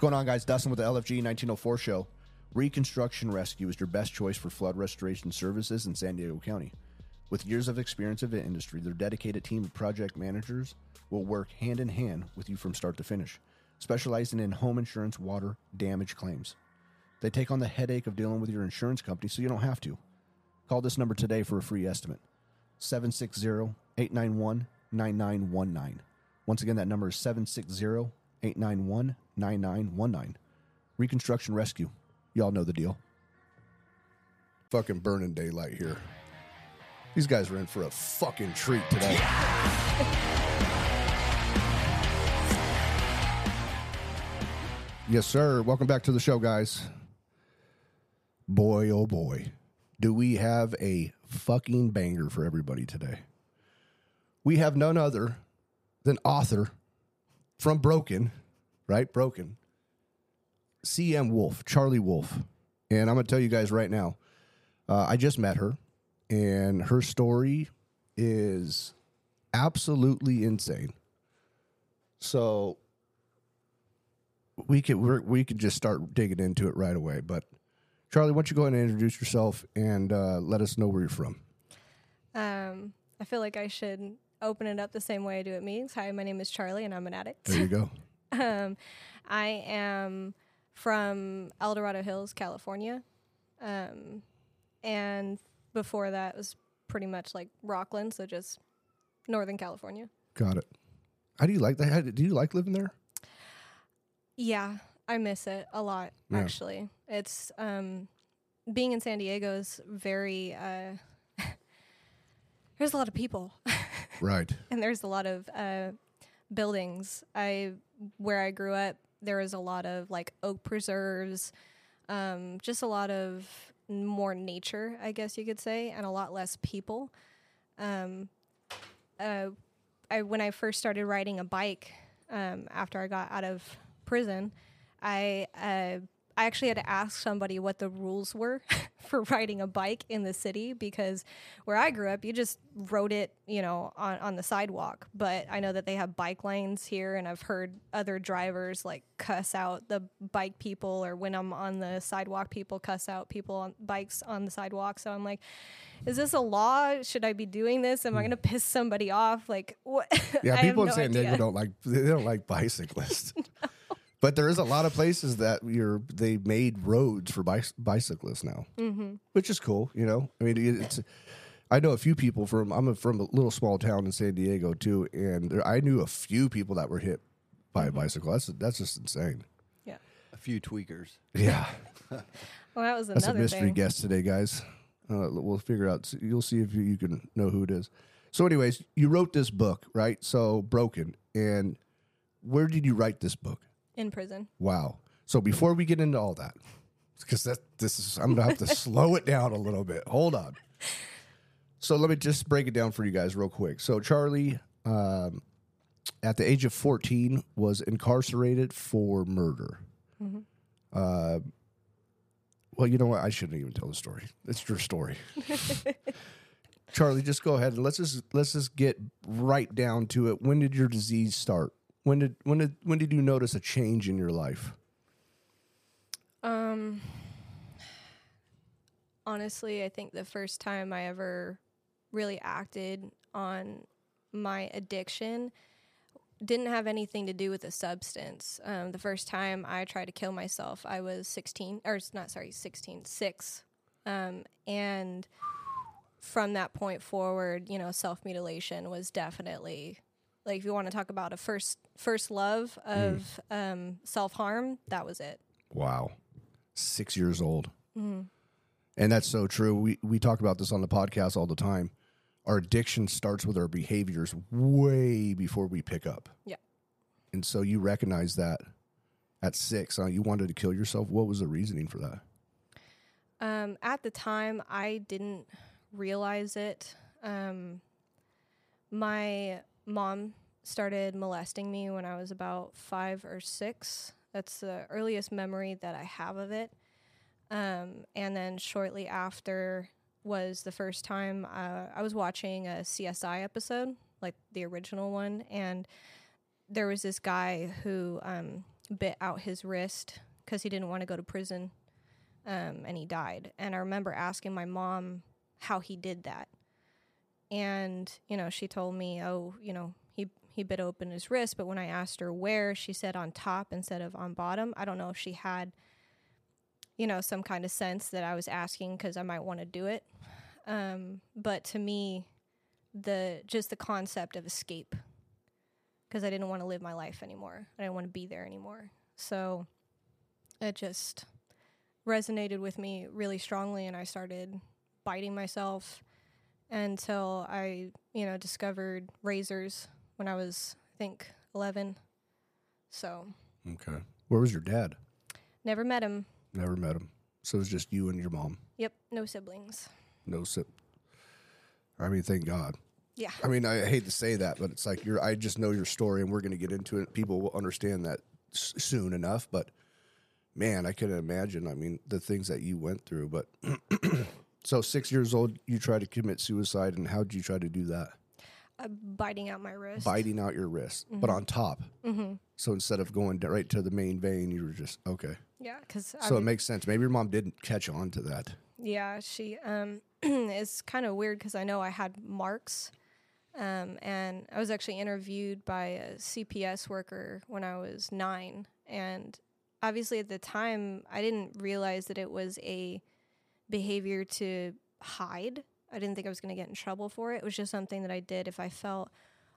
going on, guys? Dustin with the LFG 1904 show. Reconstruction Rescue is your best choice for flood restoration services in San Diego County. With years of experience in the industry, their dedicated team of project managers will work hand in hand with you from start to finish, specializing in home insurance water damage claims. They take on the headache of dealing with your insurance company so you don't have to. Call this number today for a free estimate 760 891 9919. Once again, that number is 760 891 9919. Reconstruction Rescue. Y'all know the deal. Fucking burning daylight here. These guys are in for a fucking treat today. Yes, sir. Welcome back to the show, guys. Boy, oh boy, do we have a fucking banger for everybody today. We have none other than author from Broken, right? Broken. CM Wolf, Charlie Wolf. And I'm going to tell you guys right now, uh, I just met her, and her story is absolutely insane. So we could we could just start digging into it right away. But Charlie, why don't you go ahead and introduce yourself and uh, let us know where you're from? Um, I feel like I should open it up the same way I do at meetings. Hi, my name is Charlie, and I'm an addict. There you go. um, I am from El Dorado Hills, California, um, and before that was pretty much like Rocklin, so just Northern California. Got it. How do you like that? How, do you like living there? Yeah, I miss it a lot. Yeah. Actually, it's um, being in San Diego is very. Uh, there's a lot of people. Right. and there's a lot of uh, buildings. I where I grew up, there was a lot of like oak preserves, um, just a lot of more nature, I guess you could say, and a lot less people. Um, uh, I when I first started riding a bike um, after I got out of prison, I uh, I actually had to ask somebody what the rules were for riding a bike in the city because where I grew up, you just rode it, you know, on, on the sidewalk. But I know that they have bike lanes here, and I've heard other drivers like cuss out the bike people, or when I'm on the sidewalk, people cuss out people on bikes on the sidewalk. So I'm like, is this a law? Should I be doing this? Am I hmm. going to piss somebody off? Like, what? Yeah, people in no San Diego don't like they don't like bicyclists. But there is a lot of places that you're they made roads for bicy- bicyclists now, mm-hmm. which is cool. You know, I mean, it's. I know a few people from I'm a, from a little small town in San Diego too, and there, I knew a few people that were hit by a bicycle. That's that's just insane. Yeah. A few tweakers. Yeah, Well, that was that's a mystery thing. guest today, guys. Uh, we'll figure out. You'll see if you, you can know who it is. So, anyways, you wrote this book, right? So, broken. And where did you write this book? In prison. Wow. So before we get into all that, because that this is I'm gonna have to slow it down a little bit. Hold on. So let me just break it down for you guys real quick. So Charlie, um, at the age of 14, was incarcerated for murder. Uh, well, you know what? I shouldn't even tell the story. It's your story. Charlie, just go ahead and let's just let's just get right down to it. When did your disease start? When did when did when did you notice a change in your life? Um, honestly, I think the first time I ever really acted on my addiction didn't have anything to do with a substance. Um, the first time I tried to kill myself, I was 16, or not sorry, 16, six. Um, and from that point forward, you know, self mutilation was definitely like if you want to talk about a first first love of um, self harm, that was it. Wow, six years old, and that's so true. We we talk about this on the podcast all the time. Our addiction starts with our behaviors way before we pick up. Yeah. And so you recognize that at six, you wanted to kill yourself. What was the reasoning for that? Um, at the time, I didn't realize it. Um, my mom started molesting me when I was about five or six. That's the earliest memory that I have of it. Um, and then shortly after was the first time uh, I was watching a CSI episode, like the original one, and there was this guy who um, bit out his wrist because he didn't want to go to prison, um, and he died. And I remember asking my mom how he did that, and you know she told me, oh, you know he bit open his wrist. But when I asked her where, she said on top instead of on bottom. I don't know if she had, you know, some kind of sense that I was asking because I might want to do it. Um, but to me, the just the concept of escape because I didn't want to live my life anymore. I didn't want to be there anymore. So it just resonated with me really strongly and I started biting myself until I, you know, discovered razors when I was I think 11. So, Okay. Where was your dad? never met him. Never met him. So it was just you and your mom. Yep, no siblings. No sip. I mean, thank God. Yeah. I mean, I hate to say that, but it's like you're. I just know your story, and we're going to get into it. People will understand that s- soon enough. But man, I can imagine. I mean, the things that you went through. But so, six years old, you tried to commit suicide, and how did you try to do that? Uh, biting out my wrist. Biting out your wrist, but on top. Mm-hmm. So instead of going di- right to the main vein, you were just okay. Yeah, because So it makes sense. Maybe your mom didn't catch on to that. Yeah, she um it's kind of weird because I know I had marks, um, and I was actually interviewed by a CPS worker when I was nine, and obviously at the time I didn't realize that it was a behavior to hide. I didn't think I was going to get in trouble for it. It was just something that I did if I felt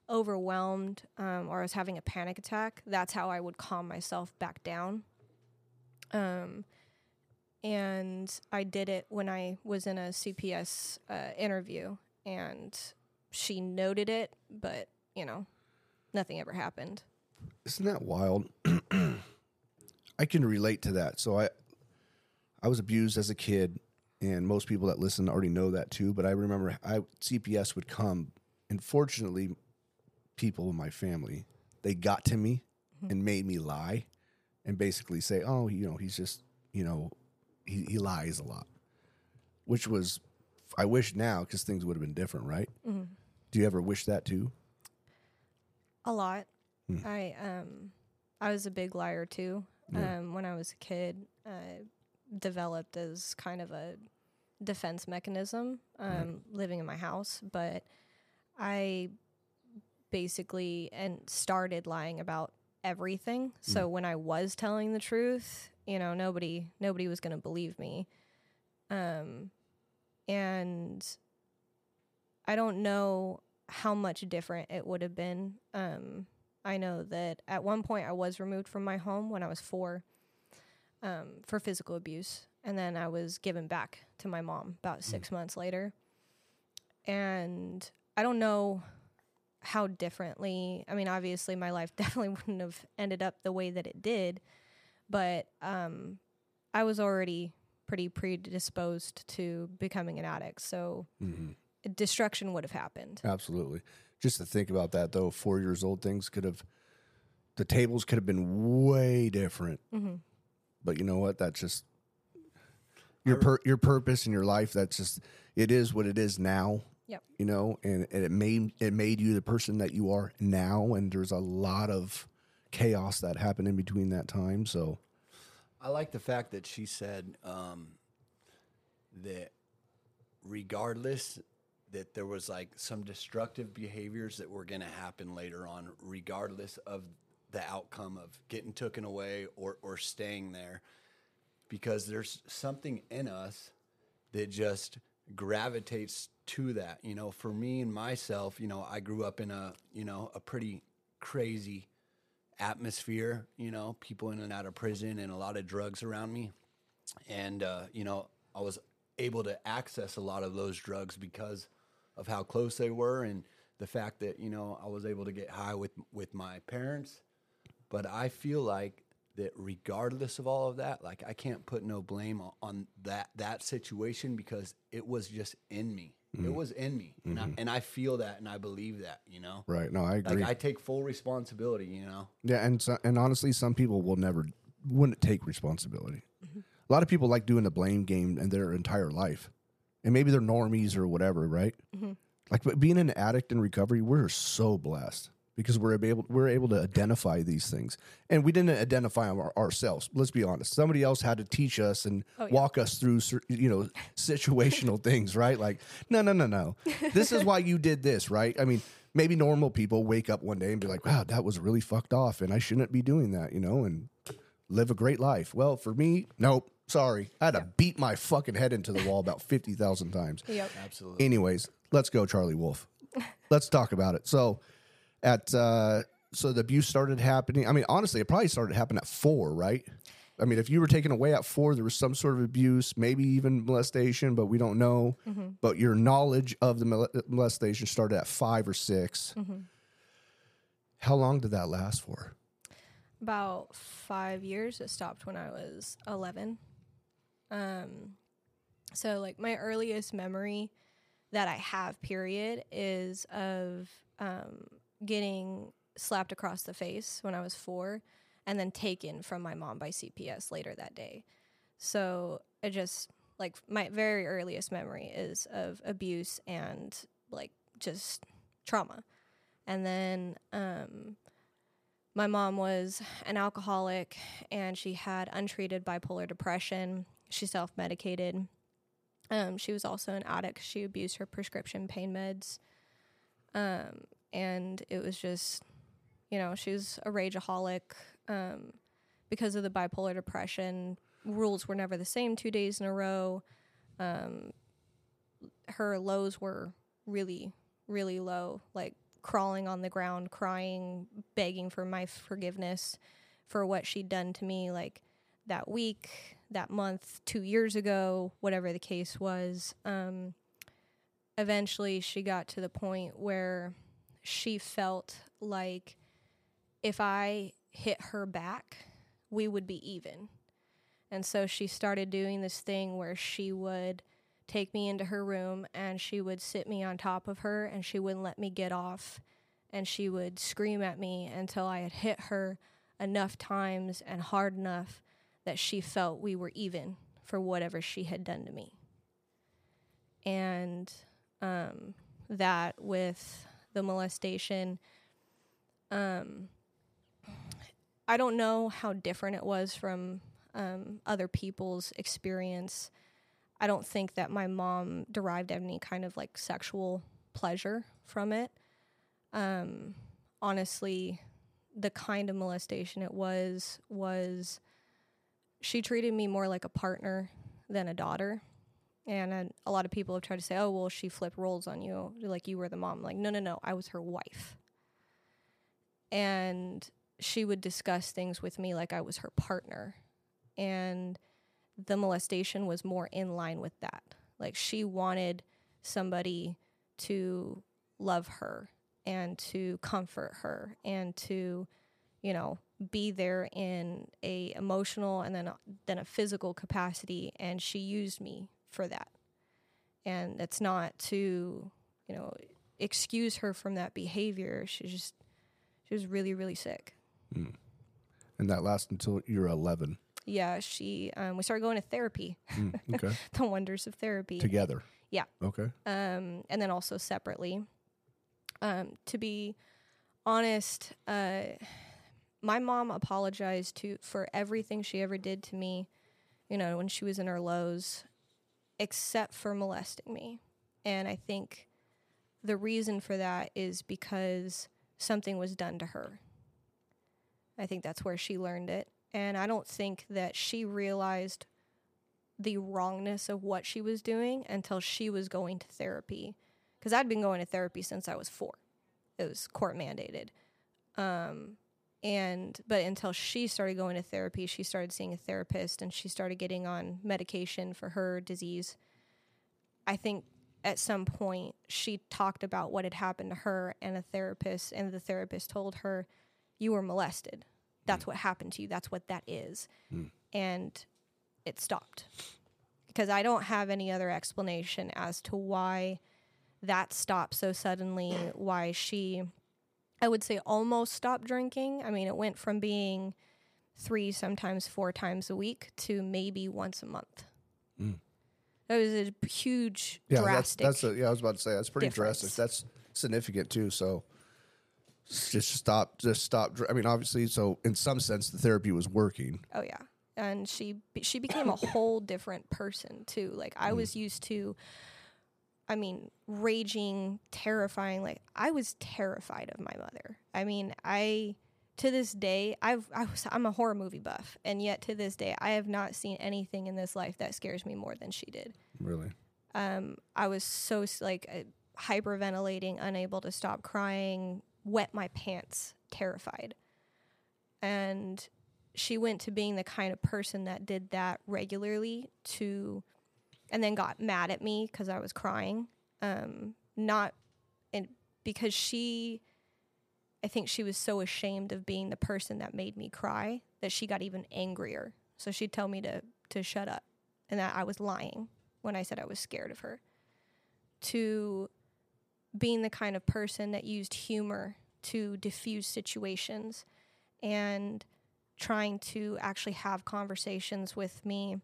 overwhelmed um, or I was having a panic attack. That's how I would calm myself back down. Um, and I did it when I was in a CPS uh, interview, and she noted it, but you know, nothing ever happened. Isn't that wild? I can relate to that. So I I was abused as a kid and most people that listen already know that too, but I remember I CPS would come and fortunately people in my family, they got to me and made me lie and basically say, "Oh, you know, he's just, you know, he he lies a lot." Which was I wish now cuz things would have been different, right? Do you ever wish that too? A lot. Hmm. I um, I was a big liar too. Yeah. Um, when I was a kid, I developed as kind of a defense mechanism, um, living in my house. But I basically and started lying about everything. So when I was telling the truth, you know, nobody nobody was going to believe me. Um, and I don't know how much different it would have been. Um, I know that at one point I was removed from my home when I was four um, for physical abuse, and then I was given back to my mom about six months later. And I don't know how differently. I mean, obviously, my life definitely wouldn't have ended up the way that it did, but um, I was already pretty predisposed to becoming an addict, so Mm-hmm. destruction would have happened. Absolutely. Just to think about that though, four years old, things could have, the tables could have been way different. Mm-hmm. But you know what? That's just your pur- your purpose in your life. That's just it is what it is now. Yep. You know, and, and it made it made you the person that you are now. And there's a lot of chaos that happened in between that time. So I like the fact that she said um, that regardless that there was like some destructive behaviors that were going to happen later on, regardless of the outcome of getting taken away or, or staying there, because there's something in us that just gravitates to that. You know, for me and myself, you know, I grew up in a, you know, a pretty crazy atmosphere, you know, people in and out of prison and a lot of drugs around me. And, uh, you know, I was able to access a lot of those drugs because of how close they were and the fact that, you know, I was able to get high with, with my parents. But I feel like that regardless of all of that, like I can't put no blame on, on that, that situation because it was just in me. It mm-hmm. was in me. And, I, mm-hmm. and I feel that and I believe that, you know? right, no, I agree. Like I take full responsibility, you know. Yeah, and so, and honestly, some people will never wouldn't take responsibility. Mm-hmm. A lot of people like doing the blame game in their entire life, and maybe they're normies or whatever, right? Like, but being an addict in recovery, we're so blessed because we're able we're able to identify these things, and we didn't identify them our, ourselves. Let's be honest. Somebody else had to teach us and Oh, yeah. walk us through you know situational things, right? Like, no, no, no, no. This is why you did this, right? I mean. Maybe normal people wake up one day and be like, "Wow, that was really fucked off, and I shouldn't be doing that," you know, and live a great life. Well, for me, nope. Sorry, I had to beat my fucking head into the wall about fifty thousand times. Yep. Absolutely. Anyways, let's go, Charlie Wolf. let's talk about it. So, at uh, so the abuse started happening. I mean, honestly, it probably started happening at four, right? I mean, if you were taken away at four, there was some sort of abuse, maybe even molestation, but we don't know. But your knowledge of the molestation started at five or 6 How long did that last for? About five years. It stopped when I was 11. Um, so, like, my earliest memory that I have, period, is of um, getting slapped across the face when I was four and then taken from my mom by CPS later that day. So, it just, like, my very earliest memory is of abuse and, like, just trauma. And then, um, my mom was an alcoholic and she had untreated bipolar depression. She self medicated. Um, she was also an addict. She abused her prescription pain meds. Um, and it was just, you know, she was a rageaholic. Um, because of the bipolar depression, rules were never the same two days in a row. Um, her lows were really, really low, like crawling on the ground, crying, begging for my forgiveness for what she'd done to me, like that week, that month, two years ago, whatever the case was. Um, eventually, she got to the point where she felt like if I hit her back, we would be even. And so she started doing this thing where she would take me into her room and she would sit me on top of her and she wouldn't let me get off and she would scream at me until I had hit her enough times and hard enough that she felt we were even for whatever she had done to me. And um, that with the molestation, um, I don't know how different it was from um, other people's experience. I don't think that my mom derived any kind of like sexual pleasure from it. Um, honestly, the kind of molestation it was was she treated me more like a partner than a daughter. And uh, a lot of people have tried to say, "Oh, well, she flipped roles on you, like you were the mom." Like, no, no, no, I was her wife. And she would discuss things with me like I was her partner. And the molestation was more in line with that. Like she wanted somebody to love her and to comfort her and to, you know, be there in a emotional and then a, then a physical capacity and she used me for that. And it's not to, you know, excuse her from that behavior. She just she was really really sick. And that lasted until you were 11. Yeah, she um, we started going to therapy. Mm, okay. the wonders of therapy. Together. Yeah. Okay. um, and then also separately. Um, to be honest, uh, my mom apologized to for everything she ever did to me. You know, when she was in her lows, except for molesting me, and I think the reason for that is because something was done to her. I think that's where she learned it, and I don't think that she realized the wrongness of what she was doing until she was going to therapy because I'd been going to therapy since I was four. It was court mandated. Um, and but until she started going to therapy, she started seeing a therapist and she started getting on medication for her disease. I think at some point she talked about what had happened to her and a therapist, and the therapist told her, You were molested. That's hmm. what happened to you. That's what that is. Hmm. And it stopped because I don't have any other explanation as to why that stopped so suddenly, why she, I would say, almost stopped drinking. I mean, it went from being three, sometimes four times a week to maybe once a month. Mm. That was a huge, Yeah, drastic. that's, that's a, yeah. I was about to say that's pretty difference. drastic. That's significant too. So, Just stop. Just stop. I mean, obviously, so in some sense, the therapy was working. Oh yeah, and she she became a whole different person too. Like I mm. was used to, I mean, raging, terrifying. Like I was terrified of my mother. I mean, I to this day I've I was I'm a horror movie buff, and yet to this day I have not seen anything in this life that scares me more than she did. Really. Um, I was so like uh, hyperventilating, unable to stop crying, wet my pants, terrified. And she went to being the kind of person that did that regularly to, and then got mad at me because I was crying. Um, not, because she, I think she was so ashamed of being the person that made me cry that she got even angrier. So she'd tell me to to shut up, and that I was lying when I said I was scared of her, to being the kind of person that used humor to diffuse situations and trying to actually have conversations with me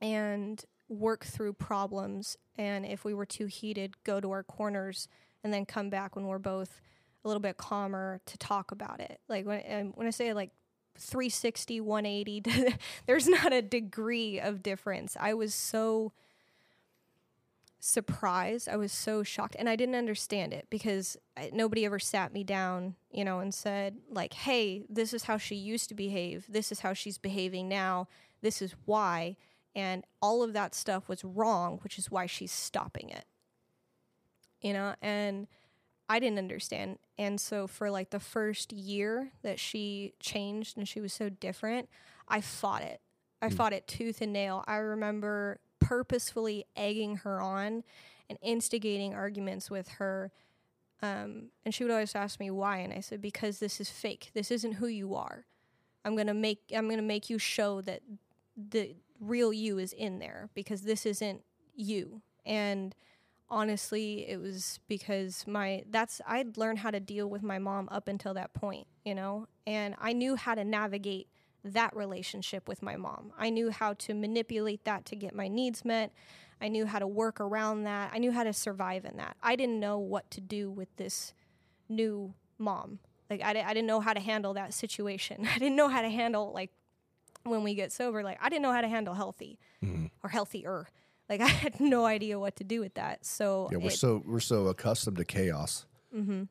and work through problems. And if we were too heated, go to our corners and then come back when we're both a little bit calmer to talk about it. Like when, when I say like 360, 180, there's not a degree of difference. I was so surprised. I was so shocked and I didn't understand it because I, nobody ever sat me down, you know, and said like, "Hey, this is how she used to behave. This is how she's behaving now. This is why." And all of that stuff was wrong, which is why she's stopping it. You know, and I didn't understand. And so for like the first year that she changed and she was so different, I fought it. I fought it tooth and nail. I remember purposefully egging her on and instigating arguments with her. Um, and she would always ask me why, and I said because this is fake. This isn't who you are. I'm gonna make I'm gonna make you show that the real you is in there because this isn't you. And honestly, it was because my that's I'd learned how to deal with my mom up until that point, you know, and I knew how to navigate that relationship with my mom. I knew how to manipulate that to get my needs met. I knew how to work around that. I knew how to survive in that. I didn't know what to do with this new mom. Like I, I didn't know how to handle that situation. I didn't know how to handle like when we get sober. Like I didn't know how to handle healthy or healthier. Like I had no idea what to do with that. So Yeah, we're it- Mm-hmm. so we're so accustomed to chaos.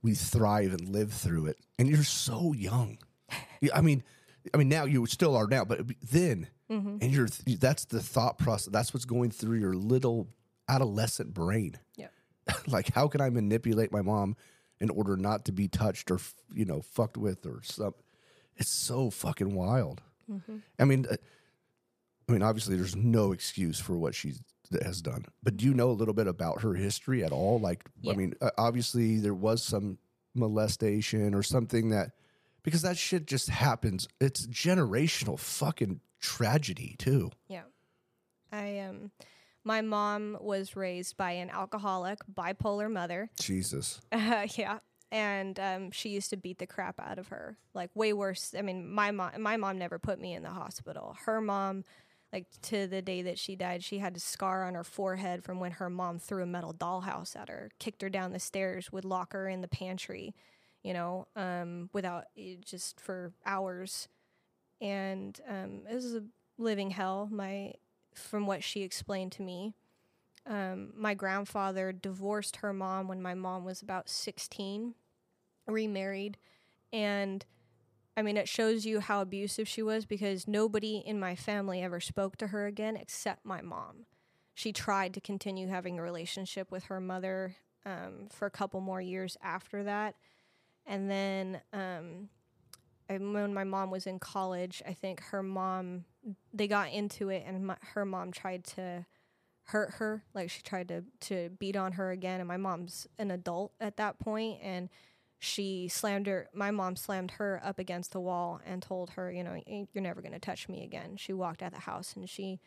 We thrive and live through it, and you're so young. I mean, I mean now you still are now, but then, Mm-hmm. and you're that's the thought process. That's what's going through your little adolescent brain. yeah. like, how can I manipulate my mom in order not to be touched or you know fucked with or some? It's so fucking wild. Mm-hmm. I mean, uh, I mean, obviously, there's no excuse for what she has done. But do you know a little bit about her history at all? Like, I mean, uh, obviously, there was some molestation or something that because that shit just happens. It's generational fucking tragedy too. Yeah. I um my mom was raised by an alcoholic, bipolar mother. Jesus. Uh, yeah. And um, she used to beat the crap out of her, like way worse. I mean, my mom, my mom never put me in the hospital. Her mom, like to the day that she died, she had a scar on her forehead from when her mom threw a metal dollhouse at her, kicked her down the stairs, would lock her in the pantry, you know, um, without eh, just for hours. And um, it was a living hell. My, from what she explained to me, um, my grandfather divorced her mom when my mom was about 16, remarried. And I mean, it shows you how abusive she was because nobody in my family ever spoke to her again except my mom. She tried to continue having a relationship with her mother um, for a couple more years after that. And then um, when my mom was in college, I think her mom, they got into it, and my, her mom tried to hurt her like she tried to to beat on her again and my mom's an adult at that point and she slammed her my mom slammed her up against the wall and told her you know you're never going to touch me again. She walked out of the house and she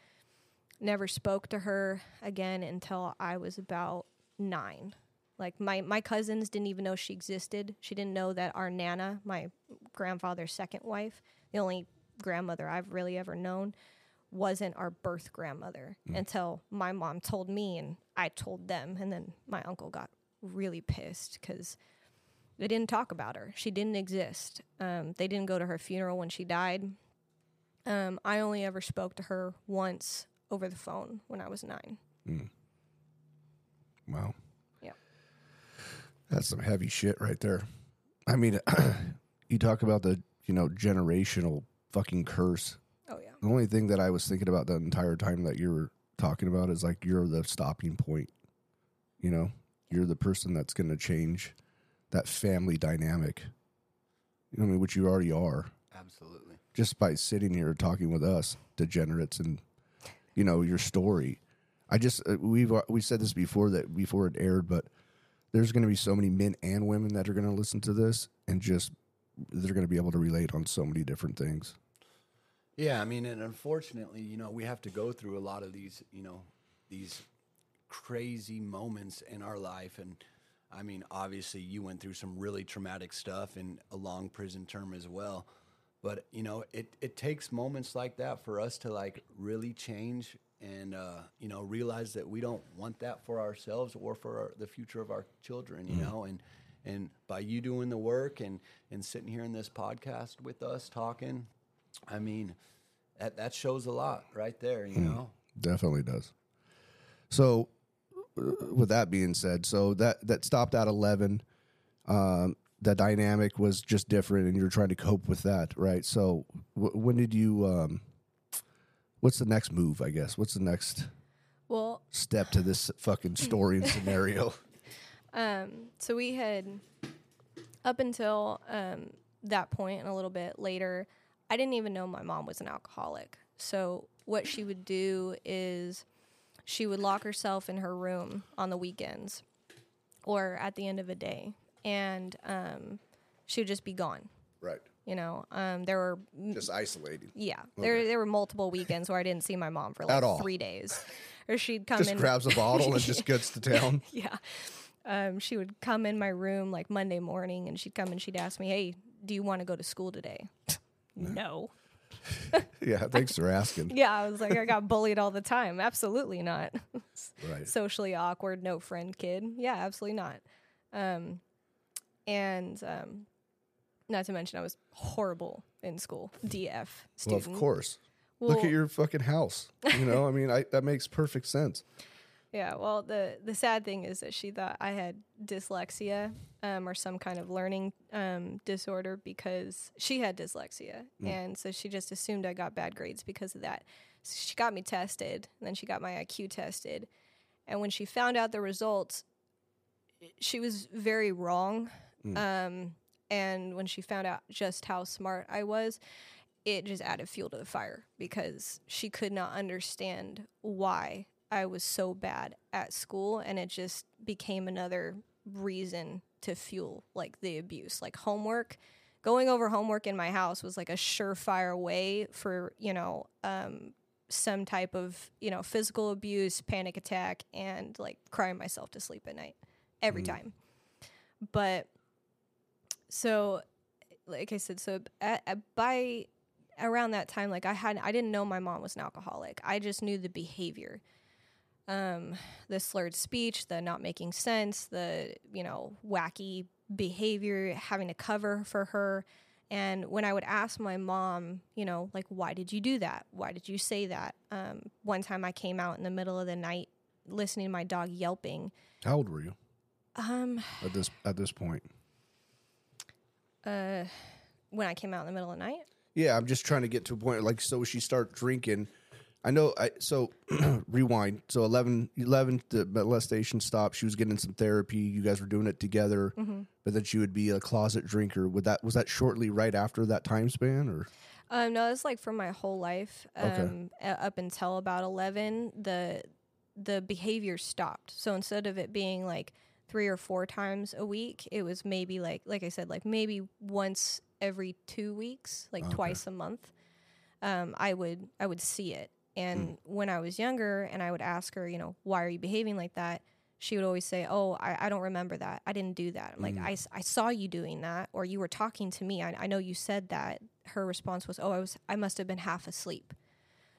never spoke to her again until i was about 9 like my my cousins didn't even know she existed. She didn't know that our nana my grandfather's second wife the only grandmother i've really ever known wasn't our birth grandmother mm. until my mom told me and I told them. And then my uncle got really pissed cuz they didn't talk about her. She didn't exist. Um, they didn't go to her funeral when she died. Um, I only ever spoke to her once over the phone when I was nine. Wow. Yeah. That's some heavy shit right there. I mean, you talk about the, you know, generational fucking curse. Oh yeah. The only thing that I was thinking about the entire time that you were talking about is like you're the stopping point. You know, you're the person that's going to change that family dynamic. You know, what I mean, which you already are Absolutely. just by sitting here talking with us degenerates and you know your story. I just uh, we've uh, we said this before that before it aired, but there's going to be so many men and women that are going to listen to this and just they're going to be able to relate on so many different things. Yeah, I mean, and unfortunately, you know, we have to go through a lot of these, you know, these crazy moments in our life. And I mean, obviously, you went through some really traumatic stuff and a long prison term as well. But you know, it it takes moments like that for us to like really change and uh, you know realize that we don't want that for ourselves or for our, the future of our children. You know, and and by you doing the work and and sitting here in this podcast with us talking, I mean, that that shows a lot right there. You know. Definitely does. So, with that being said, so that that stopped at eleven. Um, the dynamic was just different, and you're trying to cope with that, right? So, w- when did you? Um, what's the next move? I guess. What's the next Well, step to this fucking story and scenario? Um, so we had up until um, that point and a little bit later, I didn't even know my mom was an alcoholic. So what she would do is she would lock herself in her room on the weekends or at the end of a day, and um, she would just be gone. right. You know, um, there were Just isolated. yeah, there there were multiple weekends where I didn't see my mom for like three days, or she'd come Just in grabs a bottle and just gets to town. yeah. Um, she would come in my room like Monday morning and she'd come and she'd ask me, Hey, do you want to go to school today? no. Yeah. Thanks for asking. Yeah, I was like, I got bullied all the time. Absolutely not. Right. Socially awkward, no friend kid. Yeah, absolutely not. Um, and um, not to mention, I was horrible in school. DF Well, of course. Look at your fucking house. You know, I mean, I, that makes perfect sense. Yeah, well, the the sad thing is that she thought I had dyslexia um, or some kind of learning um, disorder because she had dyslexia, and so she just assumed I got bad grades because of that. So she got me tested, and then she got my IQ tested, and when she found out the results, she was very wrong. Um, and when she found out just how smart I was, it just added fuel to the fire because she could not understand why I was so bad at school and it just became another reason to fuel like the abuse. Like homework going over homework in my house was like a surefire way for you know um some type of you know physical abuse panic attack and like crying myself to sleep at night every time. But so like i said so at, at, by around that time like i had i didn't know my mom was an alcoholic. I just knew the behavior um the slurred speech the not making sense the you know wacky behavior having to cover for her. And when i would ask my mom you know like why did you do that? Why did you say that? Um one time i came out in the middle of the night listening to my dog yelping. How old were you? Um at this at this point? uh when i came out in the middle of the night? Yeah, I'm just trying to get to a point like so she start drinking. I know I so rewind. So 11 11 the molestation stopped. She was getting some therapy. You guys were doing it together. But then she would be a closet drinker. Would that was that shortly right after that time span or Um, no, it's like for my whole life. Okay. Um, a- up until about eleven, the the behavior stopped. So instead of it being like three or four times a week, it was maybe like like I said, like maybe once every two weeks, like twice a month. Um, I would I would see it, and when I was younger, and I would ask her, you know, why are you behaving like that? She would always say, "Oh, I, I don't remember that. I didn't do that." I'm like, I, I saw you doing that, or you were talking to me. I, I know you said that. Her response was, "Oh, I was I must have been half asleep."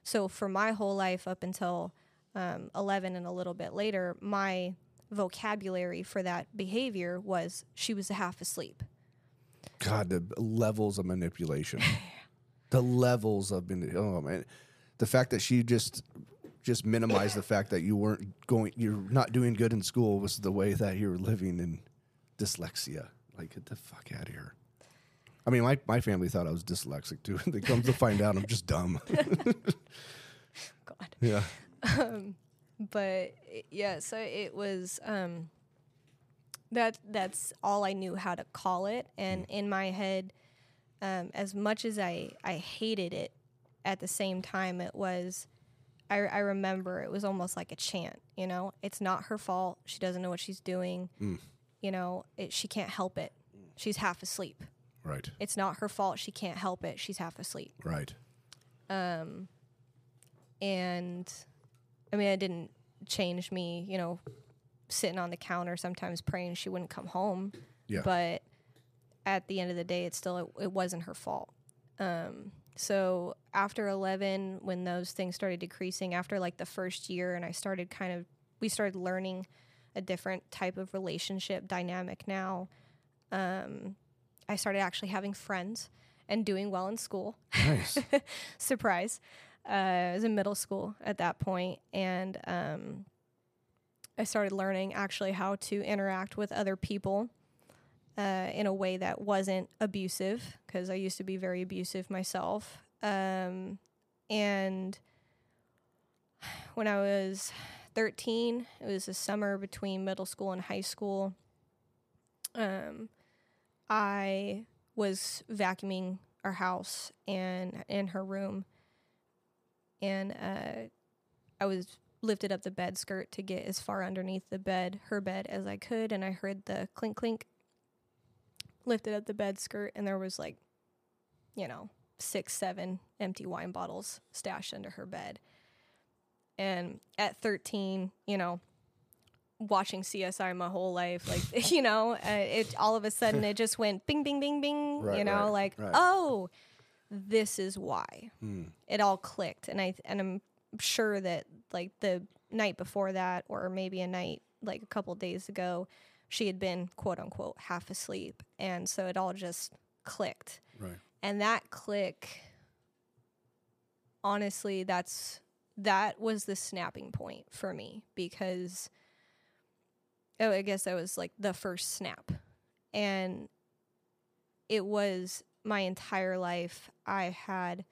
So for my whole life up until um, 11 and a little bit later, my vocabulary for that behavior was she was half asleep. God, the levels of manipulation, the levels of oh man, the fact that she just just minimized the fact that you weren't going, you're not doing good in school was the way that you were living in dyslexia. Like, get the fuck out of here. I mean, my, my family thought I was dyslexic too. they come to find out I'm just dumb. God. yeah. but yeah, so it was um that that's all I knew how to call it and in my head um as much as I I hated it at the same time it was I, I remember it was almost like a chant, you know. It's not her fault. She doesn't know what she's doing. You know, it, she can't help it. She's half asleep. Right. It's not her fault. She can't help it. She's half asleep. Right. Um, and I mean, it didn't change me, you know, sitting on the counter sometimes praying she wouldn't come home. Yeah. But at the end of the day, it's still it, it wasn't her fault. Um, so after eleven, when those things started decreasing, after like the first year, and I started kind of we started learning a different type of relationship dynamic now. Um, I started actually having friends and doing well in school Nice. surprise. Uh, I was in middle school at that point, and um, I started learning actually how to interact with other people uh, in a way that wasn't abusive, because I used to be very abusive myself. Um, and when I was 13, it was a summer between middle school and high school. Um, I was vacuuming our house and in her room and uh, I was lifted up the bed skirt to get as far underneath the bed, her bed, as I could, and I heard the clink clink. Lifted up the bed skirt, and there was like, you know, six, seven empty wine bottles stashed under her bed. And at 13, you know, watching CSI my whole life, like, you know, uh, it all of a sudden it just went bing, bing, bing, bing, Right, you know, right, like, right. oh, this is why Hmm. it all clicked and i and i'm sure that like the night before that or maybe a night like a couple days ago she had been quote unquote half asleep. And so it all just clicked. Right. and that click honestly that's that was the snapping point for me because oh i guess that was like the first snap. And it was my entire life i had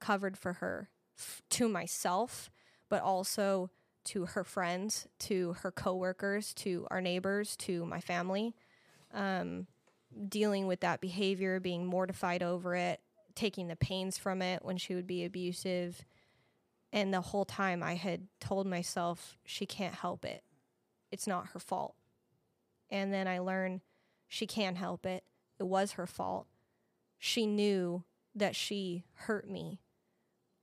covered for her f- to myself but also to her friends to her coworkers to our neighbors to my family. Um, dealing with that behavior being mortified over it taking the pains from it when she would be abusive. And the whole time i had told myself she can't help it. It's not her fault. And then i learned she can help it. It was her fault. She knew that she hurt me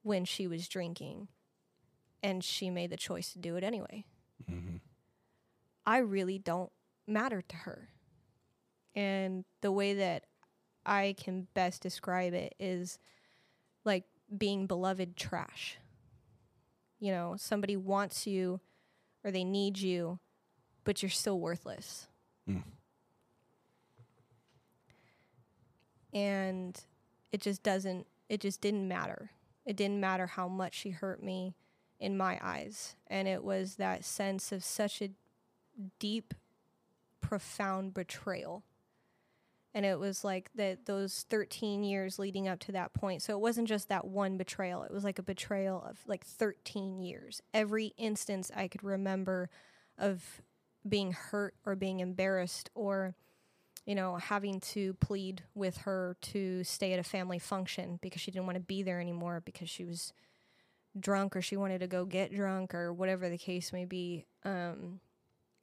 when she was drinking and she made the choice to do it anyway mm-hmm. i really don't matter to her and the way that I can best describe it is like being beloved trash. You know, somebody wants you or they need you, but you're still worthless. Hmm. And it just doesn't, it just didn't matter. It didn't matter how much she hurt me in my eyes. And it was that sense of such a deep, profound betrayal. And it was like that those 13 years leading up to that point. So it wasn't just that one betrayal. It was like a betrayal of like 13 years. Every instance i could remember of being hurt or being embarrassed or you know having to plead with her to stay at a family function because she didn't want to be there anymore because she was drunk or she wanted to go get drunk or whatever the case may be um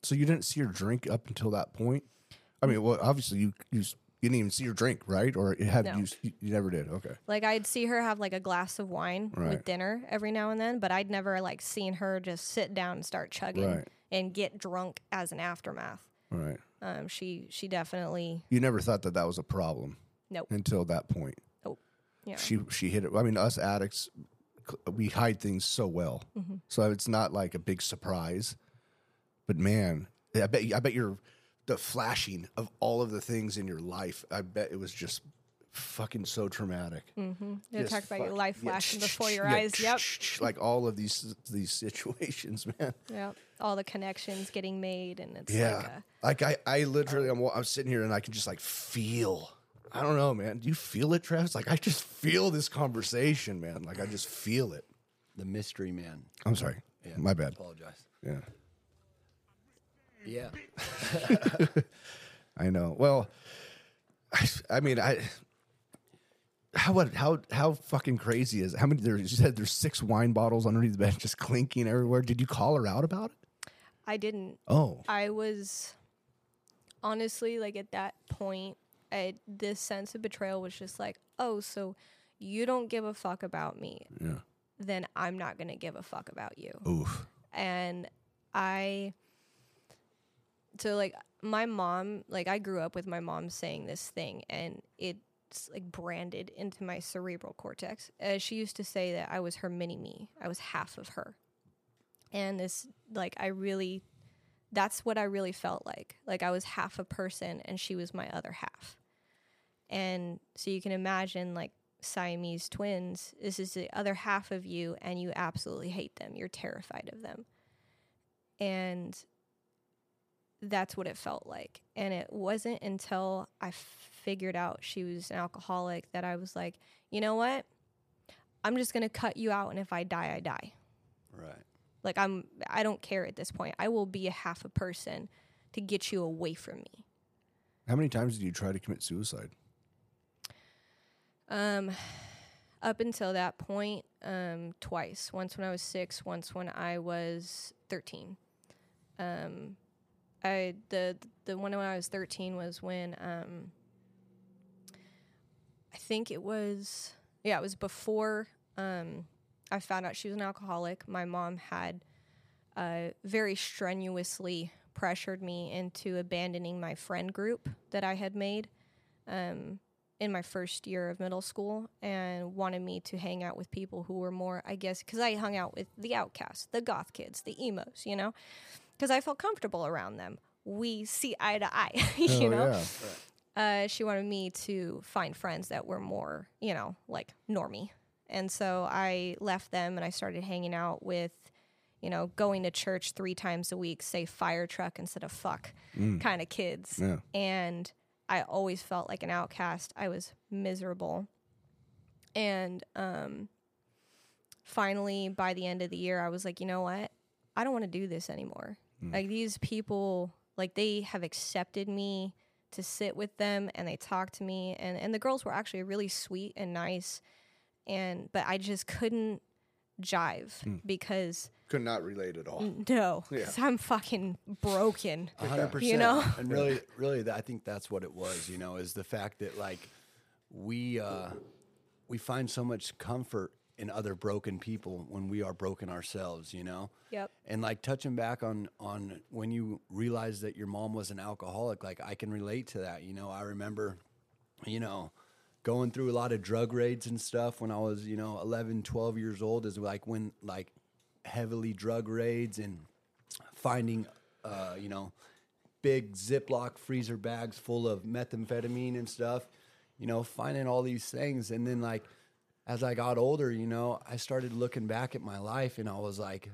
So you didn't see her drink up until that point? I mean, well, obviously you you, you didn't even see her drink, right? Or it had No. you, you never did. Okay. Like I'd see her have like a glass of wine Right. with dinner every now and then, but I'd never like seen her just sit down and start chugging Right. and get drunk as an aftermath. Right. Um, she she definitely You never thought that that was a problem nope. until that point. Nope. Yeah. She she hit it. I mean, us addicts, we hide things so well, Mm-hmm. so it's not like a big surprise. But man, I bet. I bet you're the flashing of all of the things in your life. I bet it was just fucking so traumatic. Mm-hmm. You talk about your life yeah, flashing before your yeah, eyes. Yep. Like all of these these situations, man. Yep. All the connections getting made, and it's Yeah. like a, Like I, I literally, I'm, I'm sitting here and I can just like feel. I don't know, man. Do you feel it, Travis? Like I just feel this conversation, man. Like I just feel it. The mystery man. I'm sorry. Yeah. My bad. Apologize. Yeah. Yeah. I know. Well, I, I mean, I how what how how fucking crazy is it? how many there? You said there's six wine bottles underneath the bed just clinking everywhere. Did you call her out about it? I didn't. Oh, I was honestly like at that point, I, this sense of betrayal was just like, oh, so you don't give a fuck about me, yeah. then I'm not gonna give a fuck about you. Oof. and I so like my mom like I grew up with my mom saying this thing and it's like branded into my cerebral cortex. Uh, she used to say that I was her mini me. I was half of her. And this like I really that's what I really felt like. Like I was half a person and she was my other half. And so you can imagine like Siamese twins, this is the other half of you and you absolutely hate them. You're terrified of them. And that's what it felt like. And it wasn't until I figured out she was an alcoholic that I was like, you know what? I'm just going to cut you out. And if I die, I die. Right. Like, I'm, I don't care at this point. I will be a half a person to get you away from me. How many times did you try to commit suicide? Um, up until that point, um, twice. Once when I was six, once when I was thirteen. Um, I the the one when I was thirteen was when um, I think it was yeah it was before um, I found out she was an alcoholic. My mom had uh, very strenuously pressured me into abandoning my friend group that I had made. Um, in my first year of middle school and wanted me to hang out with people who were more, I guess, because I hung out with the outcasts, the goth kids, the emos, you know, because I felt comfortable around them. We see eye to eye, you Oh, know. yeah. Uh, she wanted me to find friends that were more, you know, like normie. And so I left them and I started hanging out with, you know, going to church three times a week, say fire truck instead of fuck kind of kids Yeah. and I always felt like an outcast. I was miserable. And um finally by the end of the year I was like, "You know what? I don't want to do this anymore." Like these people like they have accepted me to sit with them and they talk to me and and the girls were actually really sweet and nice and but I just couldn't jive because Could not relate at all. no, 'cause I'm fucking broken. Hundred percent. You know? and really, really, I think that's what it was. You know, is the fact that like we uh, we find so much comfort in other broken people when we are broken ourselves. You know. Yep. And like touching back on on when you realized that your mom was an alcoholic, like I can relate to that. You know, I remember, you know, going through a lot of drug raids and stuff when I was, you know, 11, 12 years old is like when like heavily drug raids and finding uh, you know, big Ziploc freezer bags full of methamphetamine and stuff, you know, finding all these things and then like as I got older, you know, I started looking back at my life and I was like,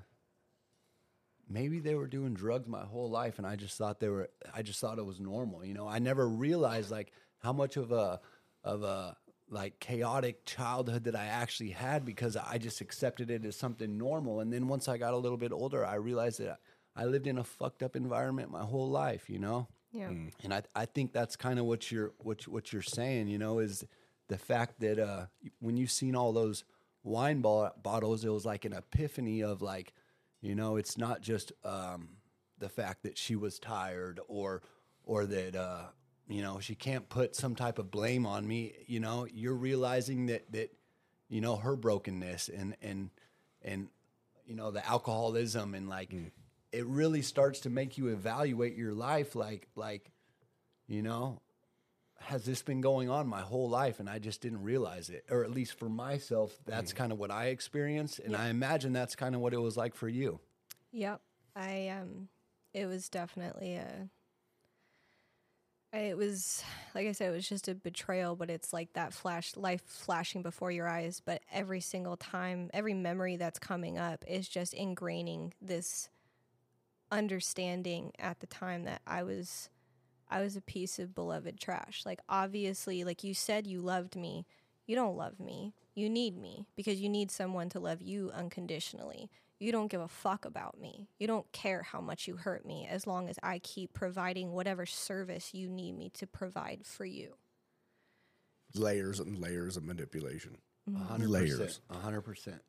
maybe they were doing drugs my whole life and I just thought they were I just thought it was normal, you know. I never realized like how much of a of a like chaotic childhood that I actually had because I just accepted it as something normal and then once I got a little bit older, I realized that I lived in a fucked up environment my whole life, you know. Yeah. And I, I think that's kind of what you're what you- what you're saying, you know, is the fact that uh, when you've seen all those wine bo- bottles, it was like an epiphany of like, you know, it's not just um, the fact that she was tired or or that uh, you know she can't put some type of blame on me. You know, you're realizing that that you know her brokenness and and and you know the alcoholism and like it really starts to make you evaluate your life like like you know has this been going on my whole life and I just didn't realize it or at least for myself that's kind of what I experienced and I imagine that's kind of what it was like for you Yep. I um it was definitely a it was like I said, it was just a betrayal, but it's like that flash life flashing before your eyes. But every single time, every memory that's coming up is just ingraining this understanding at the time that I was I was a piece of beloved trash. Like obviously, like you said you loved me. You don't love me. You need me because you need someone to love you unconditionally. You don't give a fuck about me. You don't care how much you hurt me as long as I keep providing whatever service you need me to provide for you. Layers and layers of manipulation. A hundred Layers. percent. A hundred percent.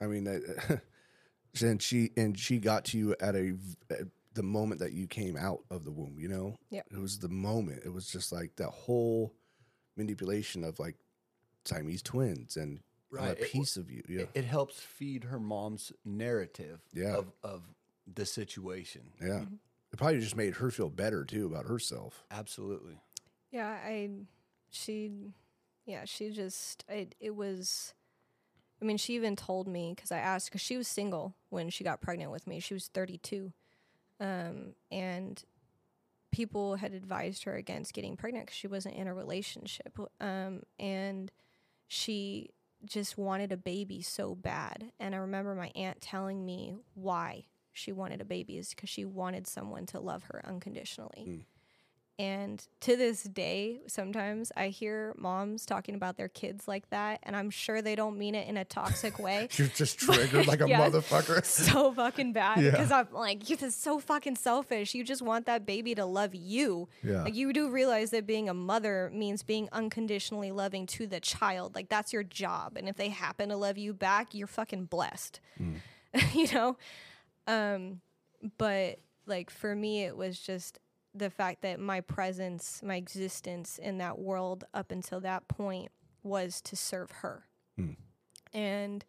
I mean, that, and she and she got to you at a at the moment that you came out of the womb. You know, Yep. it was the moment. It was just like that whole manipulation of like Siamese twins and I'm Right. a It- piece of you. Yeah, It, it helps feed her mom's narrative Yeah. of, of the situation. yeah. It probably just made her feel better too about herself. Absolutely. Yeah, I she yeah, she just it it was I mean, she even told me cuz I asked cuz she was single when she got pregnant with me. She was 32. Um and people had advised her against getting pregnant cuz she wasn't in a relationship. Um and she just wanted a baby so bad. And I remember my aunt telling me why she wanted a baby is cuz she wanted someone to love her unconditionally. Hmm. And to this day, sometimes I hear moms talking about their kids like that, and I'm sure they don't mean it in a toxic way. You're just triggered like a Yeah. motherfucker. so fucking bad Yeah. because I'm like, you're just so fucking selfish. You just want that baby to love you. Yeah. Like you do realize that being a mother means being unconditionally loving to the child. Like that's your job. And if they happen to love you back, you're fucking blessed. you know? Um, but like for me it was just the fact that my presence, my existence in that world up until that point was to serve her. And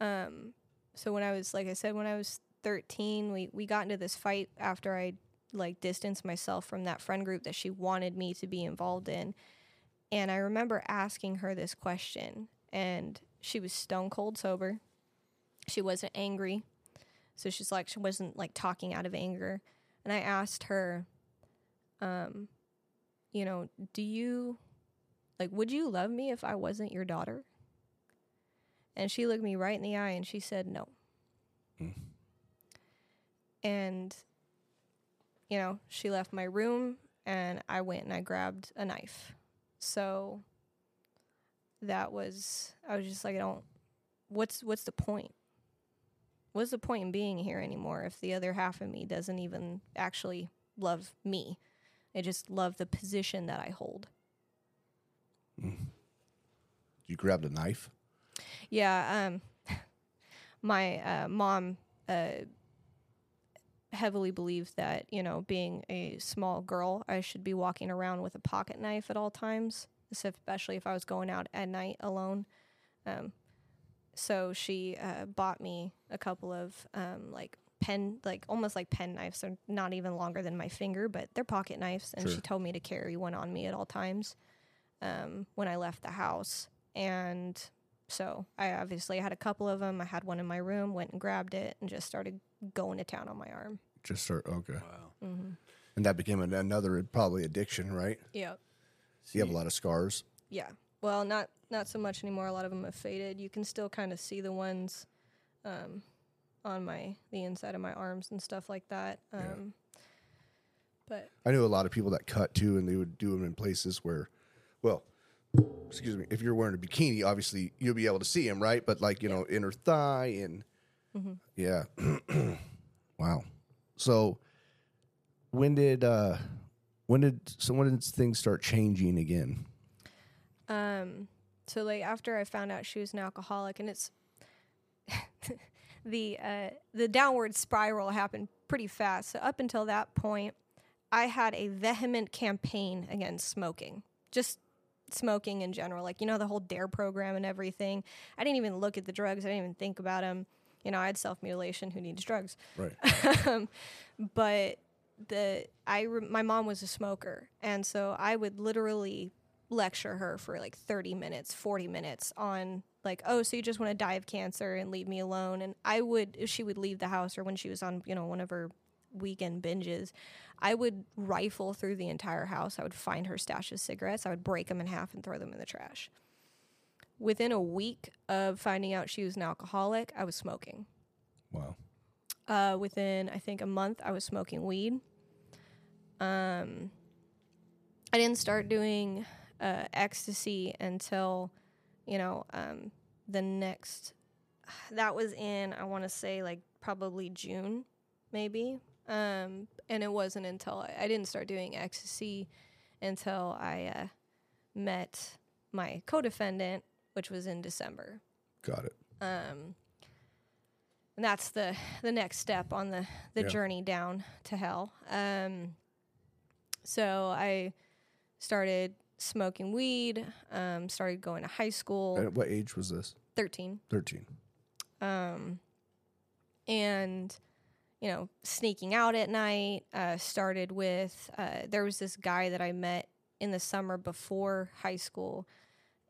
um so when I was like I said when I was 13, we we got into this fight after I like distanced myself from that friend group that she wanted me to be involved in. And I remember asking her this question and she was stone cold sober. She wasn't angry. So she's like she wasn't like talking out of anger. And I asked her um you know, do you like would you love me if I wasn't your daughter? And she looked me right in the eye and she said no. And you know, she left my room and I went and I grabbed a knife. So that was I was just like I don't what's what's the point? What's the point in being here anymore if the other half of me doesn't even actually love me? They just love the position that I hold. You grabbed a knife. Yeah, um, my uh, mom uh, heavily believed that you know, being a small girl, I should be walking around with a pocket knife at all times, especially if I was going out at night alone. Um, so she uh, bought me a couple of um, like pen, like almost like pen knives. They're not even longer than my finger, but they're pocket knives, and she told me to carry one on me at all times um, when I left the house. And so I obviously had a couple of them. I had one in my room, went and grabbed it, and just started going to town on my arm. Just start okay, Wow. and that became an, another probably addiction, right? Yep. You have a lot of scars. Yeah. Well, not not so much anymore. A lot of them have faded. You can still kind of see the ones um, on my the inside of my arms and stuff like that. Um, But I knew a lot of people that cut too, and they would do them in places where, well, excuse me, if you're wearing a bikini, obviously you'll be able to see them, right? But like you know, inner thigh and yeah, wow. So when did uh when did so when did things start changing again? Um, so like after I found out she was an alcoholic, and it's the uh, the downward spiral happened pretty fast. So up until that point, I had a vehement campaign against smoking, just smoking in general. Like you know the whole Dare program and everything. I didn't even look at the drugs. I didn't even think about them. You know, I had self mutilation. Who needs drugs? Right. um, but the I re- my mom was a smoker, and so I would literally lecture her for like 30 minutes, 40 minutes on like, oh, so you just want to die of cancer and leave me alone. And I would, if she would leave the house or when she was on, you know, one of her weekend binges, I would rifle through the entire house. I would find her stash of cigarettes. I would break them in half and throw them in the trash. Within a week of finding out she was an alcoholic, I was smoking. Wow. Uh, within I think a month, I was smoking weed. Um, I didn't start doing uh, ecstasy until, you know, um, the next. That was in I want to say like probably June, maybe. Um, and it wasn't until I, I didn't start doing ecstasy until I uh, met my co-defendant, which was in December. Got it. Um, and that's the the next step on the the Yeah. journey down to hell. Um, so I started smoking weed. Um, started going to high school. At what age was this? Thirteen. 13. Um, and you know, sneaking out at night. Uh, started with uh, there was this guy that I met in the summer before high school,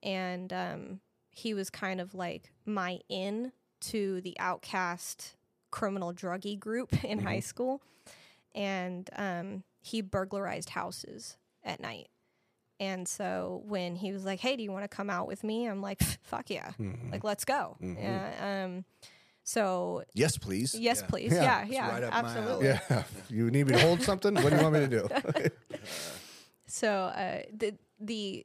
and um, he was kind of like my in to the outcast criminal druggy group in high school, and um, he burglarized houses at night. And so when he was like, "Hey, do you want to come out with me?" I'm like, "Fuck yeah! Like, let's go." Yeah. Um, so Yes, please. yes, Yeah. please. Yeah. Yeah, yeah, right absolutely. Yeah. You need me to hold something? What do you want me to do? So uh, the the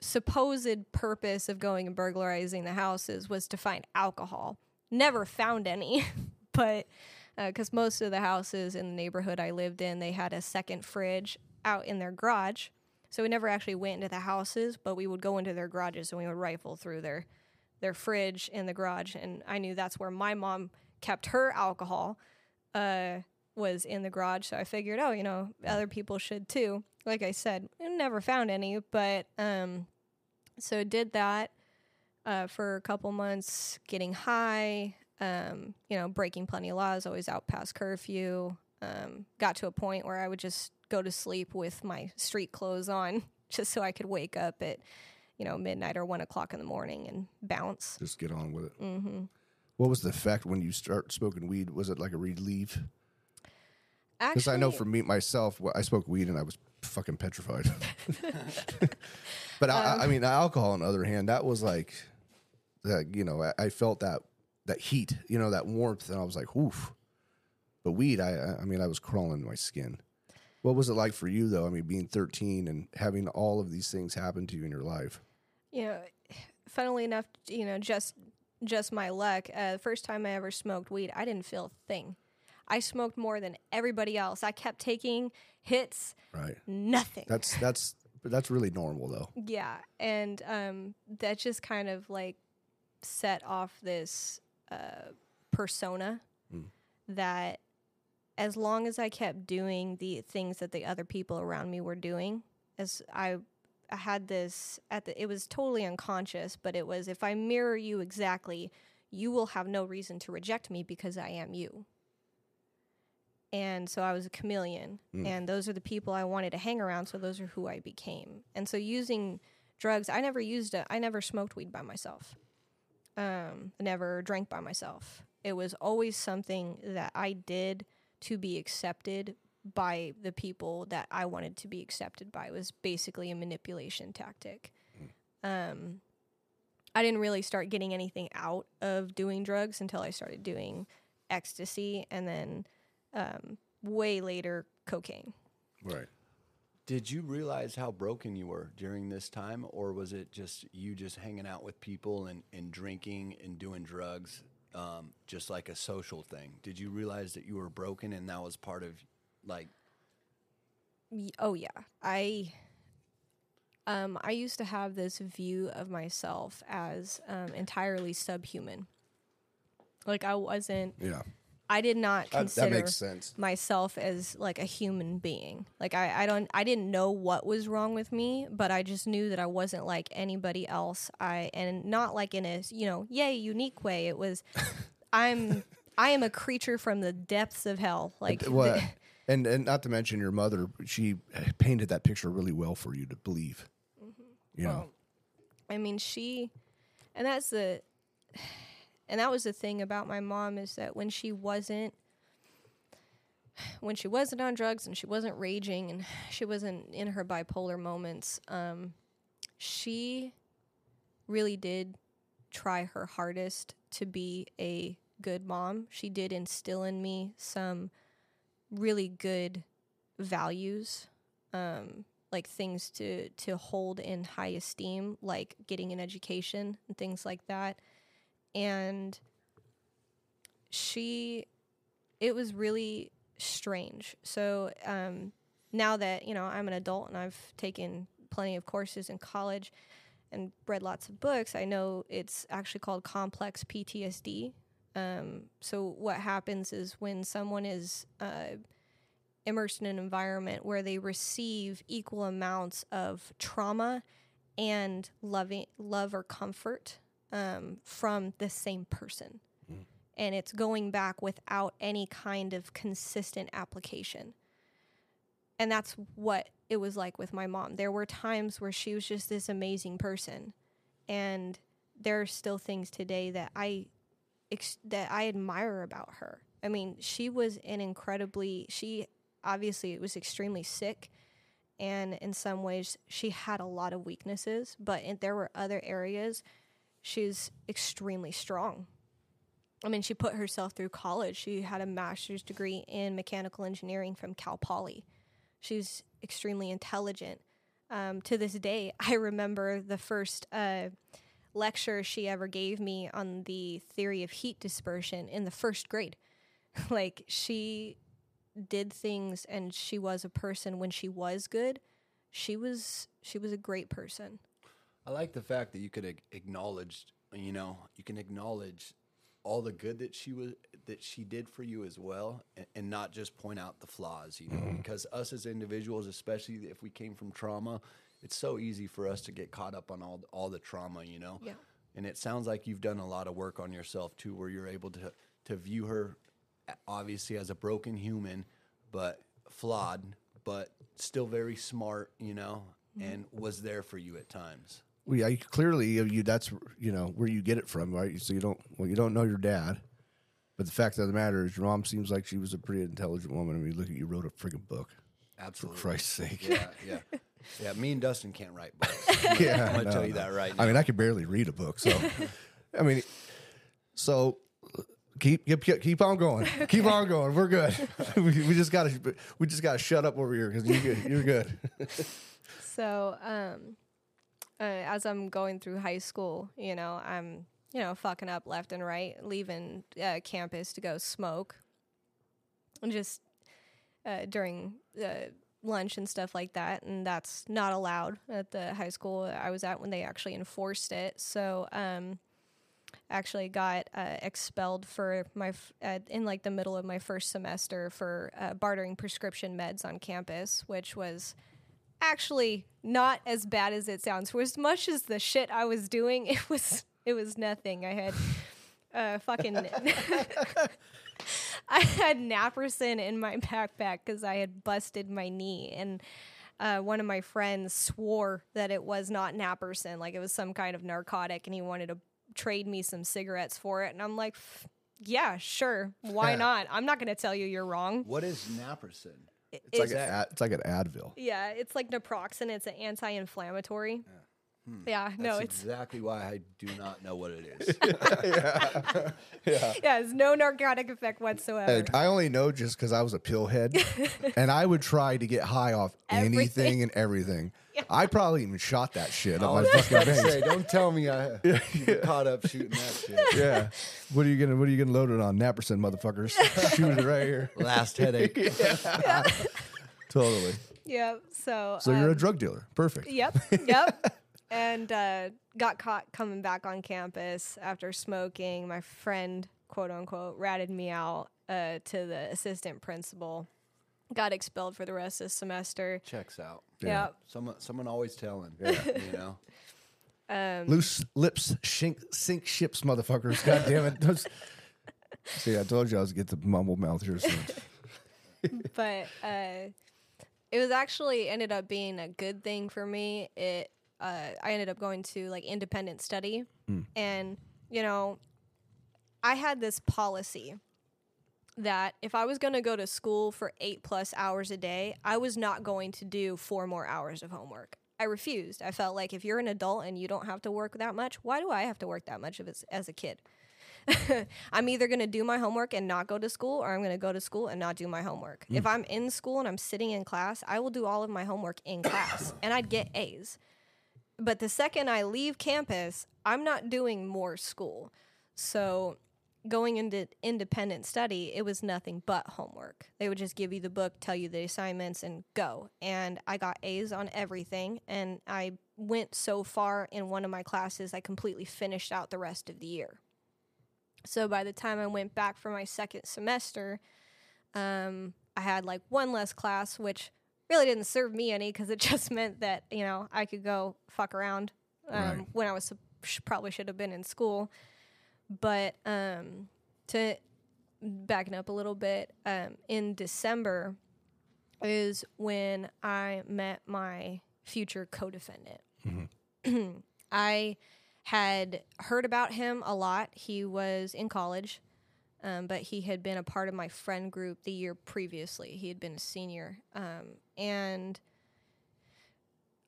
supposed purpose of going and burglarizing the houses was to find alcohol. Never found any, but because most of the houses in the neighborhood I lived in, they had a second fridge out in their garage. So we never actually went into the houses, but we would go into their garages and we would rifle through their their fridge in the garage. And I knew that's where my mom kept her alcohol. Uh, was in the garage, so I figured, oh, you know, other people should too. Like I said, never found any, but um, so did that uh, for a couple months, getting high, um, you know, breaking plenty of laws, always out past curfew. Um, got to a point where I would just go to sleep with my street clothes on, just so I could wake up at, you know, midnight or one o'clock in the morning and bounce. Just get on with it. Mm-hmm. What was the effect when you start smoking weed? Was it like a relief? Because I know for me myself, I smoked weed and I was fucking petrified. but I, I mean, alcohol on the other hand, that was like, that you know, I, I felt that that heat, you know, that warmth, and I was like, oof. But weed, I, I- I mean, I was crawling in my skin. What was it like for you though? I mean, being 13 and having all of these things happen to you in your life. you know, funnily enough, you know, just just my luck. Uh, the first time I ever smoked weed, I didn't feel a thing. I smoked more than everybody else. I kept taking hits, Right. nothing. That's that's that's really normal though. yeah, and um, that just kind of like set off this uh, persona that as long as I kept doing the things that the other people around me were doing, as I, I had this at the, it was totally unconscious, but it was if I mirror you exactly, you will have no reason to reject me because I am you. And so I was a chameleon, and those are the people I wanted to hang around. So those are who I became. And so using drugs, I never used it. I never smoked weed by myself. Um, I never drank by myself. It was always something that I did to be accepted by the people that I wanted to be accepted by. It was basically a manipulation tactic. Um, I didn't really start getting anything out of doing drugs until I started doing ecstasy and then um, way later cocaine. Right. Did you realize how broken you were during this time, or was it just you just hanging out with people and, and drinking and doing drugs, um, just like a social thing? Did you realize that you were broken and that was part of, like, Oh yeah, I um I used to have this view of myself as um entirely subhuman. Like I wasn't Yeah. I did not That, consider that makes sense. myself as like a human being. Like I, I don't I didn't know what was wrong with me, but I just knew that I wasn't like anybody else. I and not like in a you know, yay, unique way. It was I'm I am a creature from the depths of hell. Like What? the- and and not to mention your mother, she painted that picture really well for you to believe. Mm-hmm. You know, I mean, she, and that's the, and that was the thing about my mom is that when she wasn't, when she wasn't on drugs and she wasn't raging and she wasn't in her bipolar moments, um, she really did try her hardest to be a good mom. She did instill in me some really good values, um, like things to to hold in high esteem, like getting an education and things like that. And she, it was really strange. So um, now that you know I'm an adult and I've taken plenty of courses in college and read lots of books, I know it's actually called complex PTSD. Um, so what happens is when someone is uh, immersed in an environment where they receive equal amounts of trauma and loving love or comfort um, from the same person. And it's going back without any kind of consistent application. And that's what it was like with my mom. There were times where she was just this amazing person. And there are still things today that i ex- that i admire about her. I mean she was an incredibly she obviously was extremely sick. And in some ways she had a lot of weaknesses. But in, there were other areas she's extremely strong. I mean she put herself through college. She had a master's degree in mechanical engineering from Cal Poly. She's extremely intelligent. Um, to this day i remember the first uh, lecture she ever gave me on the theory of heat dispersion in the first grade. Like she did things and she was a person. When she was good she was she was a great person I like the fact that you could acknowledge, you know, you can acknowledge all the good that she was that she did for you as well, and, and not just point out the flaws. You know, mm-hmm. because us as individuals, especially if we came from trauma, it's so easy for us to get caught up on all all the trauma. You know, Yeah. And it sounds like you've done a lot of work on yourself too, where you're able to to view her obviously as a broken human, but flawed, but still very smart. You know, mm-hmm. and was there for you at times. Well, yeah, you, clearly you, you that's you know where you get it from, right? So you don't well, you don't know your dad, but the fact of the matter is, your mom seems like she was a pretty intelligent woman. I mean, look at you wrote a freaking book. For Absolutely. Christ's sake. Yeah, yeah, yeah. Me and Dustin can't write books. I'm gonna, Yeah, I'm gonna no, tell you no. that right now. I mean, I could barely read a book, so I mean, so keep keep keep on going, keep on going. We're good. we, we just gotta we just gotta shut up over here because you're good. You're good. So, um, uh, as I'm going through high school, you know, I'm, you know, fucking up left and right, leaving uh, campus to go smoke, and just uh, during uh, lunch and stuff like that, and that's not allowed at the high school I was at when they actually enforced it. So, um, actually got uh, expelled for my in like the middle of my first semester for uh, bartering prescription meds on campus, which was actually not as bad as it sounds. For as much as the shit I was doing, it was it was nothing. I had uh, fucking. I had naproxen in my backpack because I had busted my knee, and uh, one of my friends swore that it was not naproxen, like it was some kind of narcotic, and he wanted to trade me some cigarettes for it. And I'm like, yeah, sure, why not? I'm not going to tell you you're wrong. what is naproxen? It's like It's- an ad, it's like an Advil. yeah, it's like naproxen. It's an anti-inflammatory. Hmm. Yeah, no, it's exactly why I do not know what it is. yeah, yeah, it's no narcotic effect whatsoever. And I only know just because I was a pillhead, and I would try to get high off anything and everything. I probably even shot that shit up my fucking veins. say, don't tell me I you were caught up shooting that shit. Yeah. What are you gonna What are you gonna load it on? Naperson, motherfuckers. Shoot it right here. Last headache. Totally. yeah, so So you're a um, drug dealer. Perfect. Yep, yep. and uh, got caught coming back on campus after smoking. My friend, quote unquote, ratted me out uh, to the assistant principal. Got expelled for the rest of the semester. Checks out. Yeah. Someone, someone always telling. You know. Um, Loose lips sink, sink ships, motherfuckers. God damn it. Those- See, I told you I was get the mumble mouth here soon. but uh, it was actually ended up being a good thing for me. It uh, I ended up going to like independent study, and you know, I had this policy that if I was going to go to school for eight plus hours a day, I was not going to do four more hours of homework. I refused. I felt like if you're an adult and you don't have to work that much, why do I have to work that much of as, as a kid? I'm either going to do my homework and not go to school, or I'm going to go to school and not do my homework. Hmm. If I'm in school and I'm sitting in class, I will do all of my homework in class and I'd get A's. But the second I leave campus, I'm not doing more school. So going into independent study, it was nothing but homework. They would just give you the book, tell you the assignments, and go. And I got A's on everything. And I went so far in one of my classes, I completely finished out the rest of the year. So by the time I went back for my second semester, um, I had like one less class, which really didn't serve me any because it just meant that you know I could go fuck around um, Right. when I was probably should have been in school. But um, to backing up a little bit, um, in December is when I met my future co-defendant. I had heard about him a lot. He was in college, um, but he had been a part of my friend group the year previously. He had been a senior. Um, and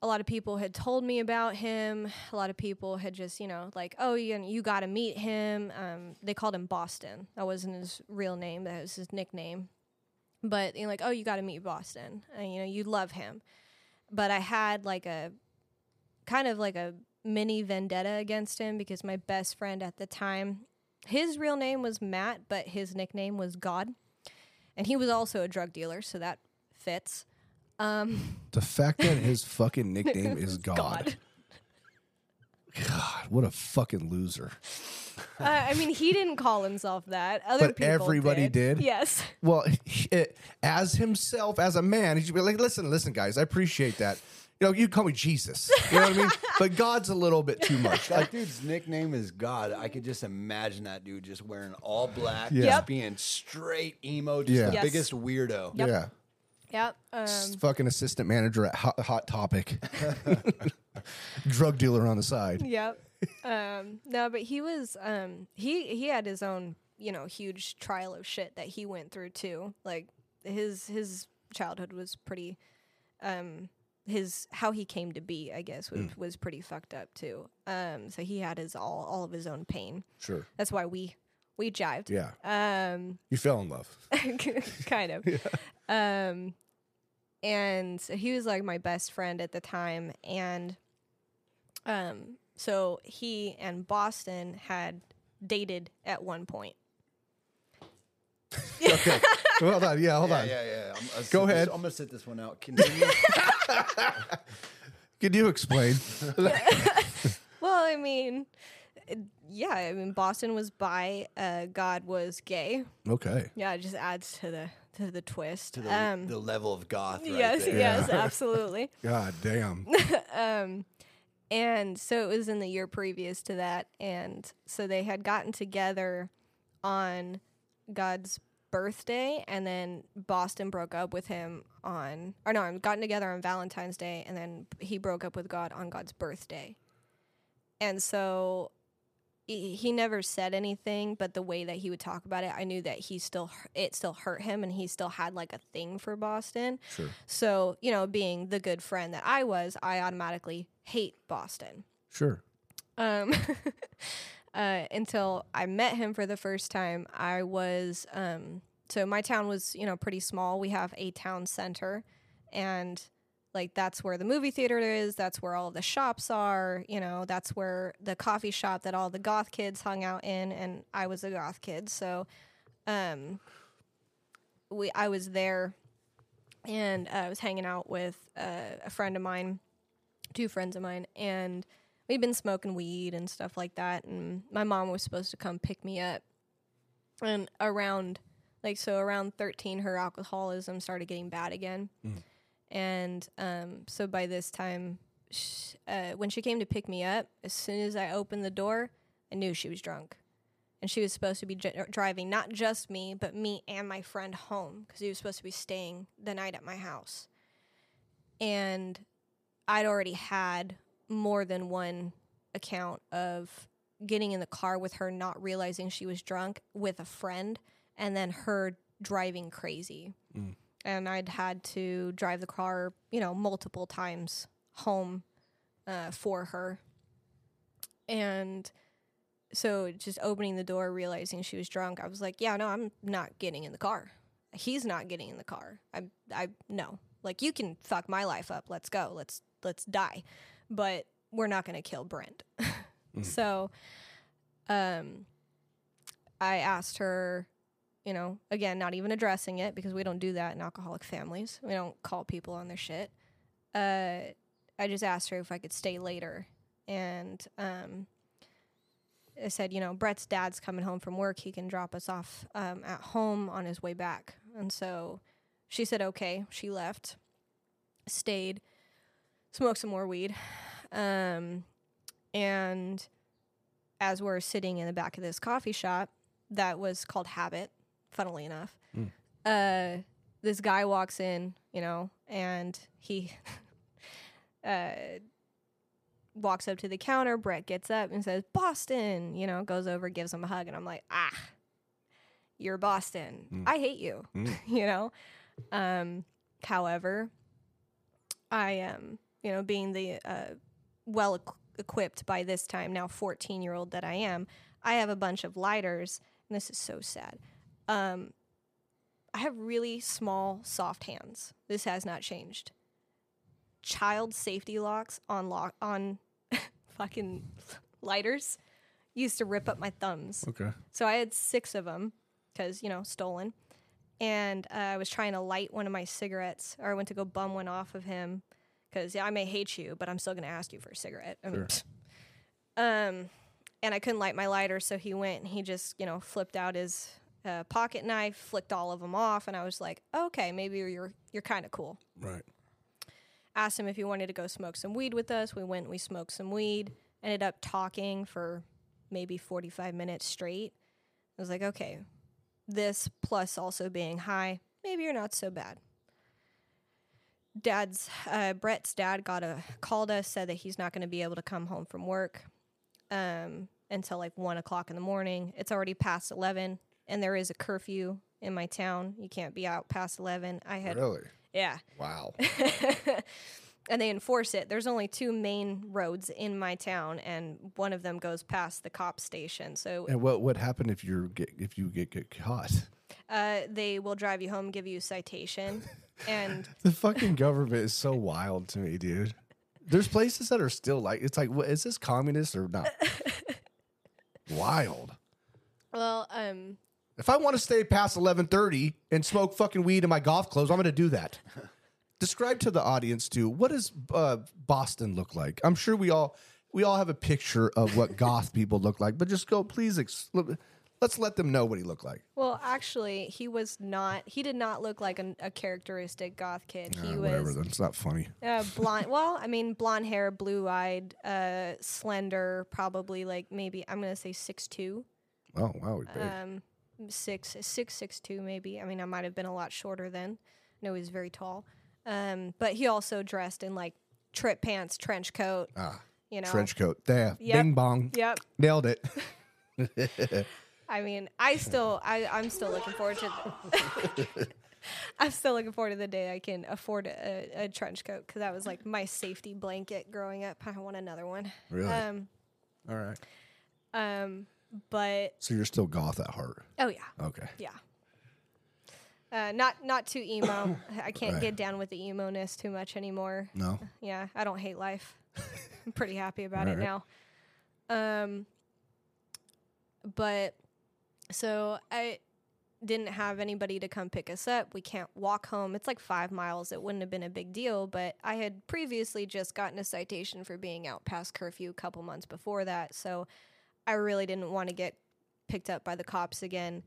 a lot of people had told me about him. A lot of people had just, you know, like, oh, you, you got to meet him. Um, they called him Boston. That wasn't his real name, that was his nickname. But, you know, like, oh, you got to meet Boston. And, you know, you love him. But I had like a kind of like a mini vendetta against him because my best friend at the time, his real name was Matt, but his nickname was God. And he was also a drug dealer, so that fits. Um, The fact that his fucking nickname is God. God. God, what a fucking loser. Uh, I mean, he didn't call himself that. Other But people everybody did? Yes. Well, it, as himself, as a man, he should be like, listen, listen, guys, I appreciate that. You know, you call me Jesus. You know what I mean? But God's a little bit too much. That dude's nickname is God. I could just imagine that dude just wearing all black, Yeah. just Yep. being straight emo, just Yeah. the Yes. biggest weirdo. Yep. Yeah. Yep. Um, fucking assistant manager at Hot, Hot Topic. Drug dealer on the side. yep. Um, no, but he was um, he he had his own you know huge trial of shit that he went through too. Like his his childhood was pretty. Um, his how he came to be, I guess, was, was pretty fucked up too. Um, so he had his all all of his own pain. Sure. That's why we we jived. Yeah. Um, You fell in love. kind of. Um, and so he was like my best friend at the time, and um, so he and Boston had dated at one point. Okay. hold on. Yeah, hold Yeah, on. yeah, yeah. I'm, I'll sit Go this- ahead. I'm gonna sit this one out. Continue. Could you explain? Well, I mean, yeah, I mean Boston was bi, uh, God was gay. okay. Yeah, it just adds to the to the twist. to the, um, the level of goth. Right yes, there. yes, absolutely. God damn. um, and so it was in the year previous to that, and so they had gotten together on God's birthday, and then Boston broke up with him on, or no, I'm gotten together on Valentine's Day, and then he broke up with God on God's birthday, and so he, never said anything, but the way that he would talk about it, I knew that he still it still hurt him, and he still had like a thing for Boston. Sure. So, you know, being the good friend that I was, I automatically hate Boston. Sure. Um, uh, until I met him for the first time, I was, um, so my town was, you know, pretty small. We have a town center, and like that's where the movie theater is, that's where all the shops are, you know, that's where the coffee shop that all the goth kids hung out in, and I was a goth kid. So, um, we, I was there and uh, I was hanging out with uh, a friend of mine, two friends of mine, and we'd been smoking weed and stuff like that. And my mom was supposed to come pick me up. And around, like, so around 13, her alcoholism started getting bad again. And um, so by this time, sh- uh, when she came to pick me up, as soon as I opened the door, I knew she was drunk. And she was supposed to be j- driving not just me, but me and my friend home because he was supposed to be staying the night at my house. And I'd already had more than one account of getting in the car with her, not realizing she was drunk with a friend and then her driving crazy. And I'd had to drive the car, you know, multiple times home uh, for her. And so just opening the door, realizing she was drunk, I was like, yeah, no, I'm not getting in the car. He's not getting in the car. I, I, no, like you can fuck my life up. Let's go. Let's, let's die. But we're not going to kill Brett. So, um, I asked her, you know, again, not even addressing it because we don't do that in alcoholic families. We don't call people on their shit. Uh, I just asked her if I could stay later. And um, I said, you know, Brett's dad's coming home from work. He can drop us off um, at home on his way back. And so she said, okay. She left, stayed, smoked some more weed. Um, and as we're sitting in the back of this coffee shop that was called Habit, funnily enough, uh, this guy walks in, you know, and he uh, walks up to the counter. Brett gets up and says, Boston, you know, goes over, gives him a hug. And I'm like, ah, you're Boston. I hate you, you know? Um, however, I am, you know, being the uh, well equ- equipped by this time now 14 year old that I am, I have a bunch of lighters, and this is so sad. Um, I have really small, soft hands. This has not changed. Child safety locks on lock on fucking lighters used to rip up my thumbs. Okay. So I had six of them because, you know, stolen. And uh, I was trying to light one of my cigarettes, or I went to go bum one off of him because yeah, I may hate you, but I'm still going to ask you for a cigarette. I mean, Sure. um, and I couldn't light my lighter, so he went and he just, you know, flipped out his uh, pocket knife, flicked all of them off, and I was like, okay, maybe you're you're kind of cool Right. asked him if he wanted to go smoke some weed with us. We went, we smoked some weed, ended up talking for maybe 45 minutes straight. I was like, okay, this plus also being high, maybe you're not so bad. Dad's, uh, Brett's dad got a, called us, said that he's not going to be able to come home from work um, until like one o'clock in the morning. It's already past 11, and there is a curfew in my town. You can't be out past 11. I had, Really? yeah Wow. and they enforce it. There's only two main roads in my town, and one of them goes past the cop station. So and what what happened if you get if you get, get caught? uh, they will drive you home, give you a citation, and The fucking government is so wild to me, dude. There's places that are still like it's like what is this communist or not? wild. well, um, If I want to stay past 11:30 and smoke fucking weed in my goth clothes, I'm going to do that. Describe to the audience too. What does uh, Boston look like? I'm sure we all we all have a picture of what goth people look like, but just go please ex- let's let them know what he looked like. well, actually, he was not. He did not look like an, a characteristic goth kid. He Uh, whatever, was then it's not funny. uh, blonde. well, I mean, blonde hair, blue eyed, uh, slender, probably like maybe I'm gonna say six two. Oh wow, big. um six six six two maybe i mean i might have been a lot shorter then no he was very tall um but he also dressed in like trip pants trench coat ah, you know trench coat. There, Yep. bing bong, yep nailed it. i mean i still i i'm still looking forward to i'm still looking forward to the day i can afford a, a trench coat because that was like my safety blanket growing up i want another one Really? um All right. um but So you're still goth at heart. oh yeah Okay. Yeah. Uh, not not too emo. I can't Right. get down with the emo ness too much anymore. No. Yeah, I don't hate life. I'm pretty happy about it now. Um, but so I didn't have anybody to come pick us up. We can't walk home. It's like five miles. It wouldn't have been a big deal, but I had previously just gotten a citation for being out past curfew a couple months before that. So I really didn't want to get picked up by the cops again.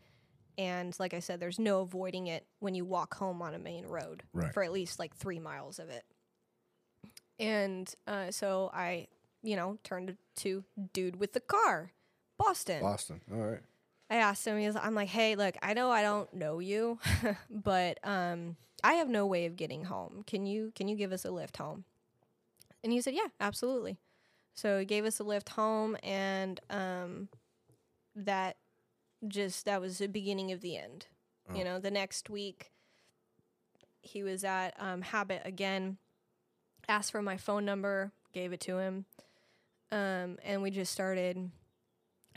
And like I said, there's no avoiding it when you walk home on a main road Right. for at least like three miles of it. And uh, so I, you know, turned to dude with the car, Boston. Boston. All right. I asked him, he was, I'm like, hey, look, I know I don't know you, but um, I have no way of getting home. Can you can you give us a lift home? And he said, yeah, absolutely. So he gave us a lift home, and um, that just that was the beginning of the end. You know, the next week he was at um, Habit again, asked for my phone number, gave it to him, um, and we just started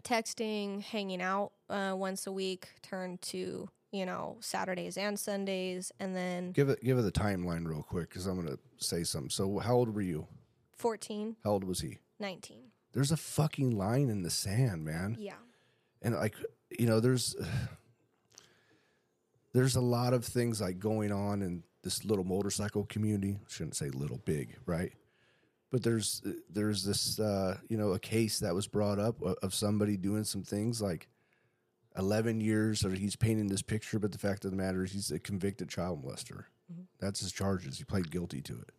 texting, hanging out uh, once a week. Turned to you know Saturdays and Sundays, and then Give it give it the timeline real quick because I'm gonna say something. So how old were you? 14, How old was he? 19. There's a fucking line in the sand, man. Yeah. and like you know there's there's a lot of things like going on in this little motorcycle community shouldn't say little big right but there's there's this uh you know a case that was brought up of, of somebody doing some things like 11 years or he's painting this picture but the fact of the matter is he's a convicted child molester that's his charges he played guilty to it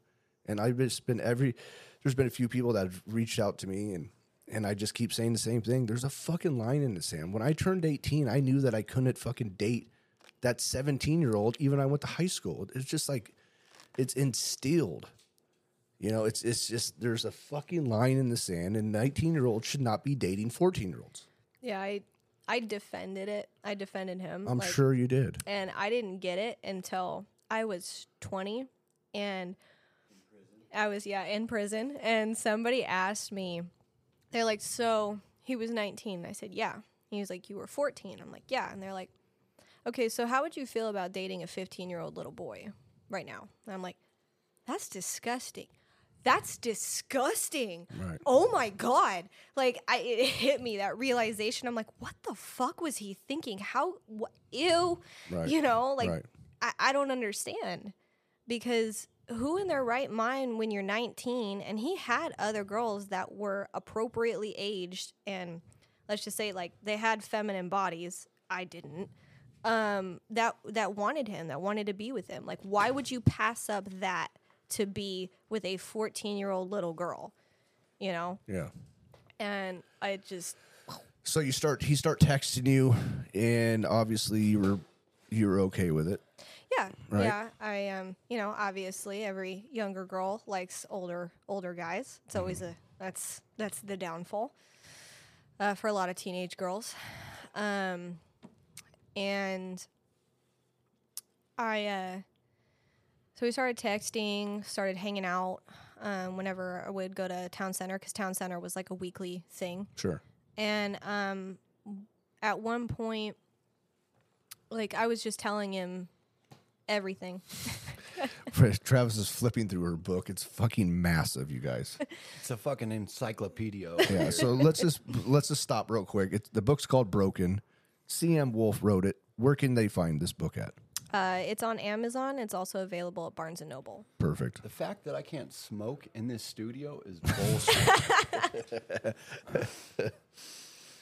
and i've just been every there's been a few people that have reached out to me and and I just keep saying the same thing. There's a fucking line in the sand. When I turned 18, I knew that I couldn't fucking date that 17 year old, even I went to high school. It's just like it's instilled. You know, it's it's just there's a fucking line in the sand, and 19 year olds should not be dating 14 year olds. Yeah, I I defended it. I defended him. I'm like, sure you did. and I didn't get it until I was 20 and I was yeah, in prison and somebody asked me they're like, "So, he was 19." I said, "Yeah." He was like, "You were 14." I'm like, "Yeah." And they're like, "Okay, so how would you feel about dating a 15-year-old little boy right now?" And I'm like, "That's disgusting." That's disgusting. Right. Oh my god. Like I it hit me that realization. I'm like, what the fuck was he thinking? How what ew. Right. You know, like Right. I, I don't understand. Because who in their right mind when you're 19 and he had other girls that were appropriately aged and let's just say like they had feminine bodies. I didn't. Um that that wanted him, that wanted to be with him. Like why would you pass up that to be with a 14-year-old little girl? You know? Yeah. And I just So you start he start texting you, and obviously you were you were okay with it. Yeah, Right. yeah. I um, you know, obviously every younger girl likes older older guys. It's always a that's that's the downfall uh, for a lot of teenage girls. Um, and I uh, so we started texting, started hanging out. Um, whenever I would go to town center, because town center was like a weekly thing. Sure. And um, at one point, like I was just telling him everything. Travis is flipping through her book. It's fucking massive, you guys. It's a fucking encyclopedia. Yeah. So let's just let's just stop real quick. It's, the book's called Broken. C.M. Wolf wrote it. Where can they find this book at? Uh, it's on Amazon. It's also available at Barnes and Noble. Perfect. The fact that I can't smoke in this studio is bullshit.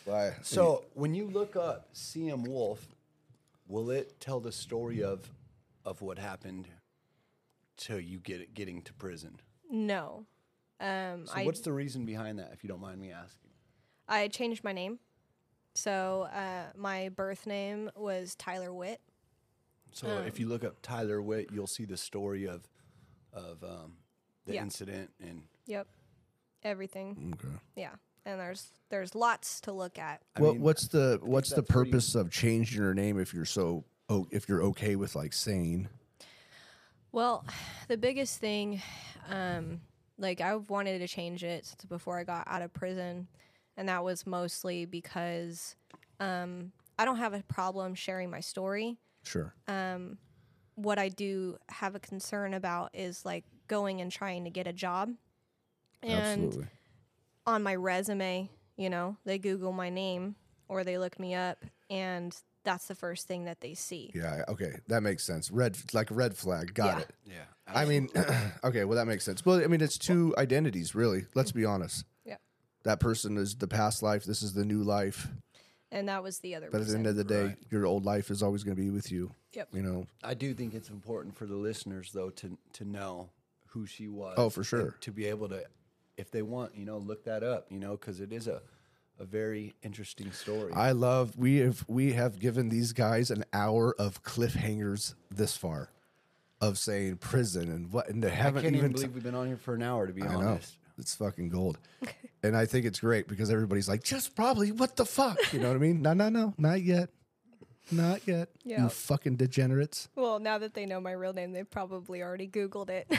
Why? so when you look up CM Wolf, will it tell the story of of what happened to you get getting to prison? No, um, So I what's the reason behind that, if you don't mind me asking? I changed my name. So uh, my birth name was Tylar Witt. So if you look up Tylar Witt, you'll see the story of of um, the Yeah. incident and Yep, everything. Okay. Yeah, and there's there's lots to look at. I Well, mean, what's the what's the that's pretty- purpose of changing your name if you're so oh, if you're okay with like saying Well, the biggest thing, um, like I've wanted to change it since before I got out of prison, and that was mostly because um, I don't have a problem sharing my story. sure. Um, What I do have a concern about is like going and trying to get a job, and absolutely. on my resume, you know, they Google my name or they look me up, and that's the first thing that they see. yeah okay that makes sense red like red flag got Yeah. it yeah, I mean okay well that makes sense well I mean it's two identities really let's be honest Yeah. that person is the past life this is the new life And that was the other but at the end of the day Right. your old life is always going to be with you Yep. you know I do think it's important for the listeners though to to know who she was. Oh, for sure. To be able to, if they want, you know, look that up. You know, because it is a a very interesting story. I love we have we have given these guys an hour of cliffhangers this far of saying prison and what and they I haven't can't even even believe we've been on here for an hour. To be I know. honest, It's fucking gold. and I think it's great because everybody's like, just probably, what the fuck? You know what I mean? No, no, no, not yet. Not yet. Yeah. You fucking degenerates. Well, now that they know my real name, they've probably already Googled it.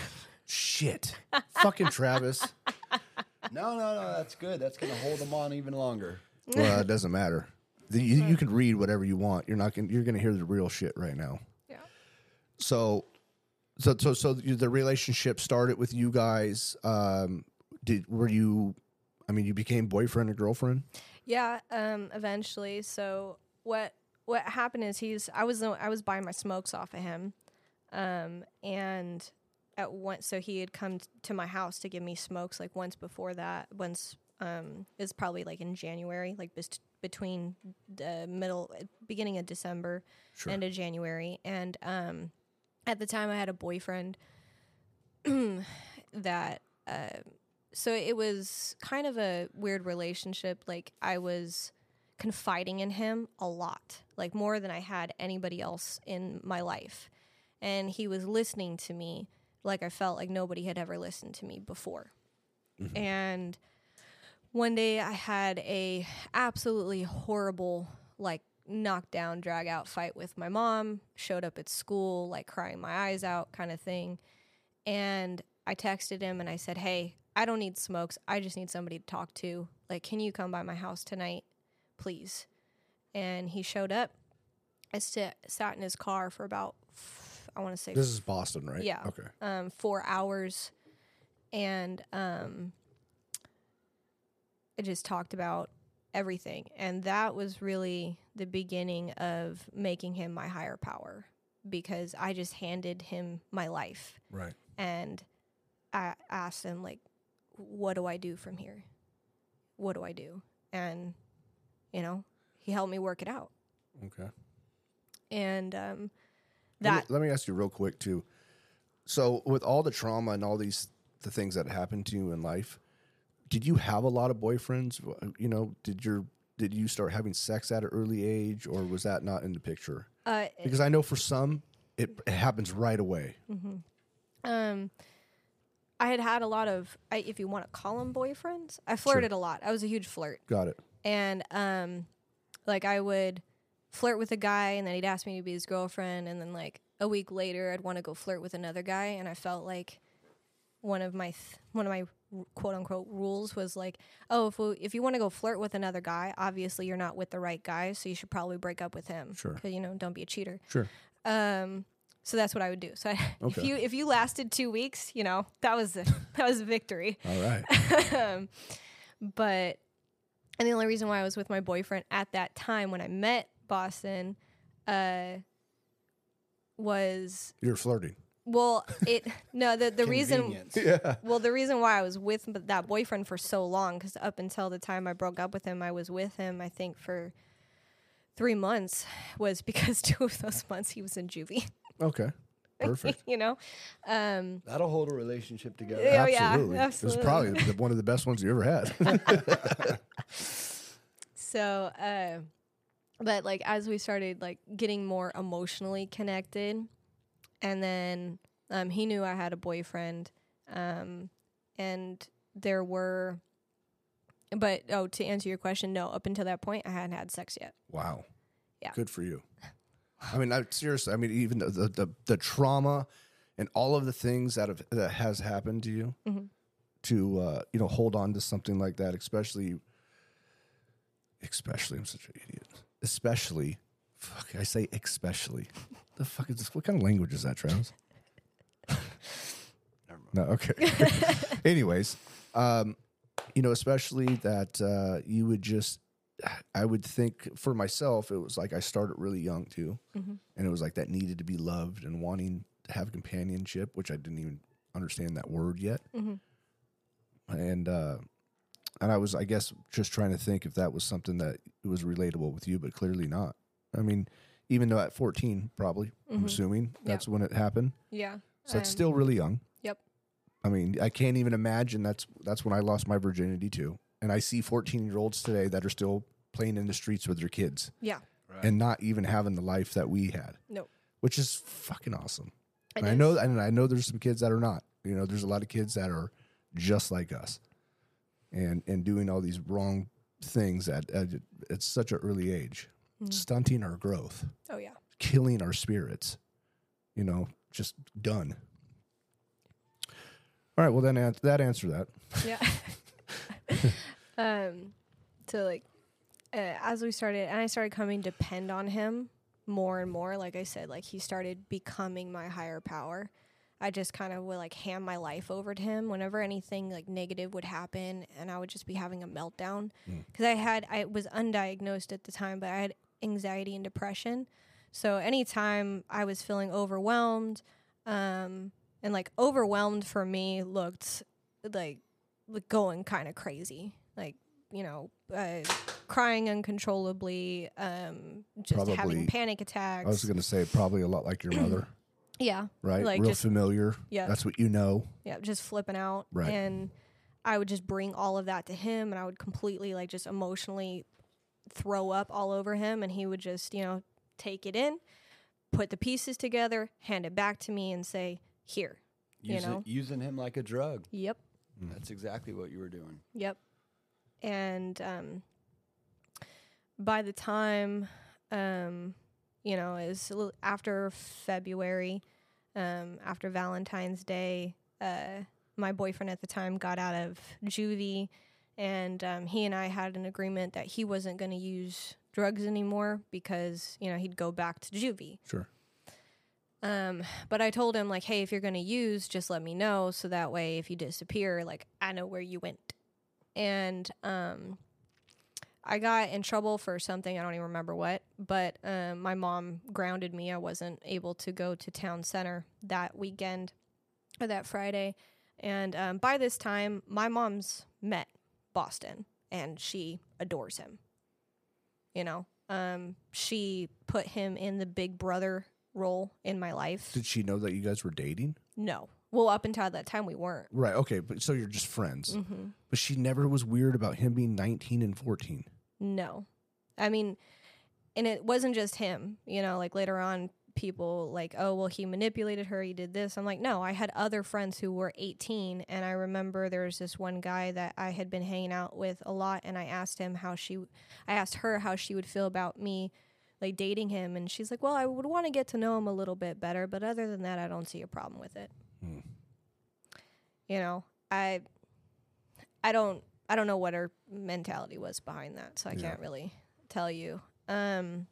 Shit. fucking Travis. No, no, no. That's good. That's going to hold them on even longer. Well, it doesn't matter. The, you, you can read whatever you want. You're not gonna, you're going to hear the real shit right now. yeah. So, so, so, so the relationship started with you guys. Um, did were you? I mean, you became boyfriend and girlfriend. Yeah, um, eventually. So what what happened is he's I was I was buying my smokes off of him, um, and at once so he had come to my house to give me smokes like once before that. Once um, is probably like in January, like bes- between the middle beginning of December, Sure. end of January, and um, at the time I had a boyfriend that. Uh, so it was kind of a weird relationship. Like I was confiding in him a lot, like more than I had anybody else in my life. And he was listening to me like I felt like nobody had ever listened to me before. Mm-hmm. And one day I had a absolutely horrible like knockdown drag out fight with my mom, showed up at school like crying my eyes out kind of thing. And I texted him and I said, "Hey, I don't need smokes. I just need somebody to talk to. Like, can you come by my house tonight, please?" And he showed up. I sit, sat in his car for about, I want to say, This is Boston, right? Yeah. Okay. um, four hours, and um, I just talked about everything, and that was really the beginning of making him my higher power because I just handed him my life Right. and I asked him like, "What do I do from here? What do I do?" And you know, he helped me work it out, Okay. and um, Let me- Let me, ask you real quick too. So, with all the trauma and all these the things that happened to you in life, did you have a lot of boyfriends? You know, did your did you start having sex at an early age, or was that not in the picture? uh, Because I know for some, it, it happens right away. Um, I had had a lot of, I, if you want to call them boyfriends, I flirted a lot. I was a huge flirt, Got it. and um, like I would flirt with a guy, and then he'd ask me to be his girlfriend, and then like a week later, I'd want to go flirt with another guy, and I felt like one of my th- one of my quote unquote rules was like, oh, if we, if you want to go flirt with another guy, obviously you're not with the right guy, so you should probably break up with him. Sure. you know, don't be a cheater. Sure. Um, so that's what I would do. So I, if you if you lasted two weeks, you know that was a, that was a victory. All right. um, but and the only reason why I was with my boyfriend at that time when I met Boston, uh, was You're flirting. well it no the the reason Convenience. Yeah. well the reason why I was with m- that boyfriend for so long because up until the time I broke up with him, I was with him I think for three months was because two of those months he was in juvie. Okay. Perfect. you know. Um, That'll hold a relationship together. Yeah. Oh, yeah, absolutely. absolutely. It's probably the, one of the best ones you ever had. so, uh, but like as we started like getting more emotionally connected, and then um, he knew I had a boyfriend, um, and there were. But oh, to answer your question, no. Up until that point, I hadn't had sex yet. wow. Yeah. Good for you. I mean, I, seriously. I mean, even the, the the the trauma and all of the things that have that has happened to you Mhm. to uh, you know hold on to something like that, especially. Especially, I'm such an idiot. Especially, fuck, I say especially. The fuck is this? What kind of language is that, Travis? Never mind. No, okay. Anyways, um, you know, especially that uh, you would just, I would think for myself, it was like I started really young too, Mhm. and it was like that needed to be loved and wanting to have companionship, which I didn't even understand that word yet, Mhm. and uh, and I was, I guess, just trying to think if that was something that was relatable with you, but clearly not. I mean, even though at fourteen, probably, I'm Mhm. assuming that's when it happened. Yeah. So that's Um, still really young. Yep. I mean, I can't even imagine that's that's when I lost my virginity too. And I see 14 year olds today that are still playing in the streets with their kids Yeah. Right. and not even having the life that we had, No. which is fucking awesome. It And I know, and I know there's some kids that are not. You know, there's a lot of kids that are just like us. And and doing all these wrong things at at, at such an early age, stunting our growth, Oh yeah. killing our spirits. You know, just done. All right. Well, then an- that answer that. Yeah. um, so like, uh, as we started, and I started coming to depend on him more and more. Like I said, like he started becoming my higher power. I just kind of would like hand my life over to him whenever anything like negative would happen, and I would just be having a meltdown because I had I was undiagnosed at the time, but I had anxiety and depression. So anytime I was feeling overwhelmed, um, and like overwhelmed for me looked like like going kind of crazy, like you know, uh, crying uncontrollably, um, just Probably- having panic attacks. I was going to say probably a lot like your mother, yeah, right? Like Real just- familiar. yeah, That's what you know. yeah, just flipping out, Right. and I would just bring all of that to him, and I would completely like just emotionally throw up all over him, and he would just you know take it in, put the pieces together, hand it back to me, and say, "Here, You Using, know? using him like a drug. yep." That's exactly what you were doing. Yep. And um, by the time, um, you know, it was a little after February, um, after Valentine's Day, uh, my boyfriend at the time got out of juvie, and um, he and I had an agreement that he wasn't going to use drugs anymore because you know he'd go back to juvie. Sure. Um, but I told him like, hey, if you're gonna use, just let me know, so that way if you disappear, like I know where you went. And um, I got in trouble for something I don't even remember what, but um, my mom grounded me. I wasn't able to go to town center that weekend or that Friday. And um, by this time, my mom's met Boston, and she adores him. You know, um, she put him in the big brother role in my life. Did she know that you guys were dating? No. Well, up until that time, we weren't. Right. Okay. But so you're just friends. hmm But she never was weird about him being 19 and 14. No. I mean, and it wasn't just him. You know, like later on, people like, oh, well, he manipulated her. He did this. I'm like, no, I had other friends who were 18. And I remember there was this one guy that I had been hanging out with a lot. And I asked him how she, I asked her how she would feel about me like dating him. And she's like, well, I would want to get to know him a little bit better. But other than that, I don't see a problem with it. Hmm. You know, I, I don't, I don't know what her mentality was behind that. So I Yeah. can't really tell you. Um,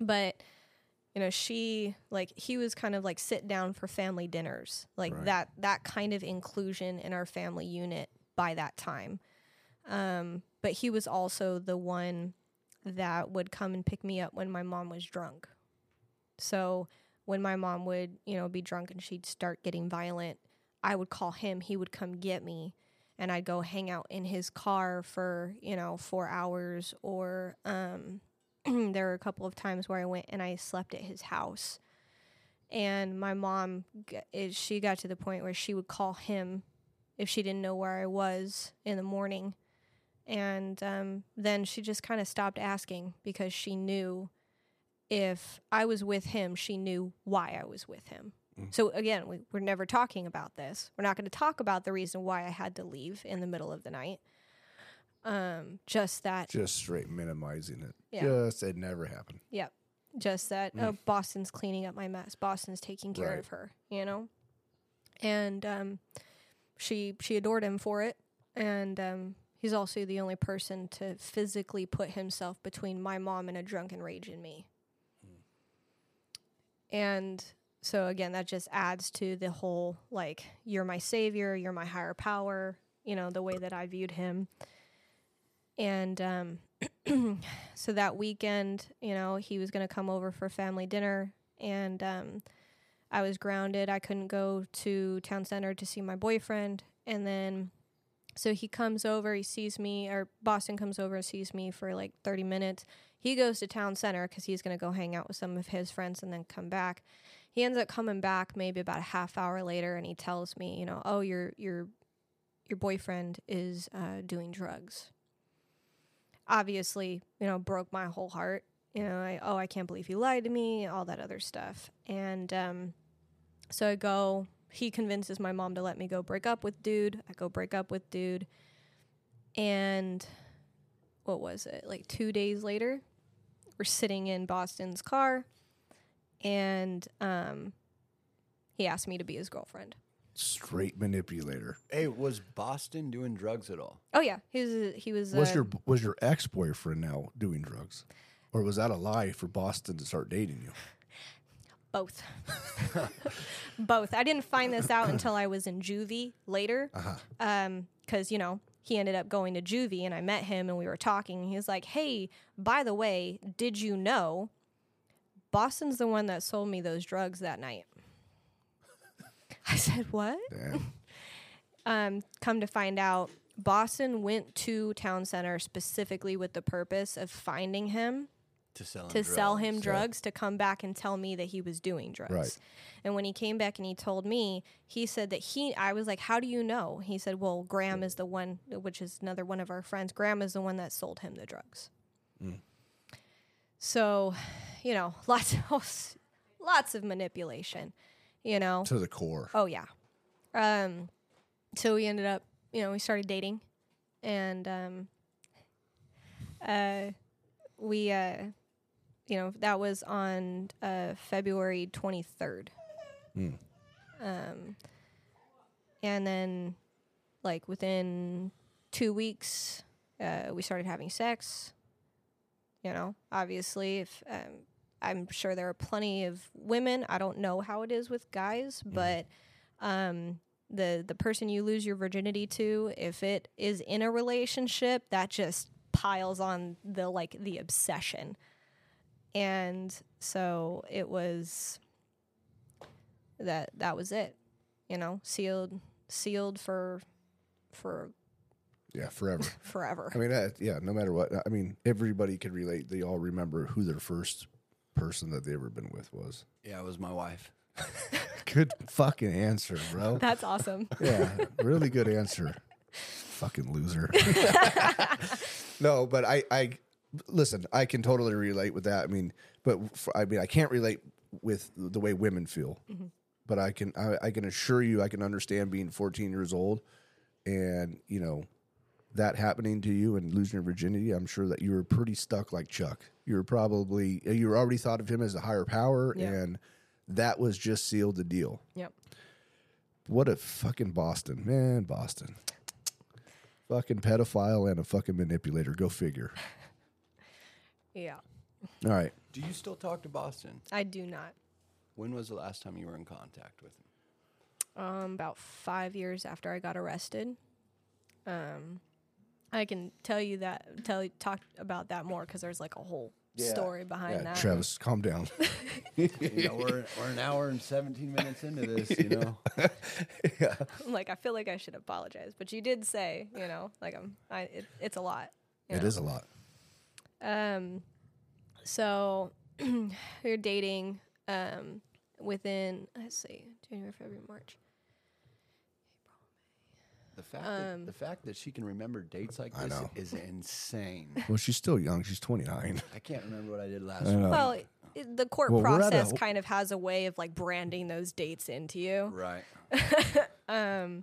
but you know, she like he was kind of like sit down for family dinners, like Right. that that kind of inclusion in our family unit by that time. Um, but he was also the one that would come and pick me up when my mom was drunk. So when my mom would, you know, be drunk and she'd start getting violent, I would call him, he would come get me and I'd go hang out in his car for, you know, 4 hours or um there were a couple of times where I went and I slept at his house. And my mom, she got to the point where she would call him if she didn't know where I was in the morning. And um, then she just kind of stopped asking because she knew if I was with him, she knew why I was with him. Mm. So again, we, we're never talking about this. We're not going to talk about the reason why I had to leave in the middle of the night. Um, just that Just straight minimizing it. Yeah. Just it never happened. Yep. Just that oh boston's cleaning up my mess boston's taking care Mm. Right. of her you know and um she she adored him for it and um he's also the only person to physically put himself between my mom and a drunken rage in me and so again that just adds to the whole like you're my savior you're my higher power you know the way that i viewed him and um so that weekend, you know, he was going to come over for family dinner and um I was grounded. I couldn't go to town center to see my boyfriend and then so he comes over, he sees me or Boston comes over and sees me for like 30 minutes. He goes to town center cuz he's going to go hang out with some of his friends and then come back. He ends up coming back maybe about a half hour later and he tells me, you know, "Oh, your your your boyfriend is uh doing drugs." obviously, you know, broke my whole heart. You know, I, oh, I can't believe he lied to me, all that other stuff. And um, so I go, he convinces my mom to let me go break up with dude. I go break up with dude. And what was it? Like two days later, we're sitting in Boston's car, and um, he asked me to be his girlfriend. Straight manipulator. Hey, was Boston doing drugs at all? Oh yeah, he was. He was. Was uh, your was your ex boyfriend now doing drugs, or was that a lie for Boston to start dating you? both. both. I didn't find this out until I was in juvie later. Um, because you know he ended up going to juvie, and I met him, and we were talking. And he was like, "Hey, by the way, did you know Boston's the one that sold me those drugs that night?" I said, "What?" Um, come to find out, Boston went to Town Center specifically with the purpose of finding him To sell him to sell him drugs. drugs to come back and tell me that he was doing drugs. Right. And when he came back and he told me, he said that he I was like, "How do you know?" He said, "Well, Graham is the one which is another one of our friends. Graham is the one that sold him the drugs." So, you know, lots of lots of manipulation, you know. to the core. Oh yeah. Um, so we ended up, you know, we started dating, and um, uh, we, uh, you know, that was on uh, February twenty third. Um, and then, like within two weeks, uh, we started having sex. You know, obviously, if um, I'm sure there are plenty of women. I don't know how it is with guys, but um, the the person you lose your virginity to, if it is in a relationship, that just piles on the like the obsession. And so it was that that was it. You know, sealed sealed for for Yeah, forever. forever. I mean, that, yeah. No matter what, I mean, everybody could relate. They all remember who their first person that they ever been with was. Yeah, it was my wife. Good fucking answer, bro. That's awesome. Yeah, really good answer. Fucking loser. no, but I, I listen. I can totally relate with that. I mean, but for, I mean, I can't relate with the way women feel. Mm-hmm. But I can, I, I can assure you, I can understand being 14 years old, and you know, that happening to you and losing your virginity. I'm sure that you were pretty stuck like Chuck. You were probably you were already thought of him as a higher power, Yeah. and that was just sealed the deal. Yep. What a fucking Boston, man, Boston. Fucking pedophile and a fucking manipulator. Go figure. Yeah. All right. Do you still talk to Boston? I do not. When was the last time you were in contact with him? um, about five years after I got arrested. Um, I can tell you that, tell talk about that more because there's like a whole story behind Yeah, that. Travis, calm down. You know, we're, we're an hour and 17 minutes into this, you know? like I feel like I should apologize, but you did say, you know, like I'm, I, it, it's a lot. you It know? is a lot. Um, so you're dating. Um, within let's see, January, February, March. The fact, Um, that, the fact that she can remember dates like I this know. is insane. Well, she's still young. She's 29. I can't remember what I did last I week. Well, it, the court Well, we're at a- process kind of has a way of like branding those dates into you. Right. Um,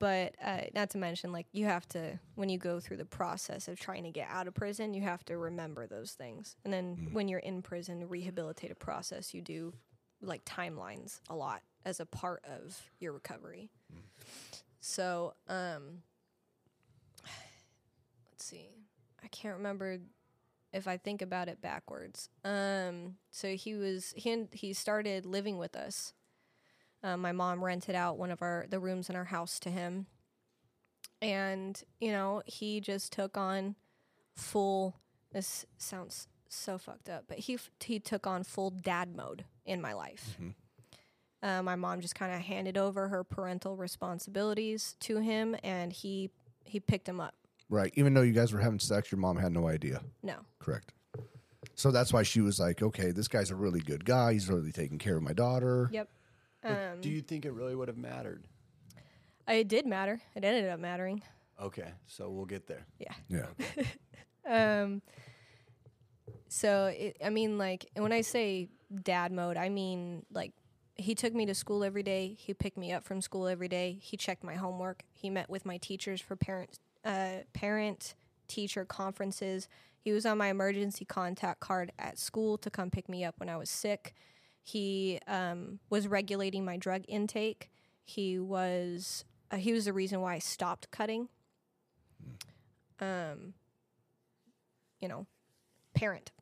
but uh, not to mention, like you have to when you go through the process of trying to get out of prison, you have to remember those things. And then when you're in prison, the rehabilitative process, you do like timelines a lot as a part of your recovery. So, um, let's see, I can't remember if I think about it backwards. Um, so he was he he started living with us. Um, my mom rented out one of our the rooms in our house to him, and you know he just took on full. This sounds so fucked up, but he he took on full dad mode in my life. Uh, my mom just kind of handed over her parental responsibilities to him, and he he picked him up. Right. Even though you guys were having sex, your mom had no idea. No, Correct. So that's why she was like, okay, this guy's a really good guy. He's really taking care of my daughter. yep. Um, do you think it really would have mattered? it did matter. It ended up mattering. Okay, so we'll get there. Yeah. Yeah. Um, so it, I mean, like, when I say dad mode, I mean like he took me to school every day. He picked me up from school every day. He checked my homework. He met with my teachers for parent uh, parent teacher conferences. He was on my emergency contact card at school to come pick me up when I was sick. He um, was regulating my drug intake. He was uh, he was the reason why I stopped cutting. Um, you know, parent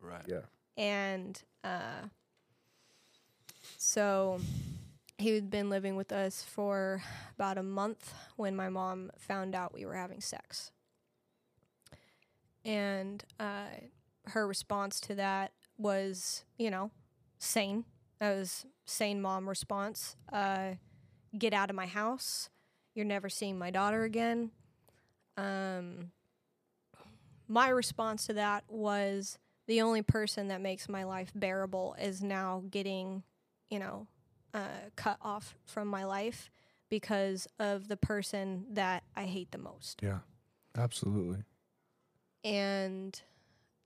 Right. Yeah. And uh, so he had been living with us for about a month when my mom found out we were having sex. And uh, her response to that was you know sane. That was sane mom response. Uh, get out of my house. You're never seeing my daughter again. Um, my response to that was the only person that makes my life bearable is now getting, you know, uh, cut off from my life because of the person that I hate the most. Yeah, absolutely. And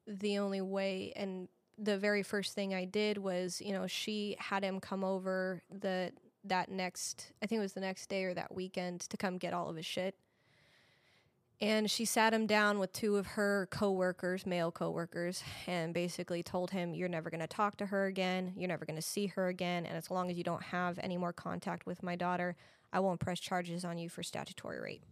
the only way, and the very first thing I did was, you know, she had him come over the that next, I think it was the next day or that weekend to come get all of his shit. And she sat him down with two of her coworkers, male coworkers, and basically told him, You're never going to talk to her again. You're never going to see her again. And as long as you don't have any more contact with my daughter, I won't press charges on you for statutory rape.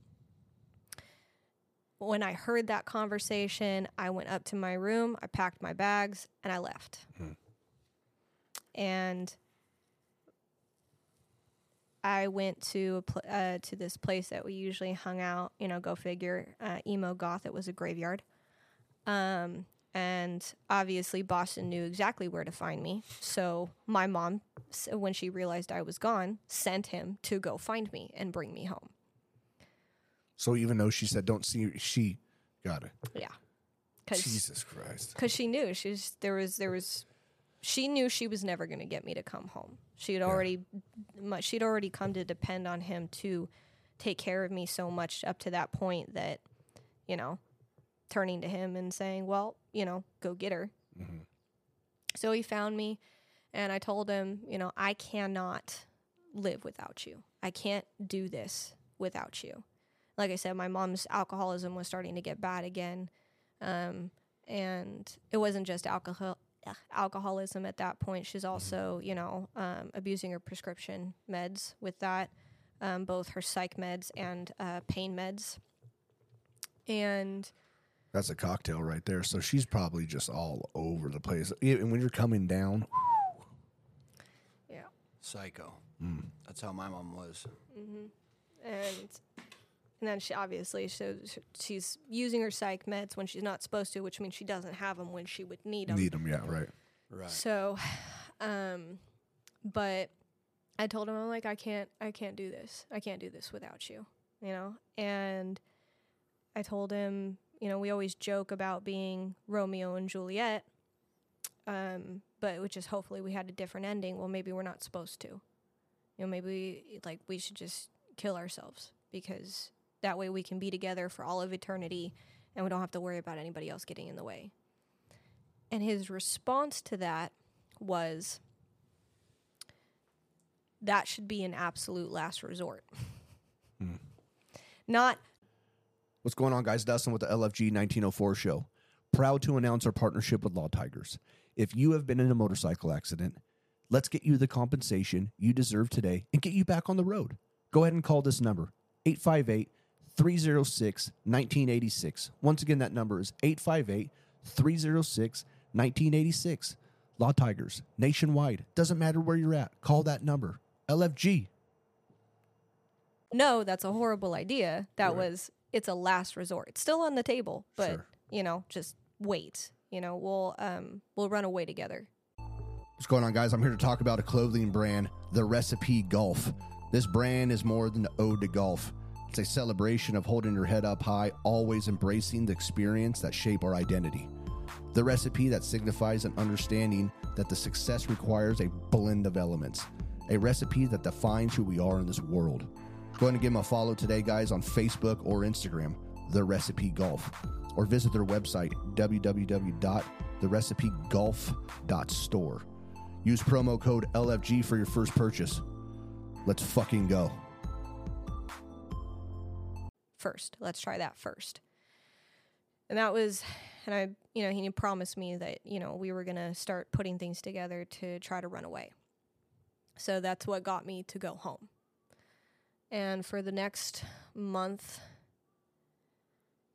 When I heard that conversation, I went up to my room, I packed my bags, and I left. Hmm. And I went to a pl- uh, to this place that we usually hung out. You know, go figure. Uh, emo goth. It was a graveyard. Um, and obviously, Boston knew exactly where to find me. So my mom, when she realized I was gone, sent him to go find me and bring me home. So even though she said don't see, she got it. Yeah, because Jesus Christ. because she knew she's there was there was she knew she was never going to get me to come home she had already mu- she'd already come to depend on him to take care of me so much up to that point that you know turning to him and saying well you know go get her. So he found me and i told him you know i cannot live without you. I can't do this without you. Like i said my mom's alcoholism was starting to get bad again um, and it wasn't just alcohol alcoholism at that point. She's also, you know, um, abusing her prescription meds with that, um, both her psych meds and uh, pain meds. And That's a cocktail right there. So she's probably just all over the place. And when you're coming down, yeah, Psycho. Mm. That's how my mom was. Mm-hmm. and and then she obviously so she's using her psych meds when she's not supposed to, which means she doesn't have them when she would need them. need them. Yeah, right. Right. So, um, but I told him I'm like I can't I can't do this. I can't do this without you. You know, and I told him you know we always joke about being Romeo and Juliet, um, but which is hopefully we had a different ending. Well, maybe we're not supposed to. You know, maybe like we should just kill ourselves because that way we can be together for all of eternity and we don't have to worry about anybody else getting in the way. And his response to that was that should be an absolute last resort. Hmm. Not What's going on, guys? Dustin with the LFG 1904 show. Proud to announce our partnership with Law Tigers. If you have been in a motorcycle accident, let's get you the compensation you deserve today and get you back on the road. Go ahead and call this number 858 306 1986. Once again, that number is 858 306 1986. Law Tigers, nationwide. Doesn't matter where you're at. Call that number. LFG. no, that's a horrible idea. That was it's a last resort. It's still on the table, but Sure. you know, just wait. You know, we'll um we'll run away together. What's going on, guys? I'm here to talk about a clothing brand, The Recipe Golf. This brand is more than an ode to golf. It's a celebration of holding your head up high, always embracing the experience that shape our identity. The recipe that signifies an understanding that the success requires a blend of elements, a recipe that defines who we are in this world. Go and give them a follow today, guys, on Facebook or Instagram, The Recipe Golf, or visit their website, www.therecipegolf.store. Use promo code LFG for your first purchase. Let's fucking go. First. Let's try that first. And that was, and I, you know, he promised me that, you know, we were going to start putting things together to try to run away. So that's what got me to go home. And for the next month,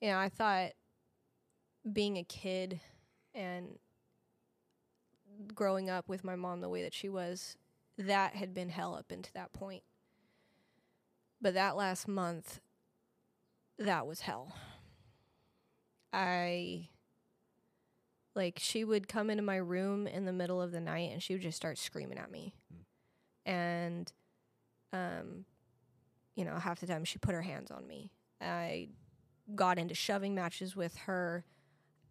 you know, I thought being a kid and growing up with my mom the way that she was, that had been hell up until that point. But that last month, that was hell. I like she would come into my room in the middle of the night and she would just start screaming at me. And um you know, half the time she put her hands on me. I got into shoving matches with her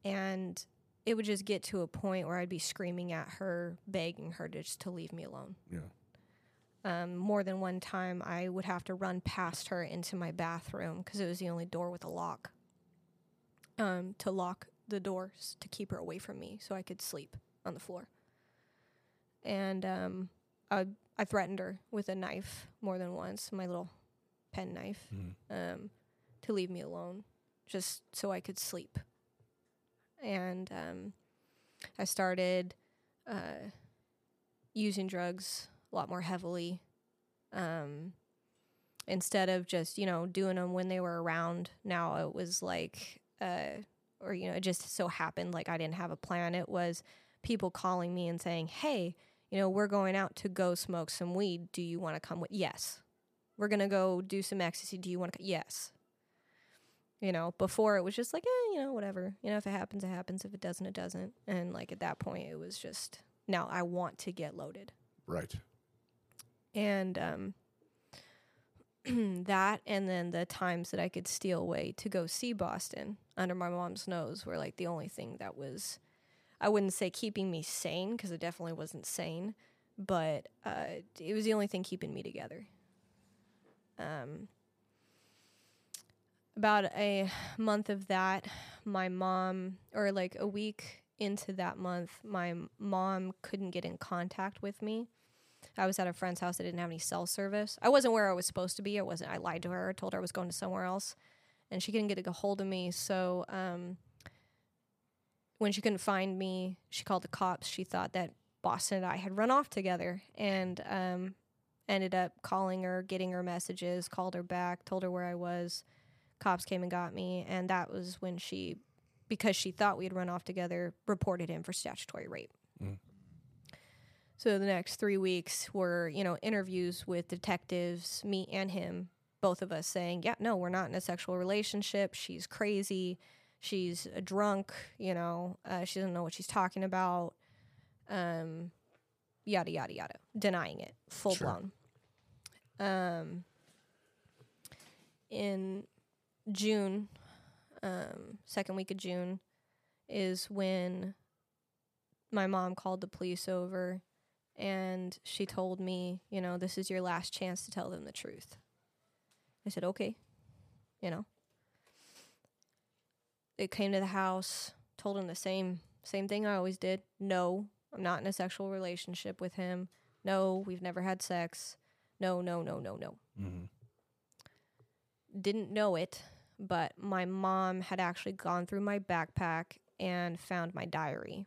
and it would just get to a point where I'd be screaming at her, begging her just to leave me alone. Yeah. Um, more than one time, I would have to run past her into my bathroom because it was the only door with a lock. Um, to lock the doors to keep her away from me so I could sleep on the floor. And um, I I threatened her with a knife more than once, my little pen knife, um, to leave me alone, just so I could sleep. And um, I started uh, using drugs a lot more heavily. Um, instead of just you know doing them when they were around, now it was like, uh, or you know, it just so happened like I didn't have a plan. It was people calling me and saying, "Hey, you know, we're going out to go smoke some weed. Do you want to come with?" Yes. We're gonna go do some ecstasy. Do you want to? Come? Yes. You know, before it was just like, eh, you know, whatever. You know, if it happens, it happens. If it doesn't, it doesn't. And like at that point, it was just, now I want to get loaded. Right. And um, that, and then the times that I could steal away to go see Boston under my mom's nose were like the only thing that was, I wouldn't say keeping me sane because it definitely wasn't sane, but uh, it was the only thing keeping me together. Um, about a month of that, my mom, or like a week into that month, my mom couldn't get in contact with me. I was at a friend's house that didn't have any cell service. I wasn't where I was supposed to be. I wasn't. I lied to her. told her I was going to somewhere else, and she couldn't get a hold of me. So um, when she couldn't find me, she called the cops. She thought that Boston and I had run off together, and um, ended up calling her, getting her messages, called her back, told her where I was. Cops came and got me, and that was when she, because she thought we had run off together, reported him for statutory rape. Mm. So the next three weeks were, you know, interviews with detectives, me and him, both of us saying, yeah, no, we're not in a sexual relationship. She's crazy. She's a drunk. You know, uh, she doesn't know what she's talking about. Um, yada yada yada, denying it, full Sure. blown. Um, in June, um, second week of June, is when my mom called the police over and she told me, you know, this is your last chance to tell them the truth. I said, okay, you know. They came to the house, told him the same same thing I always did. No, I'm not in a sexual relationship with him. No, we've never had sex. No, no, no, no, no. Mm-hmm. Didn't know it, but my mom had actually gone through my backpack and found my diary.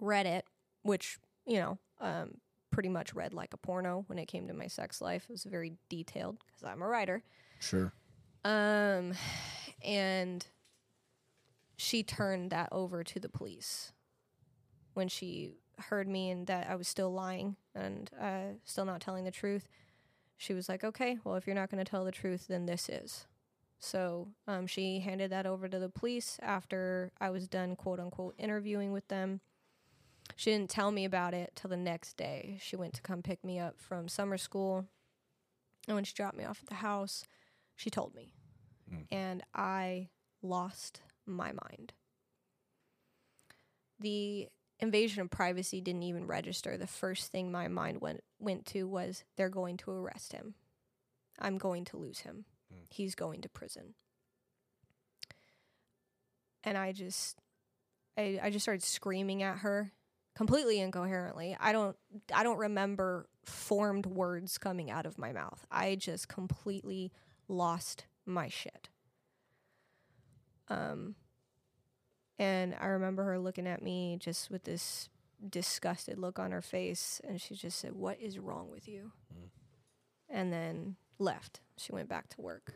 Read it, which, you know, um, pretty much read like a porno when it came to my sex life. It was very detailed because I'm a writer. Sure. Um, and she turned that over to the police when she heard me and that I was still lying and uh, still not telling the truth. She was like, "Okay, well, if you're not going to tell the truth, then this is." So um, she handed that over to the police after I was done, quote unquote, interviewing with them. She didn't tell me about it till the next day. She went to come pick me up from summer school, and when she dropped me off at the house, she told me hmm. and I lost my mind. The invasion of privacy didn't even register. The first thing my mind went went to was they're going to arrest him. I'm going to lose him. Hmm. He's going to prison. And I just I, I just started screaming at her completely incoherently. I don't I don't remember formed words coming out of my mouth. I just completely lost my shit. Um, and I remember her looking at me just with this disgusted look on her face, and she just said, "What is wrong with you?" And then left. She went back to work.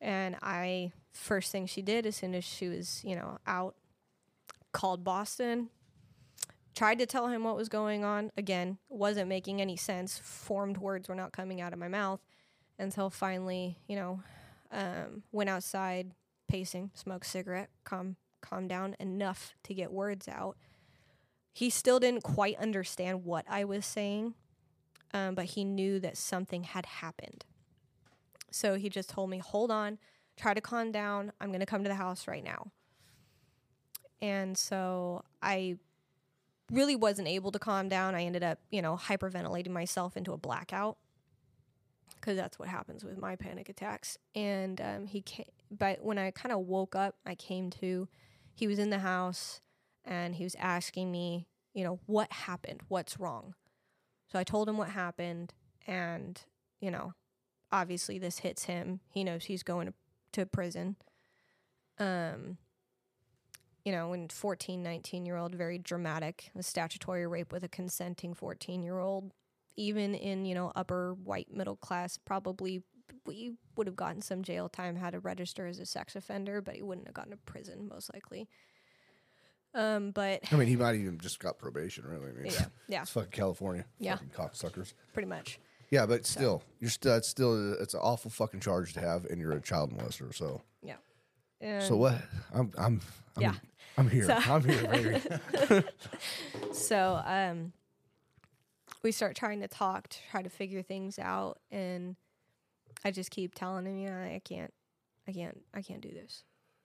And I first thing she did as soon as she was, you know, out, called Boston, tried to tell him what was going on. Again, wasn't making any sense. Formed words were not coming out of my mouth until finally, you know, um, went outside, pacing, smoked cigarette, calm, calm down enough to get words out. He still didn't quite understand what I was saying, um, but he knew that something had happened. So he just told me, hold on, try to calm down. I'm going to come to the house right now. And so I really wasn't able to calm down. I ended up, you know, hyperventilating myself into a blackout because that's what happens with my panic attacks. And um, he came, but when I kind of woke up, I came to, he was in the house and he was asking me, you know, what happened? What's wrong? So I told him what happened. And, you know, obviously this hits him. He knows he's going to, to prison. Um, you know, in 14, 19 year old, very dramatic, a statutory rape with a consenting 14 year old, even in, you know, upper white middle class, probably we would have gotten some jail time had to register as a sex offender, but he wouldn't have gotten to prison most likely. Um, but I mean, he might even just got probation. Really, I mean, yeah, yeah, it's fucking California. Yeah. fucking cocksuckers. pretty much. Yeah, but still, you're still. It's still. It's an awful fucking charge to have, and you're a child molester. So, Yeah. And so what? I'm. I'm. I'm Yeah. I'm here. So- I'm here, baby. So um, we start trying to talk to try to figure things out, and I just keep telling him, you know, I can't, I can't, I can't do this.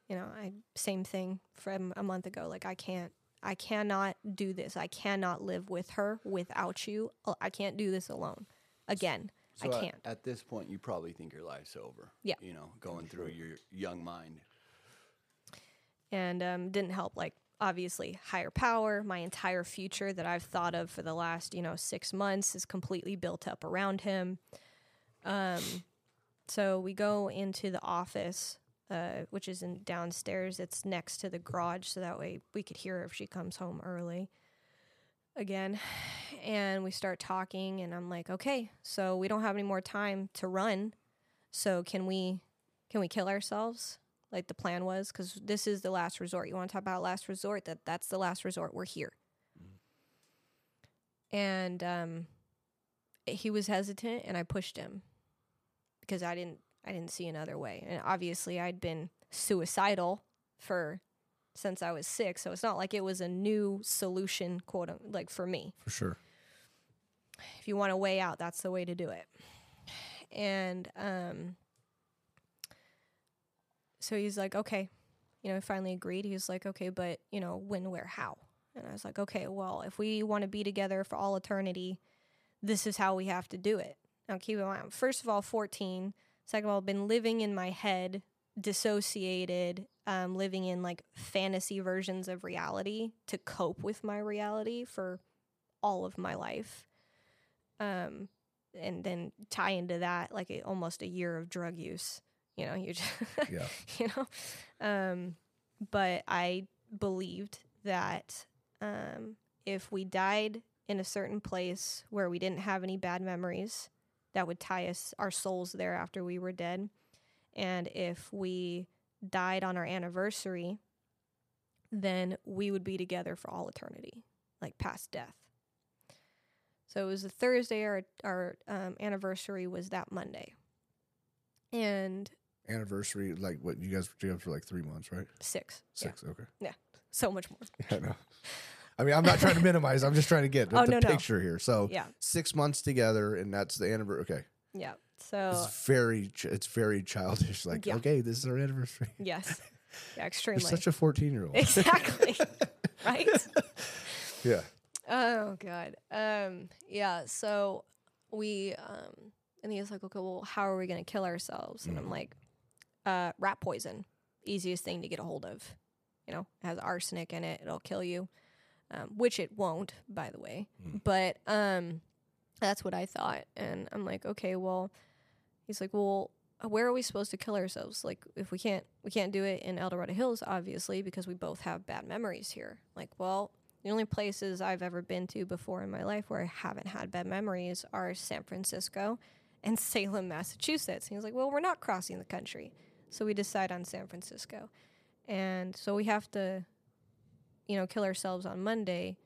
You know, I same thing from a month ago. Like I can't, I cannot do this. I cannot live with her without you. Uh, I can't do this alone. Again, So I can't. At, this point, you probably think your life's over. Yeah. You know, going through your young mind. And um, didn't help like obviously higher power. My entire future that i've thought of for the last you know six months is completely built up around him. Um, so we go into the office uh, which is in downstairs. It's next to the garage so that way we could hear her if she comes home early again. And we start talking and i'm like okay so we don't have any more time to run. So can we can we kill ourselves like the plan was because this is the last resort. You want to talk about last resort? That that's the last resort. We're here. And um he was hesitant and i pushed him because i didn't i didn't see another way. And obviously i'd been suicidal for since i was six so it's not like it was a new solution quote like for me. For sure. if you want a way out, that's the way to do it. And um, so he's like, okay, you know, finally agreed. He was like, okay, but you know, when, where, how? And I was like, okay, well, if we want to be together for all eternity, this is how we have to do it. Now, keep in mind, first of all, 14. Second of all, been living in my head, dissociated, um, living in like fantasy versions of reality to cope with my reality for all of my life um, and then tie into that like a, almost a year of drug use. You know, you just, Yeah. you know, um, but I believed that um, if we died in a certain place where we didn't have any bad memories, that would tie us our souls there after we were dead, and if we died on our anniversary, then we would be together for all eternity, like past death. So it was a Thursday. Our our um, anniversary was that Monday, and Anniversary, like what you guys were together for like three months, right? six. Yeah, Six. Okay. Yeah. So much more. Yeah, no. I mean, I'm not trying to minimize. I'm just trying to get Oh, the no, no. picture here. So Yeah, six months together, and that's the anniversary. Okay, yeah. So it's very, it's very childish. Like, Yeah. okay, this is our anniversary. yes, yeah, You're extremely. such a 14 year old. exactly. right. yeah. Oh god. Um yeah, so we um and he was like, Okay, well, how are we gonna kill ourselves? And I'm like, uh rat poison. Easiest thing to get a hold of. You know, it has arsenic in it, it'll kill you. Um, which it won't, by the way. But um that's what I thought. And I'm like, okay, well he's like, Well, where are we supposed to kill ourselves? Like if we can't we can't do it in El Dorado Hills, obviously, because we both have bad memories here. Like, well, the only places I've ever been to before in my life where I haven't had bad memories are San Francisco and Salem, Massachusetts. And he was like, Well, we're not crossing the country. So we decide on San Francisco. And so we have to, you know, kill ourselves on Monday.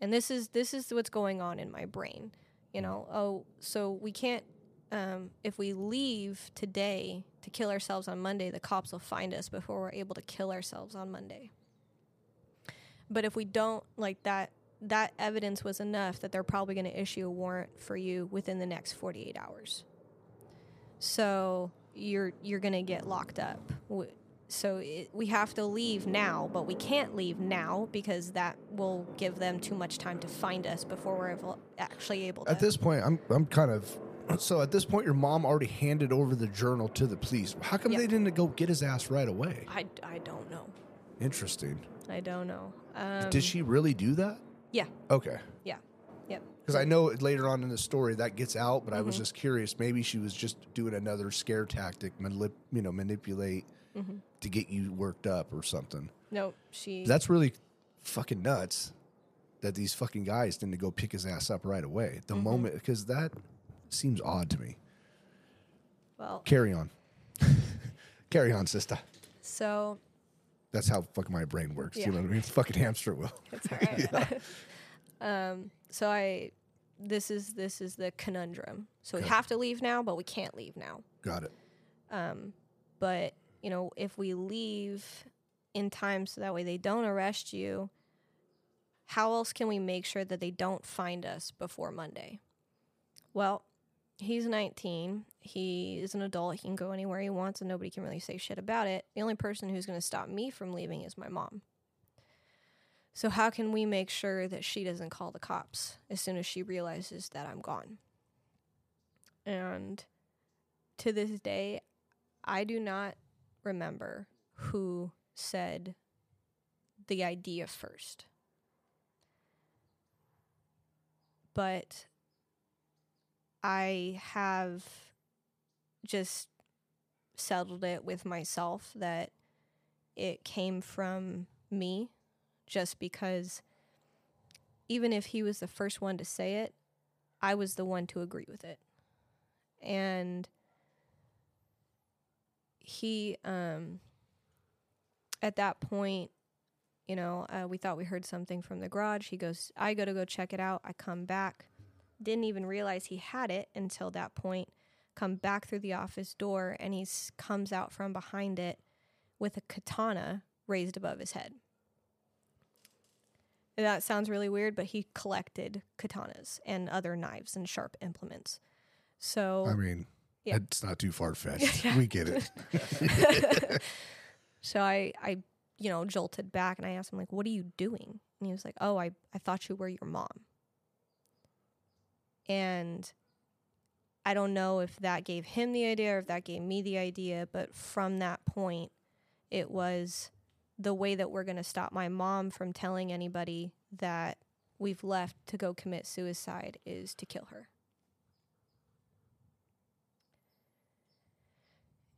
And this is this is what's going on in my brain. You know, oh, so we can't um, if we leave today to kill ourselves on Monday, the cops will find us before we're able to kill ourselves on Monday. But if we don't, like that, that evidence was enough that they're probably going to issue a warrant for you within the next 48 hours. So you're you're to get locked up. So it, we have to leave now, but we can't leave now because that will give them too much time to find us before we're able, actually able to. At this point, I'm I'm kind of so at this point, your mom already handed over the journal to the police. How come Yep. they didn't go get his ass right away? I, I don't know. Interesting. I don't know. Um, Did she really do that? Yeah. Okay. Yeah. Because I know later on in the story that gets out, but I Mm-hmm. was just curious. Maybe she was just doing another scare tactic, manip, you know, manipulate Mm-hmm. to get you worked up or something. No, she. That's really fucking nuts that these fucking guys didn't go pick his ass up right away. Mm-hmm. The moment, because that seems odd to me. well, Carry on. Carry on, sister. so That's how fucking my brain works. Yeah. You know what I mean? Fucking hamster wheel. it's all right. um. So I. This is this is the conundrum. So we have to leave now, but we can't leave now. Got it. Um. But you know, if we leave in time, so that way they don't arrest you. How else can we make sure that they don't find us before Monday? Well, he's 19. He is an adult. He can go anywhere he wants, and nobody can really say shit about it. The only person who's going to stop me from leaving is my mom. So, how can we make sure that she doesn't call the cops as soon as she realizes that I'm gone? And to this day, I do not remember who said the idea first. But I have just settled it with myself that it came from me just because even if he was the first one to say it, I was the one to agree with it. And he um at that point you know uh, we thought we heard something from the garage. He goes i go to go check it out. I come back. Didn't even realize he had it until that point. Come back through the office door and he comes out from behind it with a katana raised above his head that sounds really weird but he collected katanas and other knives and sharp implements so I mean, Yeah. it's not too far fetched. we get it. so I, I, you know, jolted back and I asked him like, "What are you doing?" And he was like, "Oh, I, I thought you were your mom." And I don't know if that gave him the idea or if that gave me the idea, but from that point, it was the way that we're going to stop my mom from telling anybody that we've left to go commit suicide is to kill her.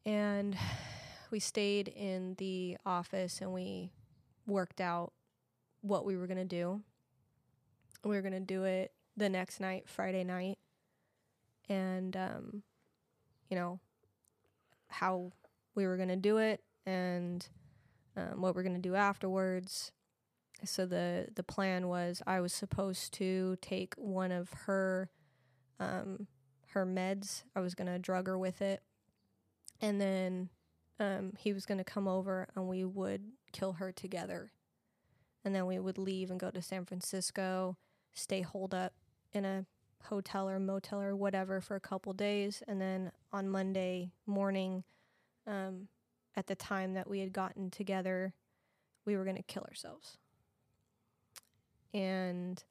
And we stayed in the office and we worked out what we were going to do. We were going to do it the next night, Friday night. And, um, you know, how we were going to do it and um, what we're going to do afterwards. So the the plan was I was supposed to take one of her um, her meds. I was going to drug her with it and then um, he was going to come over and we would kill her together and then we would leave and go to san francisco stay holed up in a hotel or motel or whatever for a couple days and then on monday morning um, at the time that we had gotten together we were going to kill ourselves and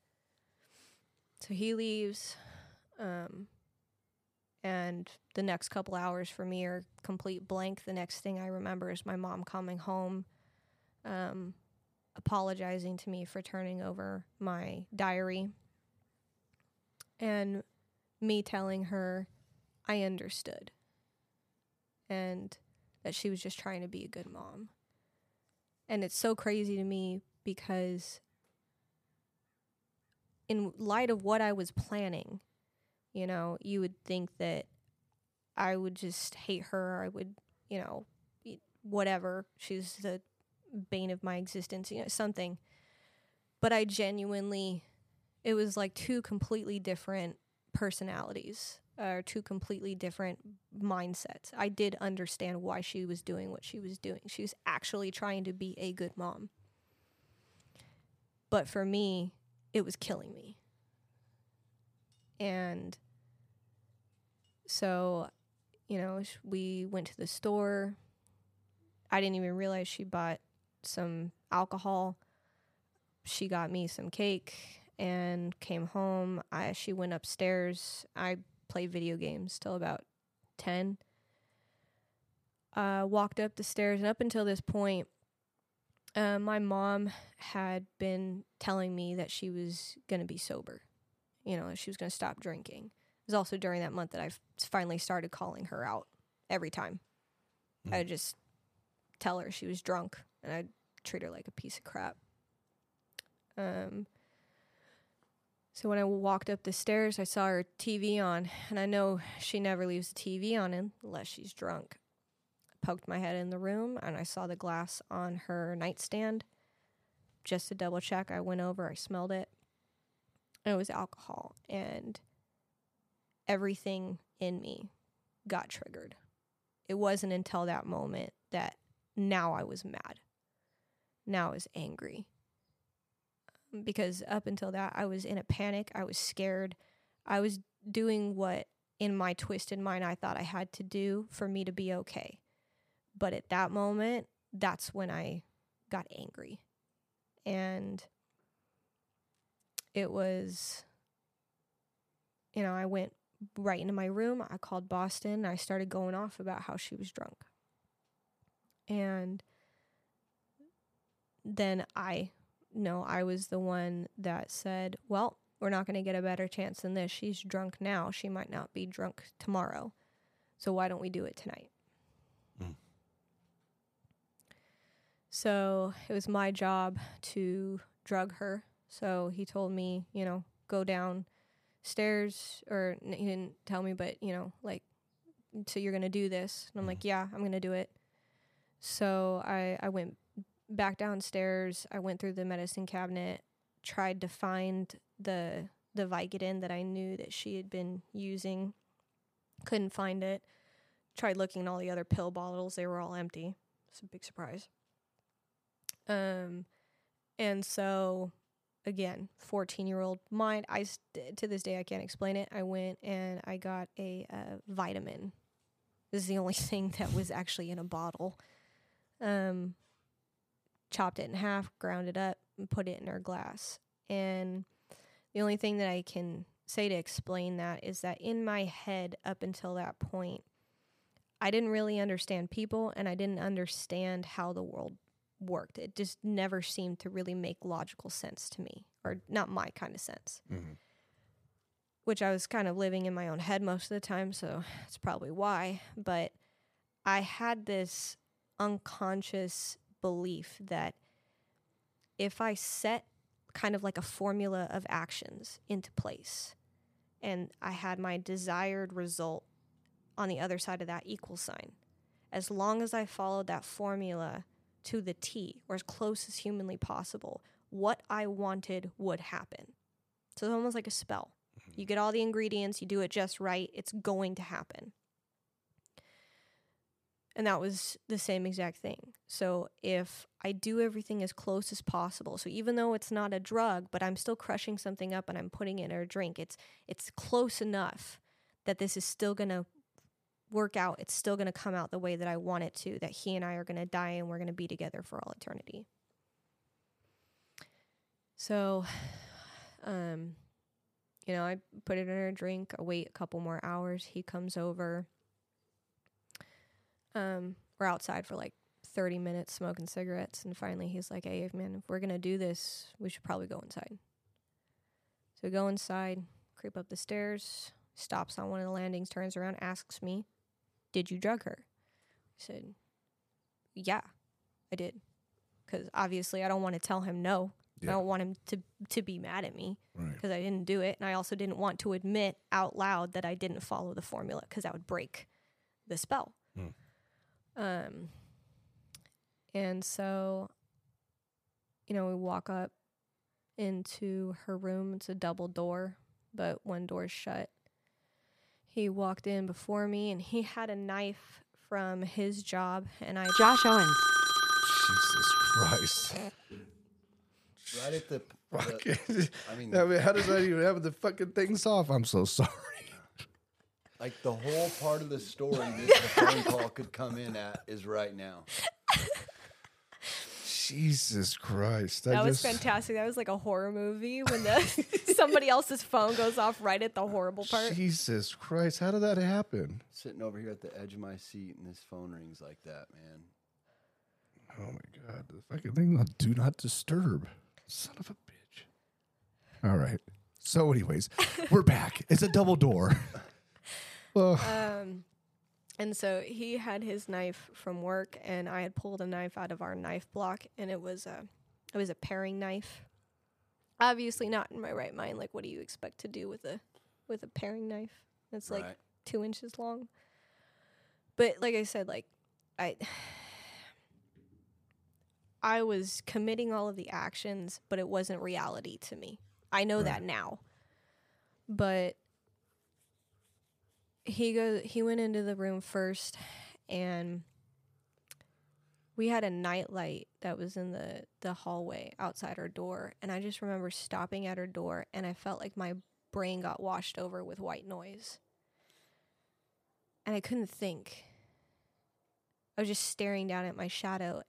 so he leaves um, and the next couple hours for me are complete blank. The next thing I remember is my mom coming home, um, apologizing to me for turning over my diary, and me telling her I understood. and that she was just trying to be a good mom. And it's so crazy to me because in light of what I was planning, you know, you would think that I would just hate her. I would, you know, whatever. She's the bane of my existence, you know, something. But I genuinely, it was like two completely different personalities or two completely different mindsets. I did understand why she was doing what she was doing. She was actually trying to be a good mom. But for me, it was killing me. And so, you know, we went to the store. I didn't even realize she bought some alcohol. She got me some cake and came home. I she went upstairs. I played video games till about 10. Uh, walked up the stairs, and up until this point, uh, my mom had been telling me that she was going to be sober. You know, she was going to stop drinking. It was also during that month that I finally started calling her out every time. Mm. I'd just tell her she was drunk and I'd treat her like a piece of crap. Um, so when I walked up the stairs, I saw her TV on, and I know she never leaves the TV on unless she's drunk. I poked my head in the room, and I saw the glass on her nightstand. Just to double check, I went over, I smelled it. It was alcohol, and everything in me got triggered. It wasn't until that moment that now I was mad. Now I was angry because up until that I was in a panic. I was scared. I was doing what in my twisted mind I thought I had to do for me to be okay. But at that moment, that's when I got angry. And it was you know, I went right into my room. I called Boston. I started going off about how she was drunk. And then I no, I was the one that said, "Well, we're not going to get a better chance than this. She's drunk now. She might not be drunk tomorrow. So why don't we do it tonight?" Mm. So, it was my job to drug her. So, he told me, you know, go downstairs or n- he didn't tell me, but, you know, like so you're going to do this. And I'm like, "Yeah, I'm going to do it." So, I I went back downstairs. I went through the medicine cabinet, tried to find the the Vicodin that I knew that she had been using. Couldn't find it. Tried looking in all the other pill bottles; they were all empty. It's a big surprise. Um, and so again, fourteen year old mind. I st- to this day I can't explain it. I went and I got a uh, vitamin. This is the only thing that was actually in a bottle. Um, chopped it in half, ground it up, and put it in her glass. And the only thing that I can say to explain that is that in my head, up until that point, I didn't really understand people and I didn't understand how the world worked. It just never seemed to really make logical sense to me, or not my kind of sense, Mhm. which I was kind of living in my own head most of the time. So that's probably why. But I had this unconscious belief that if I set kind of like a formula of actions into place and I had my desired result on the other side of that equal sign, as long as I followed that formula to the T or as close as humanly possible, what I wanted would happen. So it's almost like a spell. You mm-hmm. get all the ingredients, you do it just right, it's going to happen. And that was the same exact thing. So if I do everything as close as possible, so even though it's not a drug, but I'm still crushing something up and I'm putting it in a drink, it's it's close enough that this is still gonna work out. It's still gonna come out the way that I want it to. That he and I are gonna die and we're gonna be together for all eternity. So, um, you know, I put it in a drink. I wait a couple more hours. He comes over. Um, we're outside for like 30 minutes smoking cigarettes. And finally, he's like, Hey, man, if we're going to do this, we should probably go inside. So we go inside, creep up the stairs, stops on one of the landings, turns around, asks me, Did you drug her? I said, "Yeah, I did." Cuz obviously I don't want to tell him no. Yeah. I don't want him to to be mad at me Right. because I didn't do it, and I also didn't want to admit out loud that I didn't follow the formula because that would break the spell. Hmm. Um, and so, you know, we walk up into her room. It's a double door, but one door's shut. He walked in before me, and he had a knife from his job, and I Josh Owens. Jesus Christ. Right at the, the Fucking, I mean, I mean, how does that even have the fucking things off? I'm so sorry. Like the whole part of the story that the phone call could come in at is right now. Jesus Christ. I That was just- fantastic. That was like a horror movie when the somebody else's phone goes off right at the horrible part. Jesus Christ. How did that happen? Sitting over here at the edge of my seat and this phone rings like that, man. Oh my God. The fucking thing on do not disturb. Son of a bitch. All right. So, anyways, we're back. It's a double door. well, Um, and so he had his knife from work, and I had pulled a knife out of our knife block, and it was a, it was a paring knife. Obviously, not in my right mind. Like, what do you expect to do with a, with a paring knife? It's like right. two inches long. But like I said, like I I was committing all of the actions, but it wasn't reality to me. I know that now. But he goes he went into the room first and we had a nightlight that was in the the hallway outside our door and I just remember stopping at her door and I felt like my brain got washed over with white noise and I couldn't think. I was just staring down at my shadow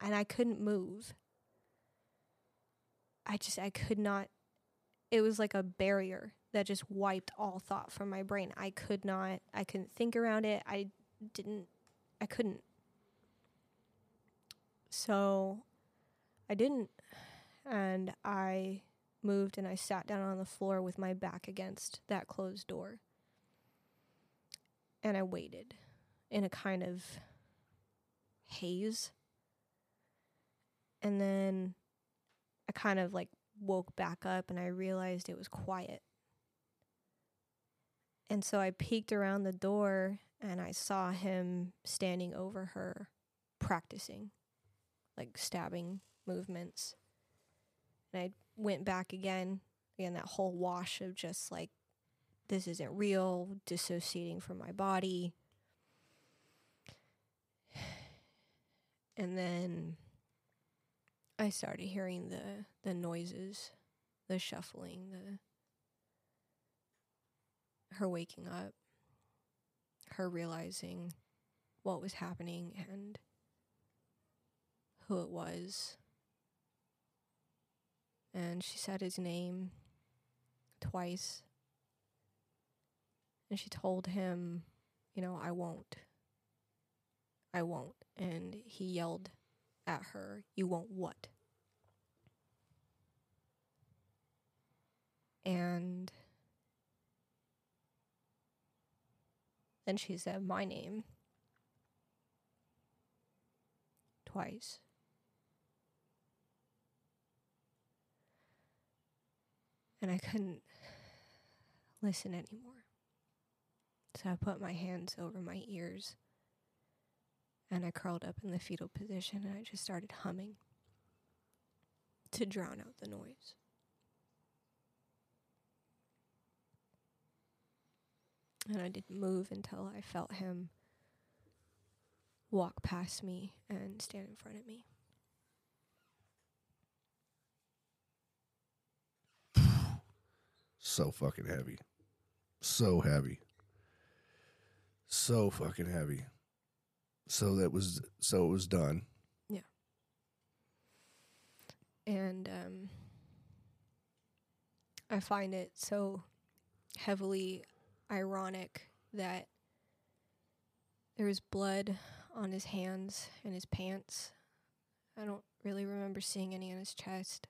and I couldn't move. I just, I could not. It was like a barrier that just wiped all thought from my brain. I could not, I couldn't think around it. I didn't, I couldn't. So I didn't. And I moved and I sat down on the floor with my back against that closed door and I waited in a kind of haze. And then I kind of like woke back up and I realized it was quiet. And so I peeked around the door and I saw him standing over her practicing like stabbing movements. And I went back again, again that whole wash of just like this isn't real, dissociating from my body. And then I started hearing the the noises, the shuffling, the her waking up, her realizing what was happening and who it was. And she said his name twice. And she told him, you know, I won't. I won't. And he yelled at her, You won't what? And then she said my name twice. And I couldn't listen anymore. So I put my hands over my ears and I curled up in the fetal position and I just started humming to drown out the noise. And I didn't move until I felt him walk past me and stand in front of me. so fucking heavy. So heavy. So fucking heavy. So that was so it was done. Yeah. And um, I find it so heavily ironic that there was blood on his hands and his pants. I don't really remember seeing any on his chest.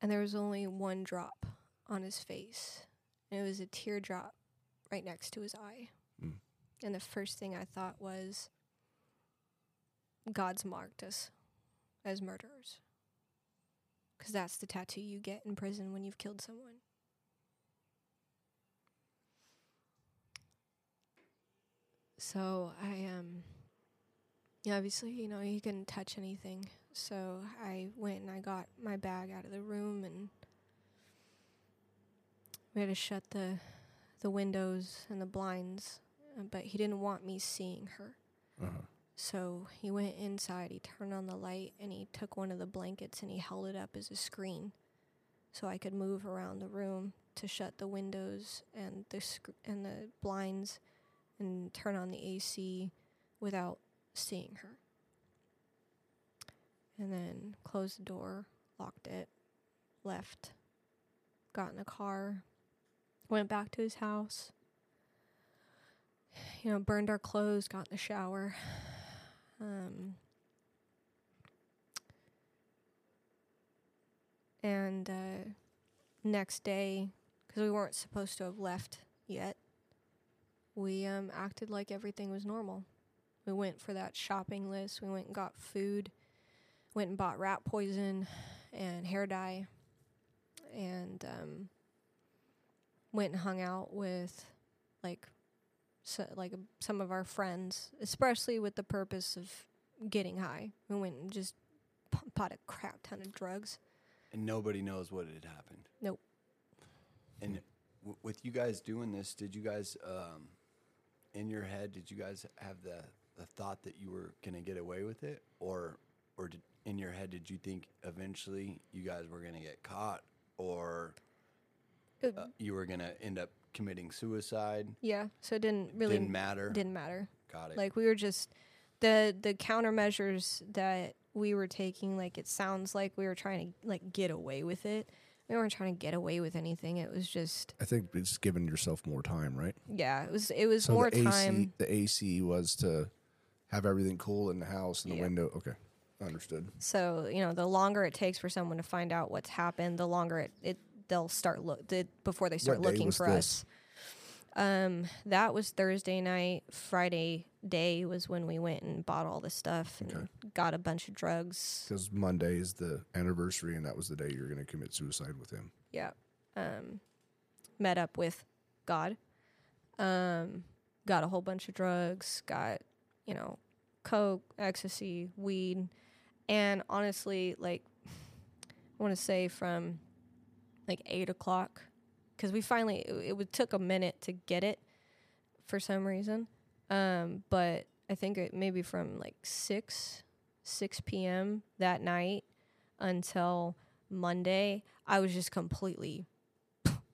And there was only one drop on his face. And it was a teardrop right next to his eye. Mm. And the first thing I thought was, God's marked us as murderers. Because that's the tattoo you get in prison when you've killed someone. So I um yeah, obviously, you know, he couldn't touch anything. So I went and I got my bag out of the room and we had to shut the the windows and the blinds, uh, but he didn't want me seeing her. Uh-huh. So he went inside, he turned on the light, and he took one of the blankets and he held it up as a screen so I could move around the room to shut the windows and the sc- and the blinds and turn on the AC without seeing her. And then closed the door, locked it, left, got in the car, went back to his house. You know, burned our clothes, got in the shower. Um, and uh, next day, because we weren't supposed to have left yet, we um, acted like everything was normal. We went for that shopping list. We went and got food. Went and bought rat poison and hair dye, and um, went and hung out with like so, like some of our friends, especially with the purpose of getting high. We went and just p- bought a crap ton of drugs. And nobody knows what had happened. Nope. And w- with you guys doing this, did you guys, um, in your head, did you guys have the, the thought that you were going to get away with it? Or, or did, in your head, did you think eventually you guys were going to get caught? Or uh, you were going to end up committing suicide? yeah, so it didn't really Didn't matter. didn't matter. Got it. Like we were just the the countermeasures that we were taking. Like it sounds like we were trying to like get away with it. We weren't trying to get away with anything. It was just I think it's giving yourself more time, right? yeah. It was it was So more the AC, time. the AC was to have everything cool in the house and the Yeah. window. Okay, understood. So you know, the longer it takes for someone to find out what's happened, the longer it, it they'll start look the, before they start What looking for this? us. Um, that was Thursday night. Friday day was when we went and bought all the stuff and Okay. got a bunch of drugs. Because Monday is the anniversary, and that was the day you're going to commit suicide with him. Yeah. Um, met up with God. Um, got a whole bunch of drugs. Got you know, coke, ecstasy, weed, and honestly, like, I want to say from like eight o'clock, because we finally it, it took a minute to get it for some reason. Um, but I think it maybe from like six six p.m. that night until Monday, I was just completely,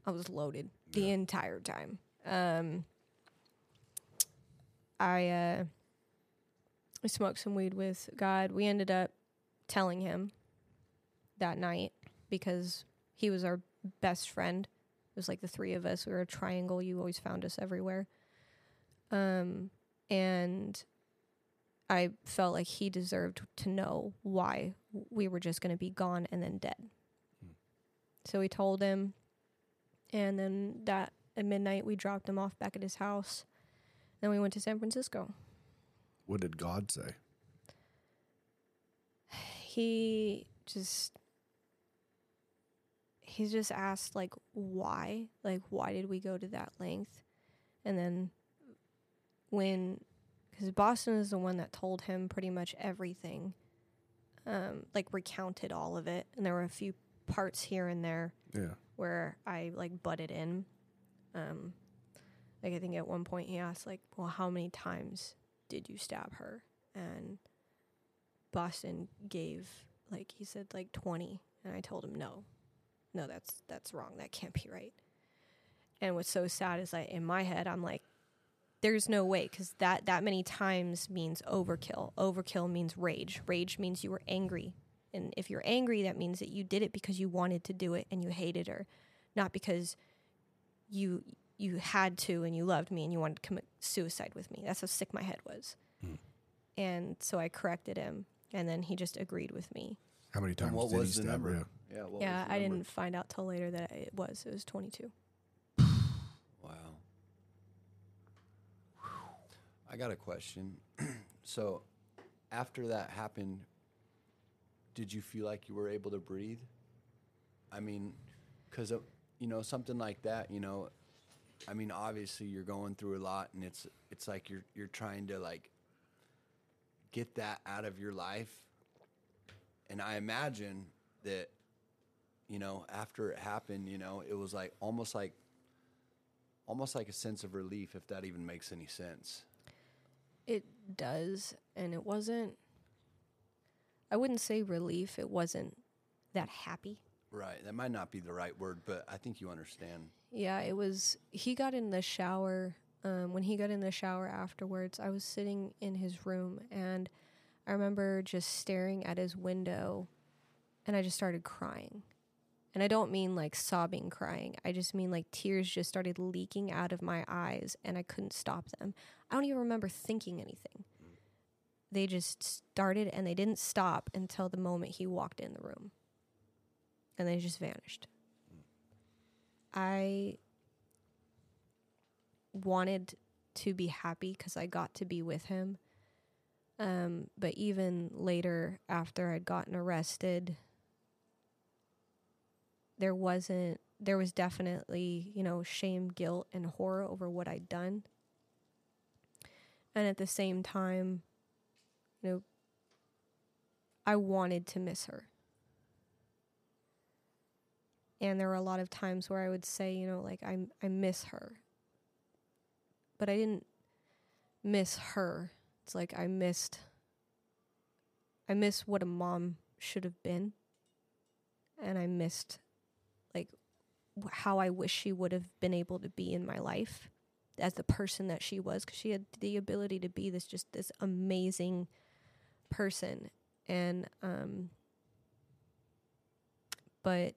I was loaded the entire time. Um, I uh, I smoked some weed with God. We ended up telling him that night because he was our best friend. It was like the three of us. We were a triangle. You always found us everywhere. Um, and I felt like he deserved to know why we were just going to be gone and then dead. So we told him, and then that at midnight we dropped him off back at his house. Then we went to San Francisco. What did God say? He just he just asked like why, like why did we go to that length? And then when because Boston is the one that told him pretty much everything, um, like recounted all of it, and there were a few parts here and there Yeah. where I like butted in. Um, like I think at one point he asked like, "Well, how many times did you stab her?" And Boston gave like he said like 20 and I told him no. No, that's that's wrong. That can't be right. And what's so sad is that in my head I'm like there's no way cuz that that many times means overkill. Overkill means rage. Rage means you were angry. And if you're angry that means that you did it because you wanted to do it and you hated her, not because you you had to and you loved me and you wanted to commit suicide with me. That's how sick my head was. Hmm. And so I corrected him and then he just agreed with me. How many times And what did was he the stab number? you? Yeah, yeah, I number? didn't find out till later that it was. It was 22. Wow. I got a question. so, after that happened, did you feel like you were able to breathe? I mean, because you know something like that, you know, I mean, obviously you're going through a lot, and it's it's like you're you're trying to like get that out of your life, and I imagine that, you know, after it happened, you know, it was like almost like almost like a sense of relief, if that even makes any sense. It does, and it wasn't. I wouldn't say relief. It wasn't that happy. Right. That might not be the right word, but I think you understand. Yeah, it was. He got in the shower. Um, when he got in the shower afterwards, I was sitting in his room and I remember just staring at his window and I just started crying. And I don't mean like sobbing crying. I just mean like tears just started leaking out of my eyes and I couldn't stop them. I don't even remember thinking anything. They just started and they didn't stop until the moment he walked in the room. And they just vanished. I wanted to be happy because I got to be with him. Um, but even later, after I'd gotten arrested, there wasn't, there was definitely, you know, shame, guilt, and horror over what I'd done. And at the same time, you know, I wanted to miss her. And there were a lot of times where I would say, you know, like I I miss her. But I didn't miss her. It's like I missed I miss what a mom should have been. And I missed like how I wish she would have been able to be in my life as the person that she was cuz she had the ability to be this just this amazing person and um but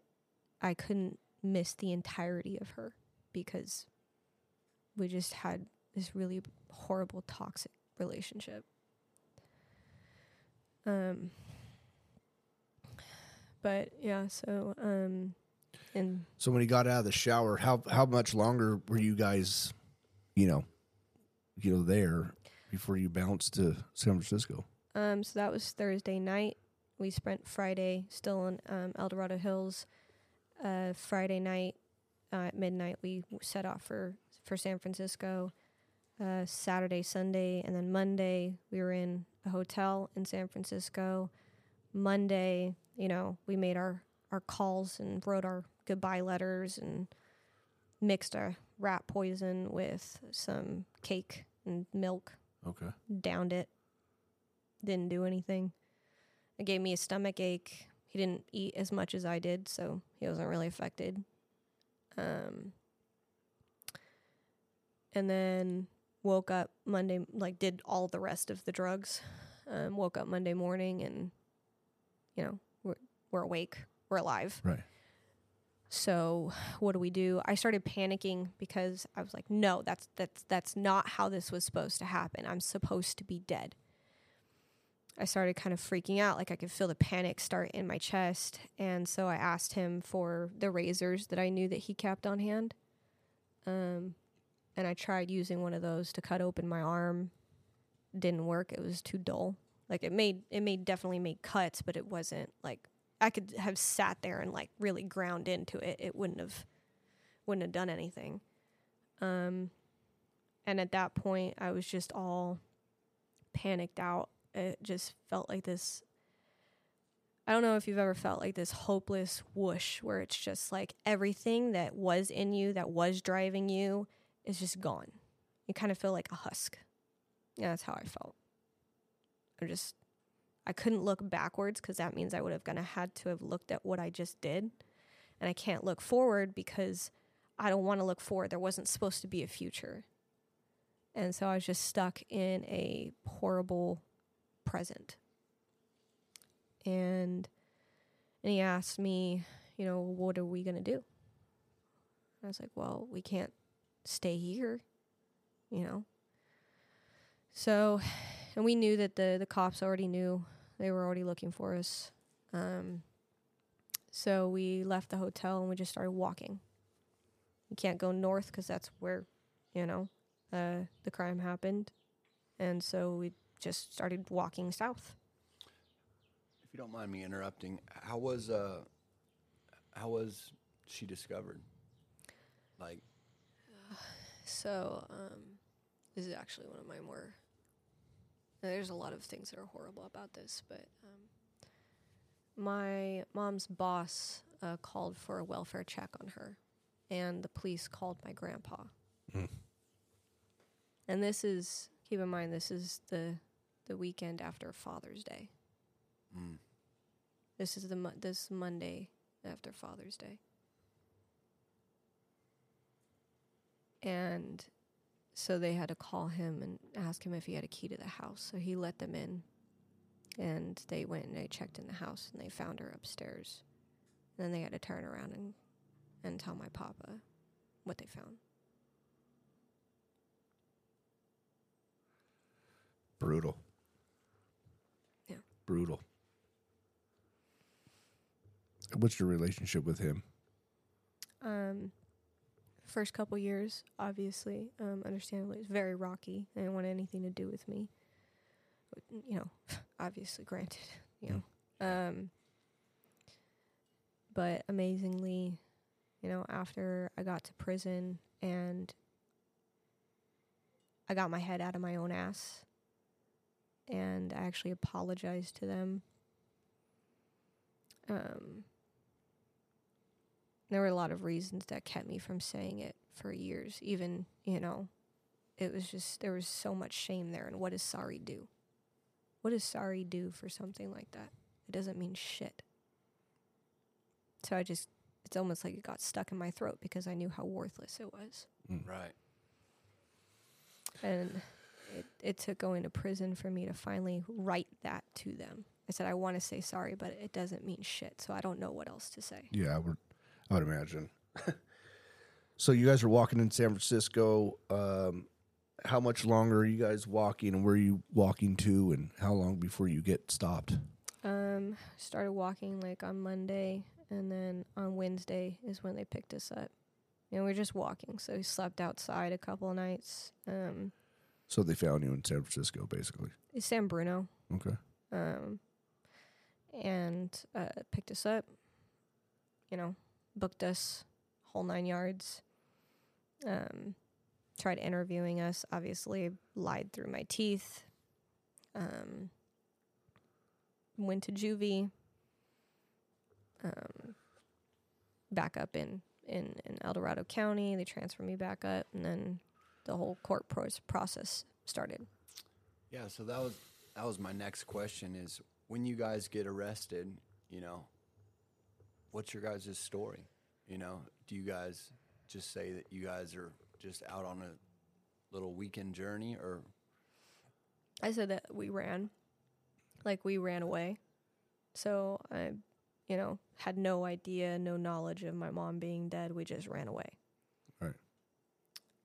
I couldn't miss the entirety of her because we just had this really horrible toxic relationship. Um but yeah, so um and So when he got out of the shower, how how much longer were you guys, you know, you know, there before you bounced to San Francisco? um so that was Thursday night. We spent Friday still in um, El Dorado Hills. Uh, Friday night uh, at midnight, we set off for for San Francisco. Uh, Saturday, Sunday, and then Monday, we were in a hotel in San Francisco. Monday, you know, we made our our calls and wrote our goodbye letters and mixed a rat poison with some cake and milk Okay. downed it. Didn't do anything. It gave me a stomach ache. He didn't eat as much as I did, so he wasn't really affected. Um, and then woke up Monday, like did all the rest of the drugs. Um, woke up Monday morning, and you know we're we're awake, we're alive. Right. So what do we do? I started panicking because I was like, no, that's that's that's not how this was supposed to happen. I'm supposed to be dead. I started kind of freaking out, like I could feel the panic start in my chest, and so I asked him for the razors that I knew that he kept on hand. Um, and I tried using one of those to cut open my arm. Didn't work. It was too dull. Like it made it made definitely made cuts, but it wasn't like I could have sat there and like really ground into it. It wouldn't have wouldn't have done anything. Um and at that point I was just all panicked out. It just felt like this I don't know if you've ever felt like this hopeless whoosh where it's just like everything that was in you that was driving you is just gone. You kind of feel like a husk. Yeah, that's how I felt. I'm just I couldn't look backwards because that means I would have gonna had to have looked at what I just did, and I can't look forward because I don't want to look forward. There wasn't supposed to be a future, and so I was just stuck in a horrible present. And and he asked me, you know, what are we gonna do? I was like, well, we can't stay here, you know. So, and we knew that the the cops already knew they were already looking for us. Um, so we left the hotel and we just started walking. You can't go north because that's where, you know, uh, the crime happened, and so we just started walking south. If you don't mind me interrupting, how was uh, how was she discovered? Like, So, um, this is actually one of my more. There's a lot of things that are horrible about this, but um, my mom's boss uh, called for a welfare check on her, and the police called my grandpa. Mm. And this is keep in mind this is the the weekend after Father's Day. mm, This is the mo- this Monday after Father's Day. And so they had to call him and ask him if he had a key to the house. So he let them in. And they went and they checked in the house and they found her upstairs. And then they had to turn around and, and tell my papa what they found. Brutal. Yeah. Brutal. What's your relationship with him? Um, first couple years, obviously, um, understandably, it's very rocky. They didn't want anything to do with me. You know, obviously, granted, you know. Um, but amazingly, you know, after I got to prison and I got my head out of my own ass and I actually apologized to them. Um, there were a lot of reasons that kept me from saying it for years. Even, you know, it was just, there was so much shame there. And what does sorry do? What does sorry do for something like that? It doesn't mean shit. So I just, it's almost like it got stuck in my throat because I knew how worthless it was. Hmm. right. And it, it took going to prison for me to finally write that to them. I said, I want to say sorry, but it doesn't mean shit. So I don't know what else to say. Yeah, I would, I would imagine. so you guys are walking in San Francisco. Um, how much longer are you guys walking, and where are you walking to, and how long before you get stopped? Um, started walking like on Monday, and then on Wednesday is when they picked us up. And we are just walking, so we slept outside a couple of nights. Um, So they found you in San Francisco, basically. San Bruno, Okay. um, and uh, picked us up. You know, booked us whole nine yards. Um, tried interviewing us. Obviously, lied through my teeth. Um, went to juvie. Um, back up in, in in El Dorado County. They transferred me back up, and then the whole court pro- process started. Yeah, so that was that was my next question is when you guys get arrested, you know, what's your guys' story? You know, do you guys just say that you guys are just out on a little weekend journey or I said that we ran, like we ran away. So I, you know, had no idea, no knowledge of my mom being dead. We just ran away. Right.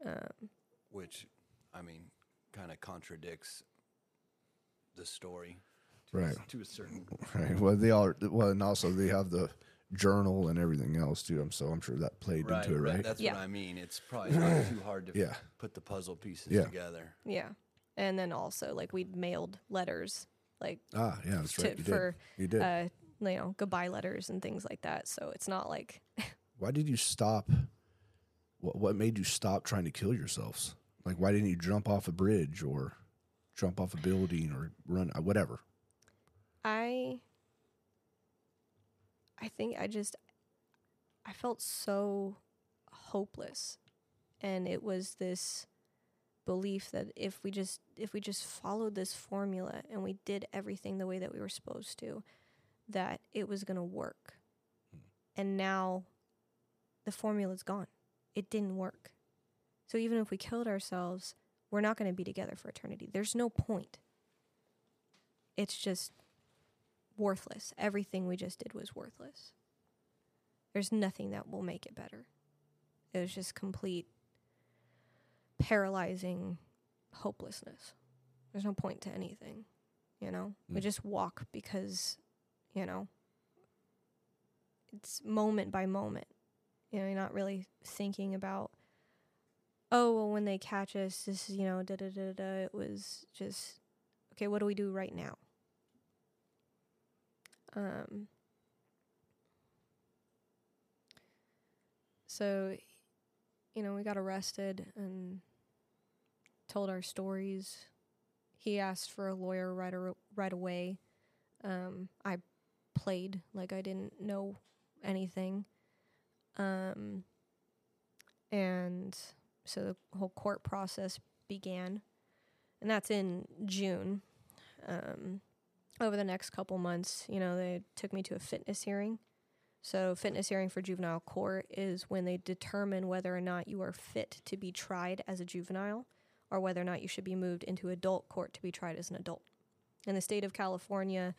Um, which I mean kind of contradicts the story to, a, Right. to a certain Right. Well, they all. Well, and also they have the journal and everything else too. I'm so I'm sure that played right, into it, right? That's Yeah. what I mean. It's probably not too hard to Yeah. put the puzzle pieces Yeah. together. yeah, and then also like we'd mailed letters, like ah, yeah, that's to, right. You did. for you did. uh, you know goodbye letters and things like that. So it's not like why did you stop? What What made you stop trying to kill yourselves? Like, why didn't you jump off a bridge or jump off a building or run whatever? I I think I just I felt so hopeless and it was this belief that if we just if we just followed this formula and we did everything the way that we were supposed to that it was going to work. Hmm. And now the formula's gone. It didn't work. So even if we killed ourselves, we're not going to be together for eternity. There's no point. It's just worthless. Everything we just did was worthless. There's nothing that will make it better. It was just complete paralyzing hopelessness. There's no point to anything, you know? We Mm. just walk because, you know, it's moment by moment. You know, you're not really thinking about, oh, well, when they catch us, this is, you know, da da da da. It was just okay, what do we do right now? Um, so, you know, we got arrested and told our stories. He asked for a lawyer right, right away. Um, I played like I didn't know anything. Um, and so the whole court process began, and that's in June. Um, over the next couple months, you know, they took me to a fitness hearing. So, fitness hearing for juvenile court is when they determine whether or not you are fit to be tried as a juvenile or whether or not you should be moved into adult court to be tried as an adult. In the state of California,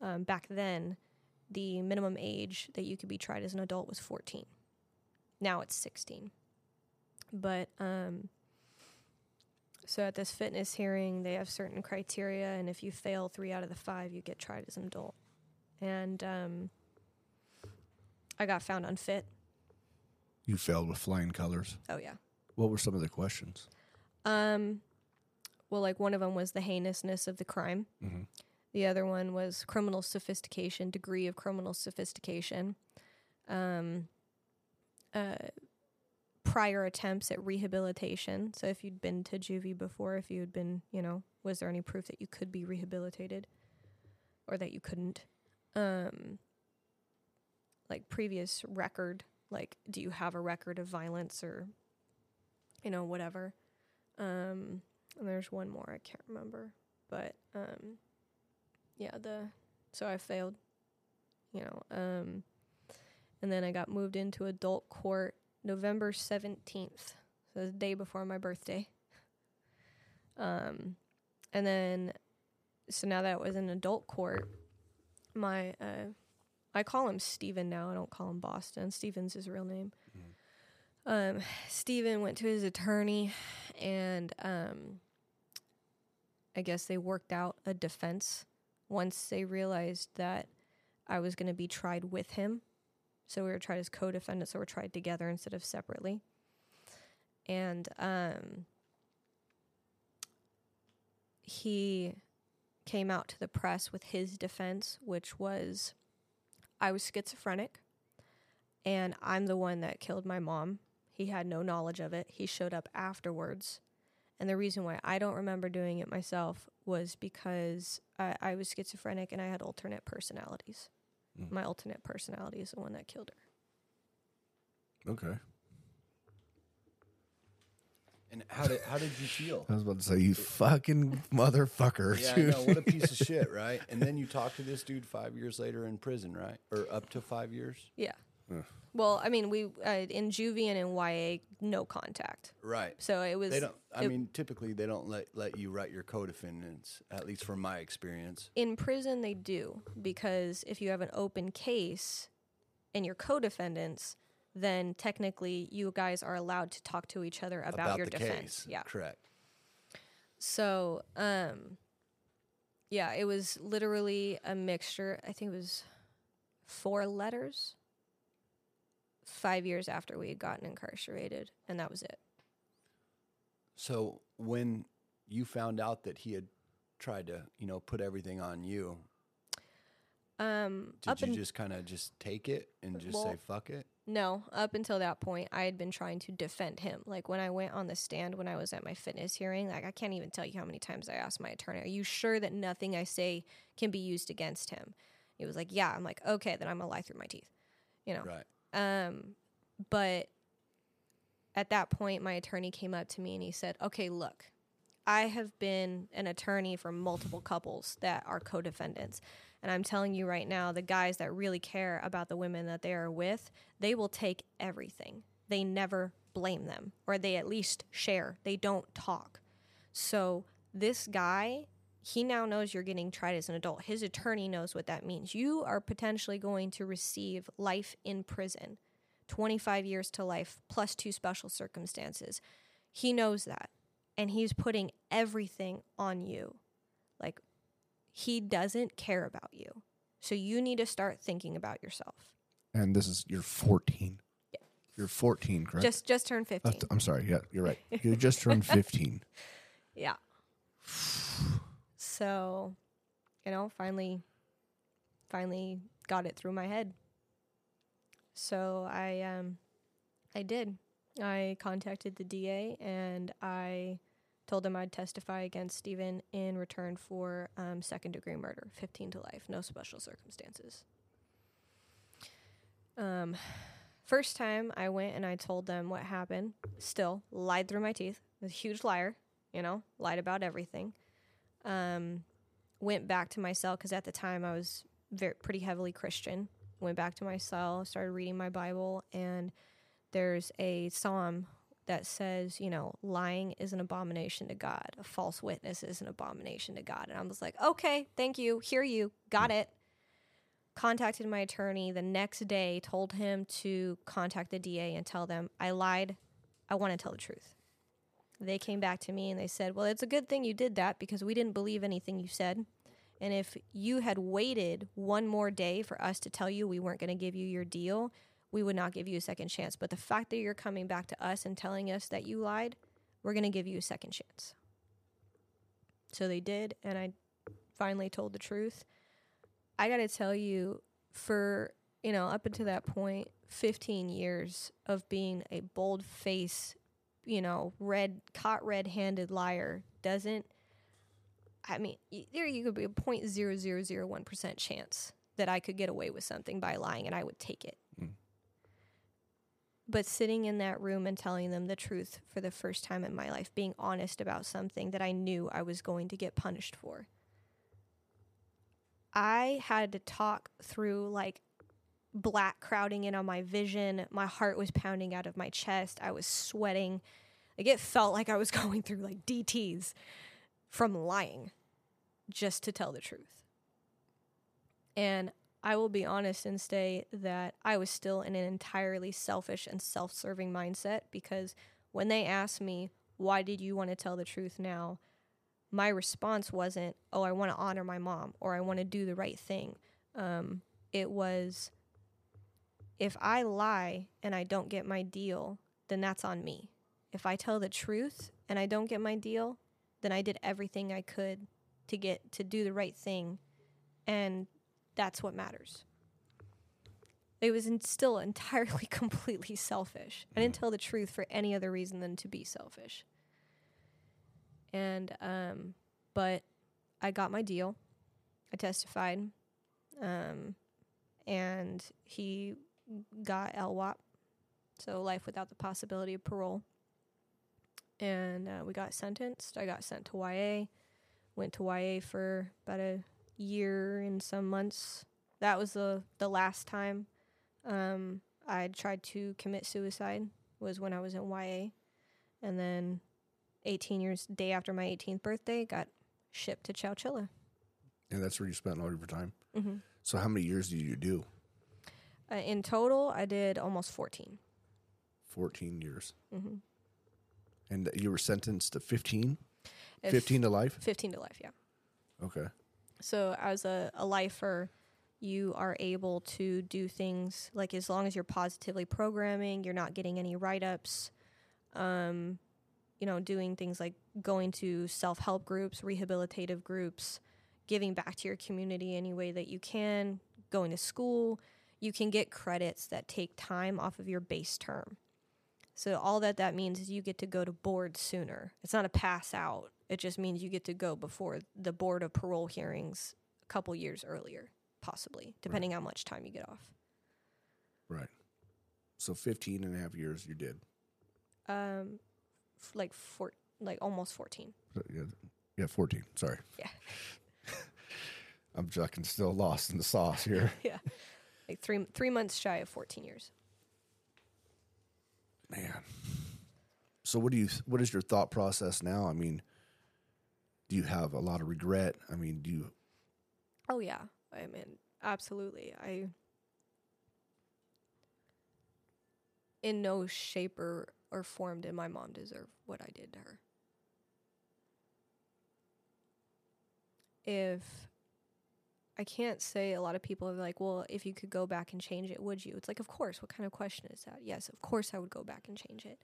um, back then, the minimum age that you could be tried as an adult was 14. Now it's 16. But um, so at this fitness hearing, they have certain criteria, and if you fail three out of the five, you get tried as an adult. And um, I got found unfit. You failed with flying colors. Oh yeah. What were some of the questions? Um, well, like one of them was the heinousness of the crime. Mhm. The other one was criminal sophistication, degree of criminal sophistication. Um, uh, prior attempts at rehabilitation. So if you'd been to juvie before, if you had been, you know, was there any proof that you could be rehabilitated or that you couldn't? Um, like previous record, like do you have a record of violence or, you know, whatever. Um, and there's one more I can't remember, but um, yeah, the so I failed, you know. Um, and then I got moved into adult court November seventeenth, so the day before my birthday. Um, and then so now that it was in adult court, my uh, I call him Steven now. I don't call him Boston. Steven's his real name. Um, Steven went to his attorney, and um, I guess they worked out a defense once they realized that I was going to be tried with him. So we were tried as co-defendants, so we're tried together instead of separately. And um, he came out to the press with his defense, which was I was schizophrenic and I'm the one that killed my mom. He had no knowledge of it. He showed up afterwards. And the reason why I don't remember doing it myself was because I, I was schizophrenic and I had alternate personalities. Mm. My alternate personality is the one that killed her. Okay. And how did how did you feel? I was about to say, you fucking motherfucker. Yeah, I know. What a piece of shit, right? And then you talk to this dude five years later in prison, right? Or up to five years, Yeah. Ugh. Well, I mean, we uh, in juvie and in YA, no contact. right? So it was They don't. I it- mean, typically they don't let let you write your co-defendants. At least from my experience. in prison they do because if you have an open case and you're co-defendants, then technically you guys are allowed to talk to each other about, your the defense. case. Yeah. correct. So, um, yeah, it was literally a mixture. I think it was four letters. Five years after we had gotten incarcerated, and that was it. So when you found out that he had tried to, you know, put everything on you, Um, did up you in, just kind of just take it and just say fuck it? No, up until that point, I had been trying to defend him. Like when I went on the stand when I was at my fitness hearing, like I can't even tell you how many times I asked my attorney, "Are you sure that nothing I say can be used against him?" He was like, "Yeah." I'm like, "Okay, then I'm gonna lie through my teeth," you know. Right. Um, but at that point, my attorney came up to me and he said, "Okay, look, I have been an attorney for multiple couples that are co-defendants." And I'm telling you right now, the guys that really care about the women that they are with, they will take everything. They never blame them, or they at least share. They don't talk. So this guy, he now knows you're getting tried as an adult. His attorney knows what that means. You are potentially going to receive life in prison, 25 years to life, plus two special circumstances. He knows that. And he's putting everything on you. Like, he doesn't care about you. So you need to start thinking about yourself. And this is you're 14. Yeah. You're 14, correct? Just just turn Uh, 15. th- I'm sorry. Yeah, you're right. You just turned 15. Yeah. So, you know, finally, finally got it through my head. So I, um, I did. I contacted the DA and I told him I'd testify against Steven in return for um, second degree murder, 15 to life, no special circumstances. Um, first time I went and I told them what happened, still lied through my teeth, was a huge liar, you know, lied about everything. Um, went back to my cell because at the time I was very pretty heavily Christian. Went back to my cell, started reading my Bible, and there's a psalm that says, you know, lying is an abomination to God, a false witness is an abomination to God. And I was like, okay, thank you, hear you, got it. Contacted my attorney the next day, told him to contact the DA and tell them I lied. I want to tell the truth. They came back to me and they said, well, it's a good thing you did that because we didn't believe anything you said. And if you had waited one more day for us to tell you we weren't going to give you your deal, we would not give you a second chance. But the fact that you're coming back to us and telling us that you lied, we're going to give you a second chance. So they did, and I finally told the truth. I got to tell you, for, you know, up until that point, 15 years of being a bold face, you know, red, caught red handed liar doesn't I mean, there you could be a 0.0001% chance that I could get away with something by lying and I would take it. Hmm. But sitting in that room and telling them the truth for the first time in my life, being honest about something that I knew I was going to get punished for. I had to talk through like black crowding in on my vision. My heart was pounding out of my chest. I was sweating. Like it felt like I was going through like DTs from lying just to tell the truth. And I will be honest and say that I was still in an entirely selfish and self serving mindset because when they asked me, why did you want to tell the truth now? My response wasn't, oh, I want to honor my mom or I want to do the right thing. Um, it was, if I lie and I don't get my deal, then that's on me. If I tell the truth and I don't get my deal, then I did everything I could to get to do the right thing, and that's what matters. It was in, still entirely, completely selfish. I didn't tell the truth for any other reason than to be selfish. And, um, but I got my deal. I testified, um, and he got LWOP, so life without the possibility of parole and uh, we got sentenced. I got sent to YA. Went to YA for about a year and some months. That was the the last time um, I tried to commit suicide. Was when I was in YA, and then 18 years day after my 18th birthday, got shipped to Chowchilla. And that's where you spent all of your time. Mm-hmm. So how many years did you do? Uh, in total, I did almost 14. 14 years. Mm-hmm. And you were sentenced to 15? If- 15 to life? 15 to life, yeah. Okay. So as a, a lifer, you are able to do things like as long as you're positively programming, you're not getting any write ups, um, you know, doing things like going to self help groups, rehabilitative groups, giving back to your community any way that you can, going to school, you can get credits that take time off of your base term. So all that that means is you get to go to board sooner. It's not a pass out. It just means you get to go before the board of parole hearings a couple years earlier, possibly, depending how much time you get off. Right. So 15 and a half years you did. Um, f- like four, like almost fourteen. So, Yeah, yeah 14. Sorry. Yeah. I'm fucking still lost in the sauce here. yeah, like three three months shy of fourteen years. Man. So what do you what is your thought process now? I mean, do you have a lot of regret? I mean, do you Oh yeah, I mean absolutely. I in no shape or, or form did my mom deserve what I did to her. If I can't say a lot of people are like, well, if you could go back and change it, would you? It's like, of course. What kind of question is that? Yes, of course I would go back and change it.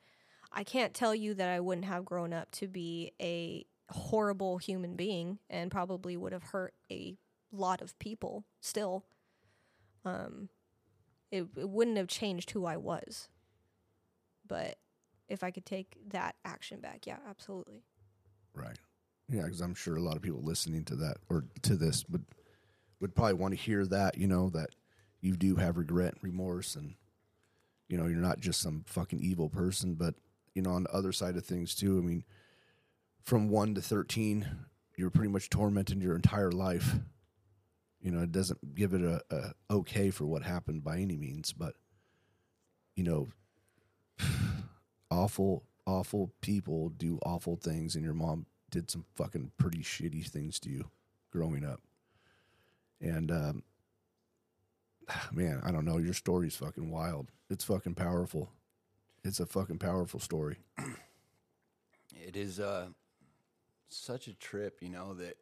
I can't tell you that I wouldn't have grown up to be a horrible human being and probably would have hurt a lot of people still. Um, it, it wouldn't have changed who I was. But if I could take that action back, yeah, absolutely. Right. Yeah, because I'm sure a lot of people listening to that or to this would would probably want to hear that. You know that you do have regret, and remorse, and you know you're not just some fucking evil person. But you know on the other side of things too. I mean, from one to thirteen, you're pretty much tormented your entire life. You know, it doesn't give it a, a okay for what happened by any means, but you know, awful, awful people do awful things, and your mom did some fucking pretty shitty things to you growing up. And um, man, I don't know. Your story's fucking wild. It's fucking powerful. It's a fucking powerful story. It is uh, such a trip, you know, that,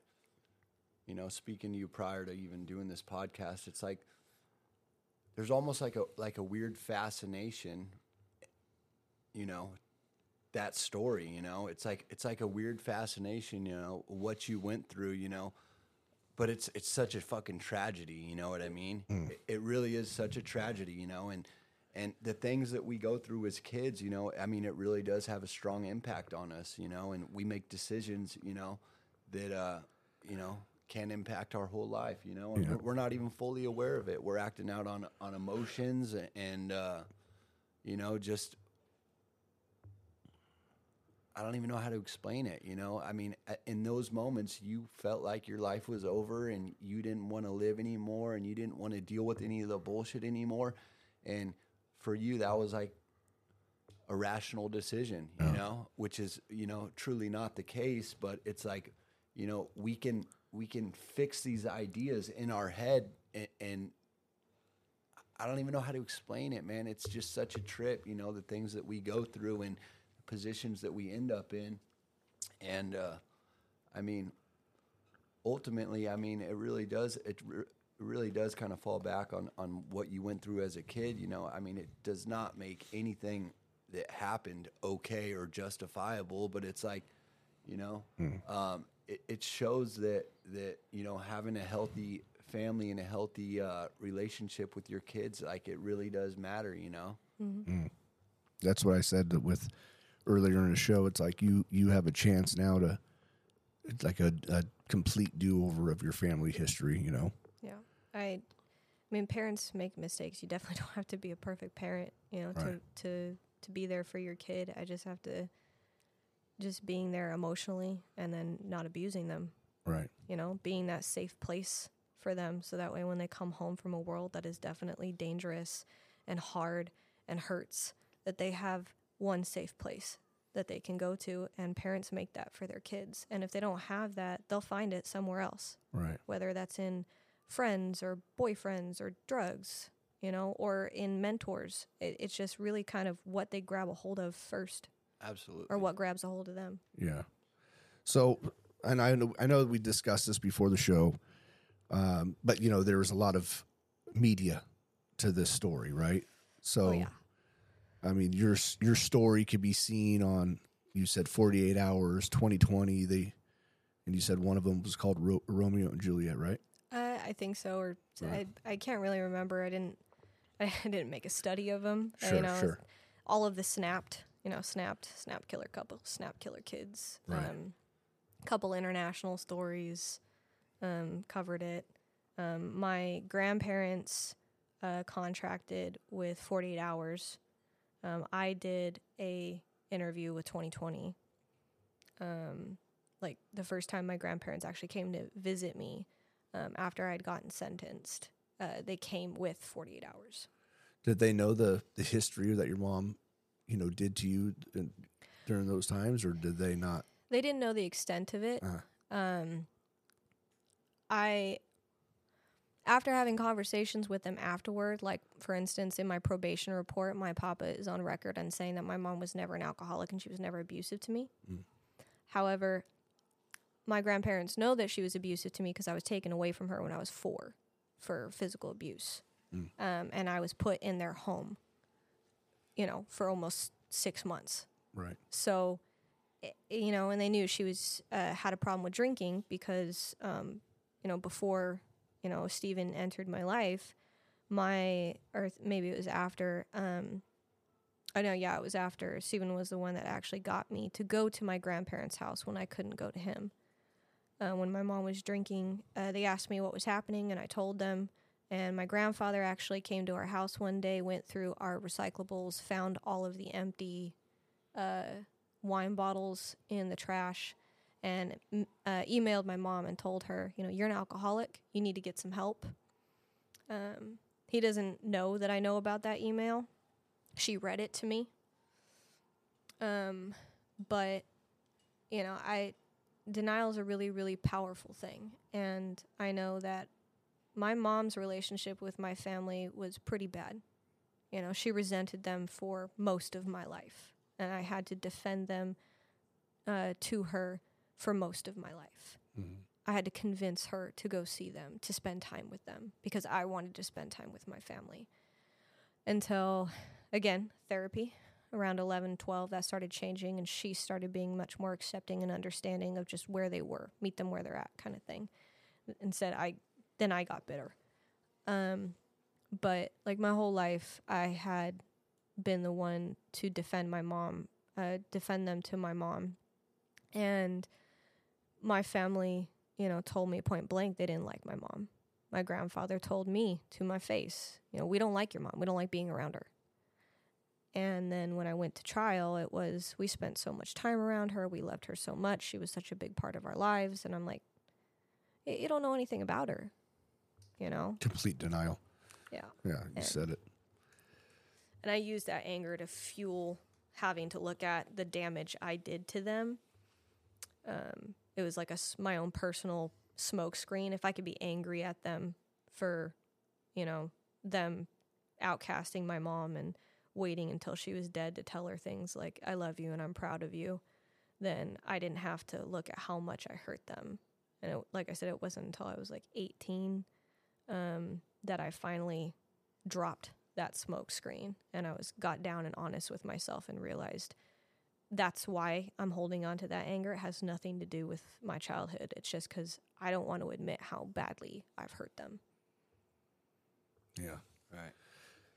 you know, speaking to you prior to even doing this podcast, it's like there's almost like a like a weird fascination, you know, that story, you know. It's like it's like a weird fascination, you know, what you went through, you know. But it's it's such a fucking tragedy, you know what I mean? It, it really is such a tragedy, you know, and and the things that we go through as kids, you know, I mean, it really does have a strong impact on us, you know, and we make decisions, you know, that uh, you know can impact our whole life, you know, and Yeah. we're, we're not even fully aware of it. We're acting out on on emotions and uh, you know just I don't even know how to explain it. You know, I mean, in those moments, you felt like your life was over and you didn't want to live anymore and you didn't want to deal with any of the bullshit anymore. And for you, that was like a rational decision, you know, which is, you know, truly not the case. But it's like, you know, we can we can fix these ideas in our head and, and I don't even know how to explain it, man. It's just such a trip, you know, the things that we go through and positions that we end up in. And uh, I mean, ultimately, I mean, it really does. It re- really does kind of fall back on on what you went through as a kid. You know, I mean, it does not make anything that happened okay or justifiable. But it's like, you know, um, it, it shows that that you know having a healthy family and a healthy uh, relationship with your kids, like it really does matter. You know. That's what I said that with earlier in the show. It's like you you have a chance now to it's like a, a complete do over of your family history. You know. Yeah. I I mean parents make mistakes. You definitely don't have to be a perfect parent, you know, Right. to to to be there for your kid. I just have to just being there emotionally and then not abusing them, Right. you know, being that safe place for them so that way when they come home from a world that is definitely dangerous and hard and hurts that they have one safe place that they can go to and parents make that for their kids. And if they don't have that, they'll find it somewhere else Right. whether that's in friends or boyfriends or drugs, you know, or in mentors. It, it's just really kind of what they grab a hold of first Absolutely. or what grabs a hold of them. Yeah. So, and I know I know we discussed this before the show, um, but you know there was a lot of media to this story, right? So, Oh, yeah. I mean your your story could be seen on you said forty eight hours, twenty twenty. They and you said one of them was called Ro- Romeo and Juliet, right? Uh, I think so, or Right. I, I can't really remember. I didn't I didn't make a study of them. Sure, you know, sure. all of the snapped, you know, snapped, snap killer couple, snap killer kids. Right. Um, couple international stories um, covered it. Um, my grandparents uh, contracted with 48 Hours. Um, I did a interview with 2020. Um, like the first time my grandparents actually came to visit me um, after I'd gotten sentenced, uh, they came with 48 Hours. Did they know the the history that your mom, you know, did to you in, during those times, or did they not? They didn't know the extent of it. Uh, um i after having conversations with them afterward like for instance in my probation report my papa is on record and saying that my mom was never an alcoholic and she was never abusive to me. However my grandparents know that she was abusive to me because i was taken away from her when i was four for physical abuse. Um, and i was put in their home you know for almost six months. Right. so you know, and they knew she was uh, had a problem with drinking because, um, you know, before you know Steven entered my life, my or maybe it was after. Um, I know, yeah, it was after Steven was the one that actually got me to go to my grandparents' house when I couldn't go to him. Uh, when my mom was drinking, uh, they asked me what was happening, and I told them. And my grandfather actually came to our house one day, went through our recyclables, found all of the empty uh, wine bottles in the trash, and uh, emailed my mom and told her, you know, you're an alcoholic. You need to get some help. Um, he doesn't know that I know about that email. She read it to me. Um, but you know, I denial is a really, really powerful thing, and I know that my mom's relationship with my family was pretty bad. You know, she resented them for most of my life, and I had to defend them uh, to her for most of my life. I had to convince her to go see them, to spend time with them, because I wanted to spend time with my family. Until, again, therapy around 11, 12, that started changing, and she started being much more accepting and understanding of just where they were, meet them where they're at, kind of thing. Instead, I then I got bitter. Um, but like my whole life, I had been the one to defend my mom, uh, defend them to my mom, and my family, you know, told me point blank they didn't like my mom. My grandfather told me to my face, you know, we don't like your mom. We don't like being around her. And then when I went to trial, it was we spent so much time around her. We loved her so much. She was such a big part of our lives. And I'm like, you don't know anything about her, you know? Complete denial. Yeah. Yeah, you And- said it. And I used that anger to fuel having to look at the damage I did to them. Um, it was like a my own personal smoke screen. If I could be angry at them for, you know, them outcasting my mom and waiting until she was dead to tell her things like "I love you" and "I'm proud of you," then I didn't have to look at how much I hurt them. And it, like I said, it wasn't until I was like 18 um, that I finally dropped that smoke screen and I was got down and honest with myself and realized that's why I'm holding on to that anger. It has nothing to do with my childhood. It's just because I don't want to admit how badly I've hurt them. Yeah. Right.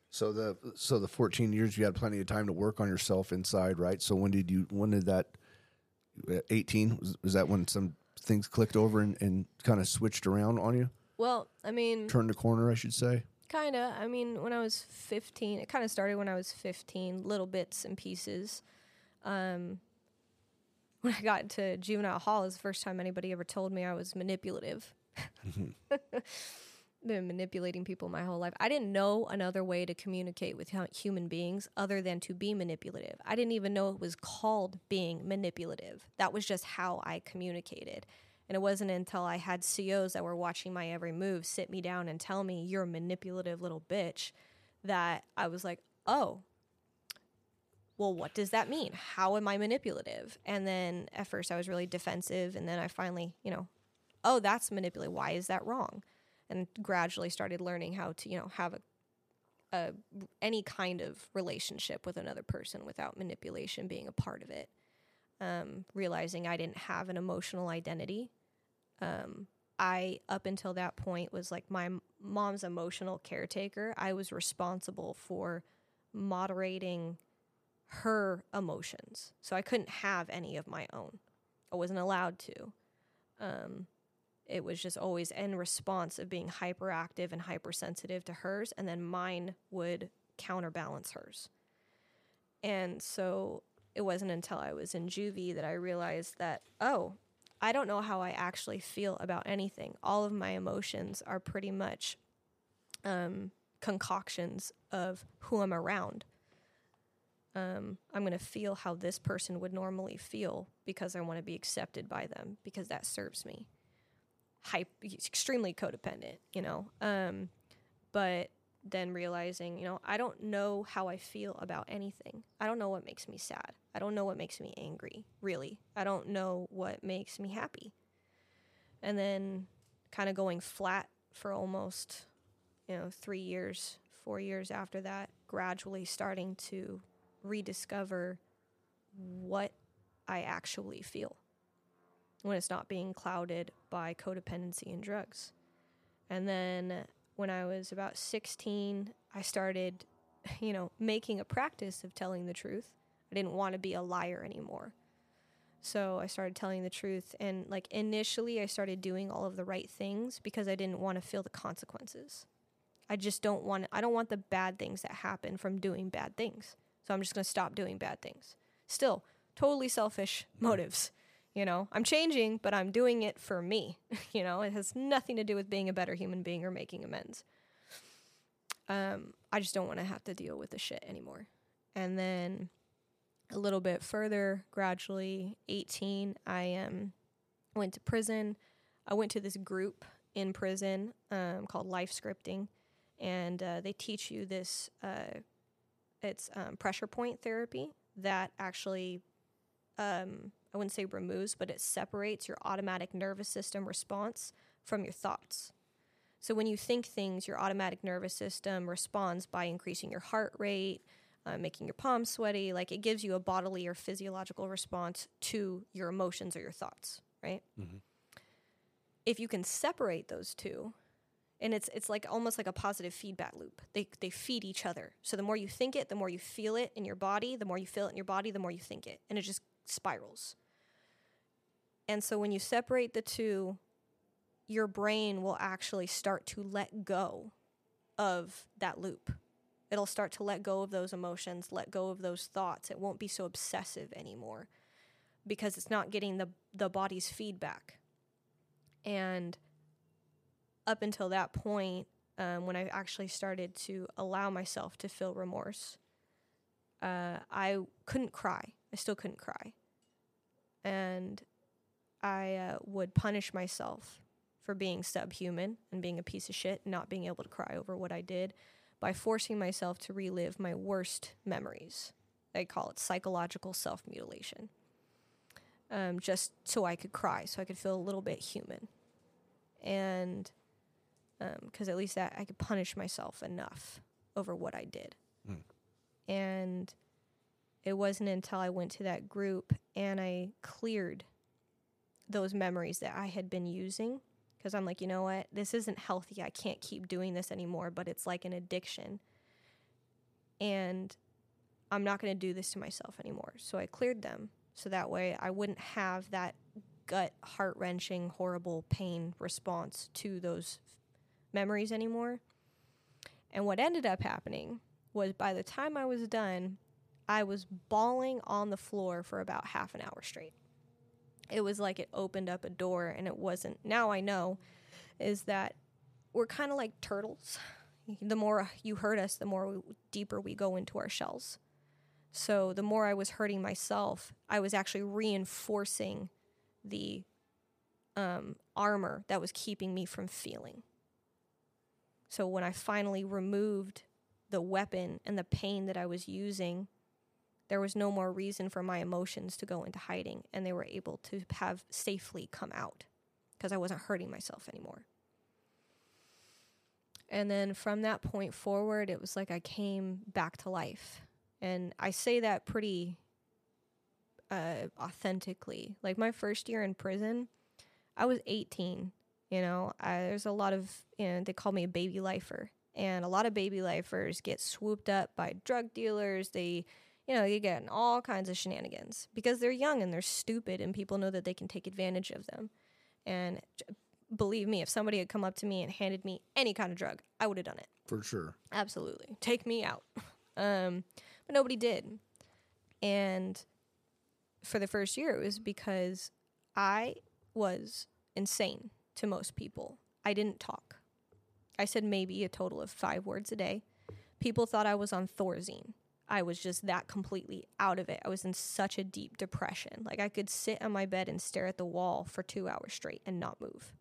So the so the 14 years you had plenty of time to work on yourself inside, right? So when did you when did that uh, 18 was, was that when some things clicked over and, and kind of switched around on you? Well, I mean, Turned the corner, I should say. kind of. I mean, when I was 15, it kind of started when I was 15, little bits and pieces. Um, when I got to juvenile hall, is the first time anybody ever told me I was manipulative. Been manipulating people my whole life. I didn't know another way to communicate with human beings other than to be manipulative. I didn't even know it was called being manipulative. That was just how I communicated. And it wasn't until I had COs that were watching my every move sit me down and tell me, you're a manipulative little bitch, that I was like, oh, well, what does that mean? How am I manipulative? And then at first I was really defensive. And then I finally, you know, oh, that's manipulative. Why is that wrong? And gradually started learning how to, you know, have a, a any kind of relationship with another person without manipulation being a part of it. Um, realizing I didn't have an emotional identity. Um, I, up until that point, was like my mom's emotional caretaker. I was responsible for moderating her emotions. So I couldn't have any of my own. I wasn't allowed to. Um, it was just always in response of being hyperactive and hypersensitive to hers, and then mine would counterbalance hers. And so it wasn't until I was in juvie that I realized that, oh, I don't know how I actually feel about anything. All of my emotions are pretty much um, concoctions of who I'm around. Um, I'm going to feel how this person would normally feel because I want to be accepted by them because that serves me. Hype, extremely codependent, you know. Um, but then realizing, you know, I don't know how I feel about anything. I don't know what makes me sad. I don't know what makes me angry, really. I don't know what makes me happy. And then kind of going flat for almost, you know, three years, four years after that, gradually starting to rediscover what I actually feel when it's not being clouded by codependency and drugs. And then when I was about 16, I started, you know, making a practice of telling the truth. I didn't want to be a liar anymore. So I started telling the truth. And like initially, I started doing all of the right things because I didn't want to feel the consequences. I just don't want, I don't want the bad things that happen from doing bad things. So I'm just going to stop doing bad things. Still, totally selfish motives. You know, I'm changing, but I'm doing it for me. you know, it has nothing to do with being a better human being or making amends. Um, I just don't want to have to deal with the shit anymore. And then a little bit further, gradually, 18, I um, went to prison. I went to this group in prison um, called Life Scripting, and uh, they teach you this. Uh, it's um, pressure point therapy that actually um, I wouldn't say removes, but it separates your automatic nervous system response from your thoughts. So when you think things, your automatic nervous system responds by increasing your heart rate, uh, making your palms sweaty. Like it gives you a bodily or physiological response to your emotions or your thoughts, right? Mhm. If you can separate those two, and it's it's like almost like a positive feedback loop. They they feed each other. So the more you think it, the more you feel it in your body. The more you feel it in your body, the more you think it, and it just spirals. And so when you separate the two, your brain will actually start to let go of that loop. It'll start to let go of those emotions, let go of those thoughts. It won't be so obsessive anymore because it's not getting the the body's feedback. And up until that point, um, when I actually started to allow myself to feel remorse, uh, I couldn't cry. I still couldn't cry. And I uh, would punish myself for being subhuman and being a piece of shit, not being able to cry over what I did by forcing myself to relive my worst memories. I call it psychological self mutilation. Um, just so I could cry, so I could feel a little bit human. And because at least that I could punish myself enough over what I did. Mm. And it wasn't until I went to that group and I cleared those memories that I had been using because I'm like, you know what? This isn't healthy. I can't keep doing this anymore, but it's like an addiction. And I'm not going to do this to myself anymore. So I cleared them so that way I wouldn't have that gut heart wrenching, horrible pain response to those memories anymore. And what ended up happening was by the time I was done, I was bawling on the floor for about half an hour straight. It was like it opened up a door and it wasn't. Now I know is that we're kind of like turtles. The more you hurt us, the more we, deeper we go into our shells. So the more I was hurting myself, I was actually reinforcing the um, armor that was keeping me from feeling. So when I finally removed the weapon and the pain that I was using, there was no more reason for my emotions to go into hiding, and they were able to have safely come out because I wasn't hurting myself anymore. And then from that point forward, it was like I came back to life. And I say that pretty uh, authentically. Like my first year in prison, I was 18. You know, I, there's a lot of, you know, they call me a baby lifer. And a lot of baby lifers get swooped up by drug dealers. They, you know, you get in all kinds of shenanigans because they're young and they're stupid, and people know that they can take advantage of them. And believe me, if somebody had come up to me and handed me any kind of drug, I would have done it. For sure. Absolutely. Take me out. um, but nobody did. And for the first year, it was because I was insane to most people. I didn't talk. I said maybe a total of five words a day. People thought I was on Thorazine. I was just that completely out of it. I was in such a deep depression. Like I could sit on my bed and stare at the wall for two hours straight and not move.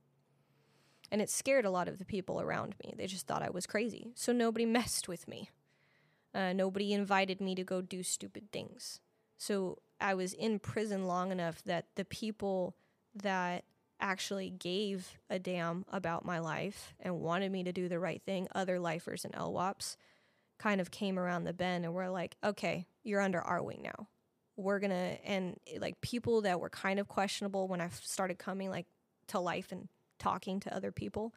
And it scared a lot of the people around me. They just thought I was crazy. So nobody messed with me. Uh, nobody invited me to go do stupid things. So I was in prison long enough that the people that actually gave a damn about my life and wanted me to do the right thing, other lifers and LWOPs, kind of came around the bend and were like, okay, you're under our wing now. we're gonna and like people that were kind of questionable when I started coming like to life and talking to other people.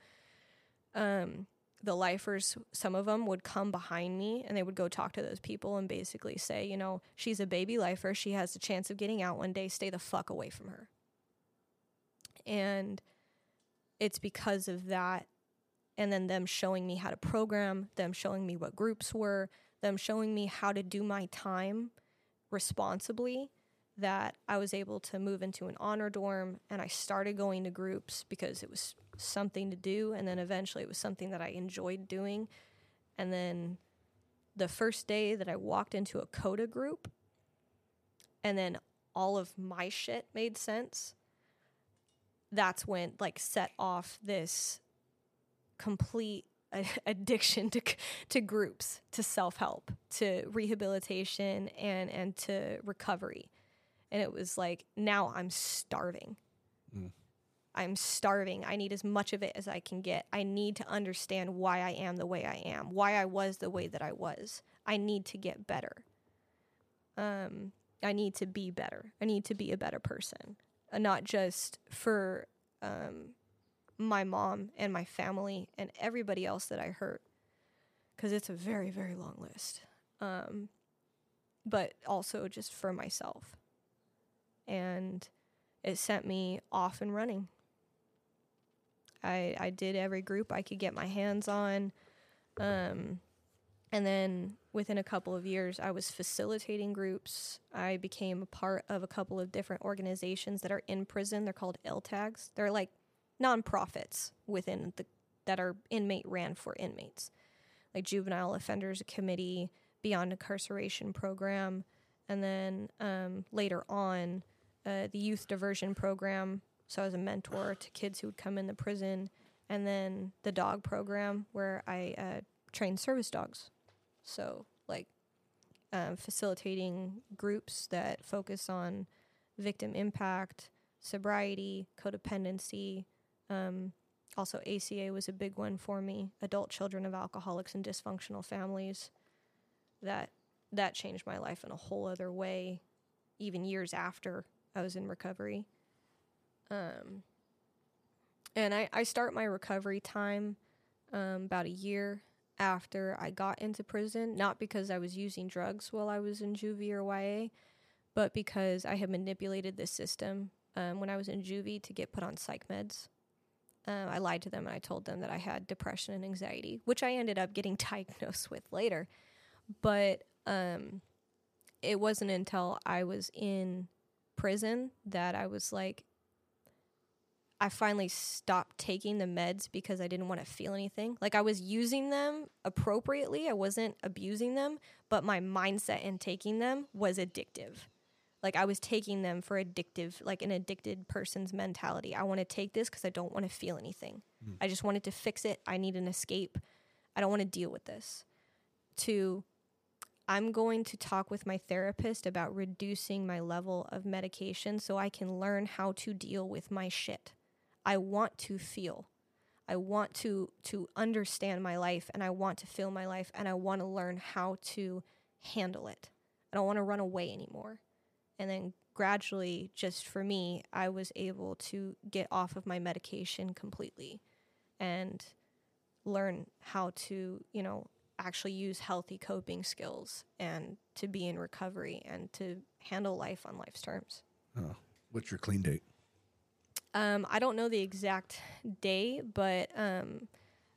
Um, the lifers, some of them would come behind me and they would go talk to those people and basically say, you know, she's a baby lifer. She has a chance of getting out one day. Stay the fuck away from her. And it's because of that. And then them showing me how to program, them showing me what groups were, them showing me how to do my time responsibly that I was able to move into an honor dorm and I started going to groups because it was something to do and then eventually it was something that I enjoyed doing and then the first day that I walked into a CoDA group and then all of my shit made sense that's when like set off this complete addiction to to groups to self-help to rehabilitation and and to recovery. And it was like now i'm starving. I'm starving. I need as much of it as i can get. I need to understand why i am the way i am why i was the way that i was. I need to get better. Um i need to be better. I need to be a better person not just for um my mom and my family and everybody else that i hurt because it's a very very long list um but also just for myself and it sent me off and running. I I did every group I could get my hands on. Um and then within a couple of years I was facilitating groups. I became a part of a couple of different organizations that are in prison. They're called LTAGs. They're like nonprofits within the that are inmate ran for inmates. Like Juvenile Offenders Committee, Beyond Incarceration Program, and then um, later on uh, the youth diversion program. So I was a mentor to kids who would come in the prison, and then the dog program where I uh, trained service dogs. So like um, facilitating groups that focus on victim impact, sobriety, codependency. Um, also, ACA was a big one for me. Adult children of alcoholics and dysfunctional families. That that changed my life in a whole other way, even years after I was in recovery. Um, and I, I start my recovery time um, about a year after I got into prison, not because I was using drugs while I was in juvie or YA, but because I had manipulated the system um, when I was in juvie to get put on psych meds. Uh, I lied to them and I told them that I had depression and anxiety, which I ended up getting diagnosed with later. But um, it wasn't until I was in prison that I was like, I finally stopped taking the meds because I didn't want to feel anything. Like I was using them appropriately, I wasn't abusing them, but my mindset in taking them was addictive. Like I was taking them for addictive, like an addicted person's mentality. I want to take this because I don't want to feel anything. Hmm. I just wanted to fix it. I need an escape. I don't want to deal with this. To I'm going to talk with my therapist about reducing my level of medication so I can learn how to deal with my shit. I want to feel. I want to to understand my life and I want to feel my life and I want to learn how to handle it. I don't want to run away anymore. And then gradually just for me, I was able to get off of my medication completely and learn how to, you know, actually use healthy coping skills and to be in recovery and to handle life on life's terms. Oh, what's your clean date? Um, I don't know the exact day, but um,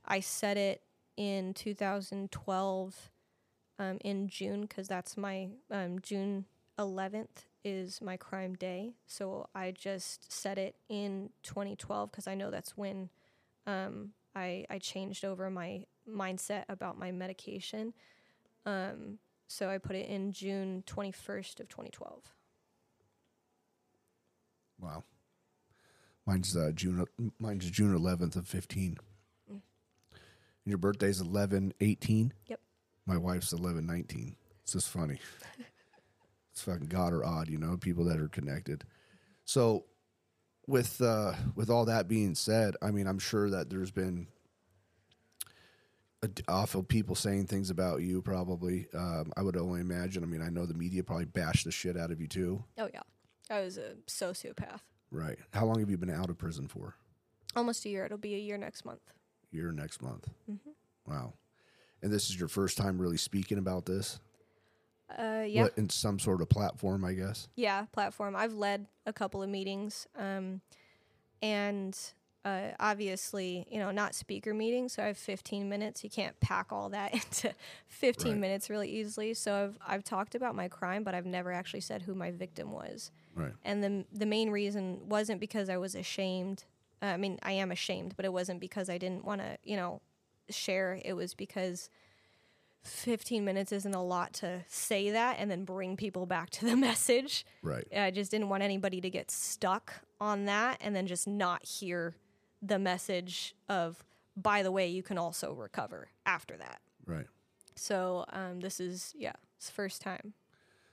I set it in 2012 um, in June because that's my um, June 11th is my crime day. So I just set it in 2012 because I know that's when um, I, I changed over my mindset about my medication. Um, so I put it in June 21st of 2012. Wow. Mine's uh, June. Mine's June 11th of 15. Your birthday's 11 18. Yep. My wife's 11 19. It's just funny. it's fucking God or odd, you know, people that are connected. So, with uh, with all that being said, I mean, I'm sure that there's been awful people saying things about you. Probably, um, I would only imagine. I mean, I know the media probably bashed the shit out of you too. Oh yeah, I was a sociopath. Right? How long have you been out of prison for? Almost a year. It'll be a year next month. Year next month. Mm-hmm. Wow. And this is your first time really speaking about this. Uh, yeah, What in some sort of platform, I guess. yeah, platform. I've led a couple of meetings, um, and uh, obviously, you know, not speaker meetings. So I have 15 minutes. You can't pack all that into 15 Right. minutes really easily. So I've I've talked about my crime, but I've never actually said who my victim was. Right. And the the main reason wasn't because I was ashamed. Uh, I mean, I am ashamed, but it wasn't because I didn't want to, you know, share. It was because 15 minutes isn't a lot to say that and then bring people back to the message. Right. I just didn't want anybody to get stuck on that and then just not hear the message of, by the way, you can also recover after that. Right. So um, this is, yeah, it's first time.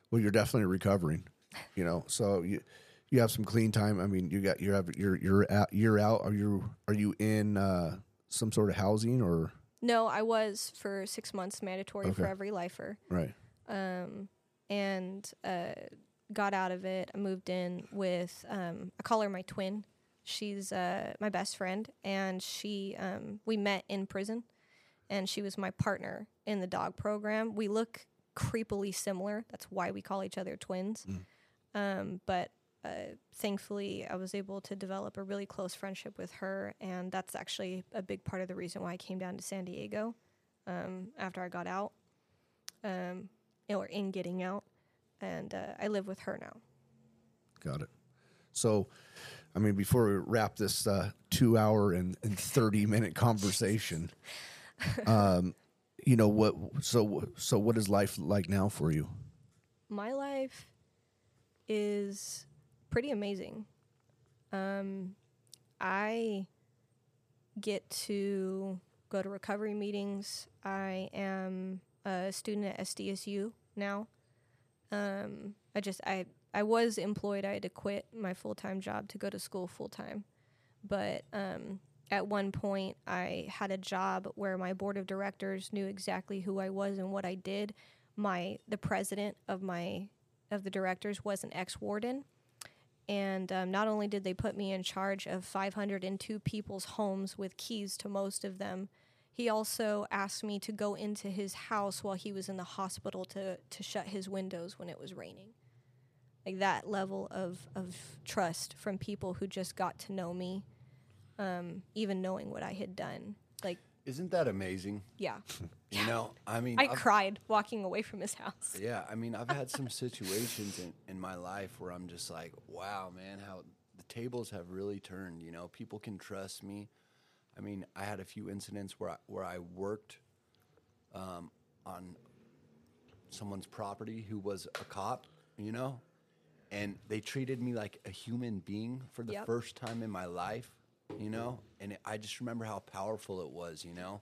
Well, you're definitely recovering. You know, so you you have some clean time. I mean, you got you have you're you're out you're out. Are you are you in uh, some sort of housing or No, I was for six months mandatory for every lifer. right? um, and uh, got out of it. I moved in with um, I call her my twin. She's uh, my best friend, and she um, we met in prison, and she was my partner in the dog program. We look creepily similar. That's why we call each other twins. Um, but uh, thankfully, I was able to develop a really close friendship with her, and that's actually a big part of the reason why I came down to San Diego um, after I got out um, or in getting out, and uh, I live with her now. Got it. So, I mean, before we wrap this uh, two hour and, and 30 minute conversation, um, you know, what, so, so what is life like now for you? My life is pretty amazing. Um, I get to go to recovery meetings. I am a student at SDSU now. Um, I just I I was employed. I had to quit my full time job to go to school full time, but um, at one point I had a job where my board of directors knew exactly who I was and what I did. My the president of my of the directors was an ex warden. And um, not only did they put me in charge of 502 people's homes with keys to most of them, he also asked me to go into his house while he was in the hospital to, to shut his windows when it was raining. Like that level of, of trust from people who just got to know me, um, even knowing what I had done. Like, Isn't that amazing? yeah. You know, I mean, I I've- cried walking away from his house. Yeah, I mean, I've had some situations in, in my life where I'm just like, wow, man, how the tables have really turned. You know, people can trust me. I mean, I had a few incidents where I, where I worked um, on someone's property who was a cop, you know, and they treated me like a human being for the Yep. first time in my life, you know, and I just remember how powerful it was, you know.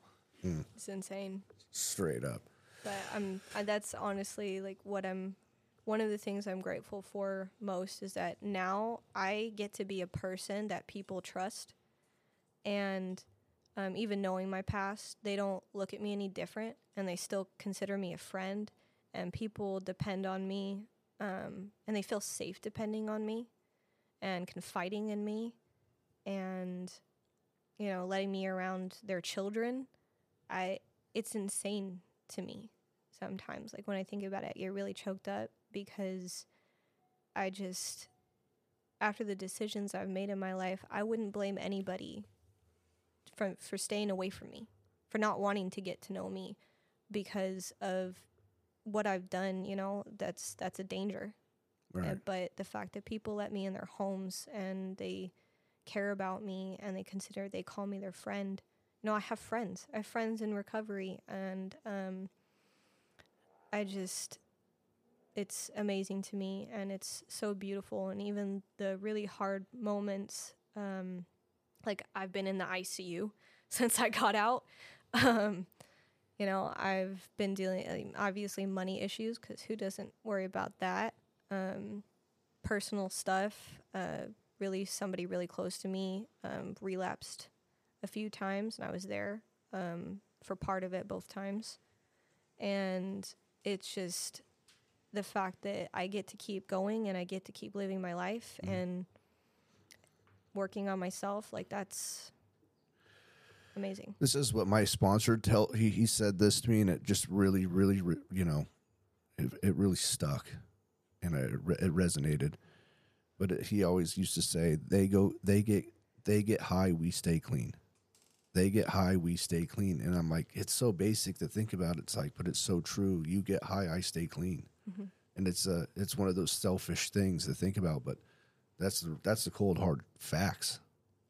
It's insane. Straight up. but I'm I, that's honestly like what I'm one of the things I'm grateful for most is that now I get to be a person that people trust and um, even knowing my past they don't look at me any different and they still consider me a friend and people depend on me um, and they feel safe depending on me and confiding in me and you know letting me around their children I it's insane to me sometimes. Like when I think about it, I get really choked up because I just, after the decisions I've made in my life, I wouldn't blame anybody for, for staying away from me, for not wanting to get to know me because of what I've done, you know, that's that's a danger. Uh, Right. but the fact that people let me in their homes and they care about me and they consider they call me their friend. Know, I have friends. I have friends in recovery and um I just it's amazing to me and it's so beautiful and even the really hard moments um like I've been in the ICU since I got out. Um you know, I've been dealing obviously money issues cuz who doesn't worry about that? Um personal stuff. Uh really somebody really close to me um relapsed a few times and I was there um for part of it both times. And it's just the fact that I get to keep going and I get to keep living my life Mm-hmm. and working on myself. Like that's amazing. This is what my sponsor tell. He he said this to me, and it just really, really, re- you know, it, it really stuck, and it, it resonated. But it, he always used to say, "They go, they get, they get high, we stay clean. They get high, we stay clean." And I'm like, it's so basic to think about. It's like, but it's so true. You get high, I stay clean, mm-hmm. and it's a, it's one of those selfish things to think about. But that's the, that's the cold hard facts.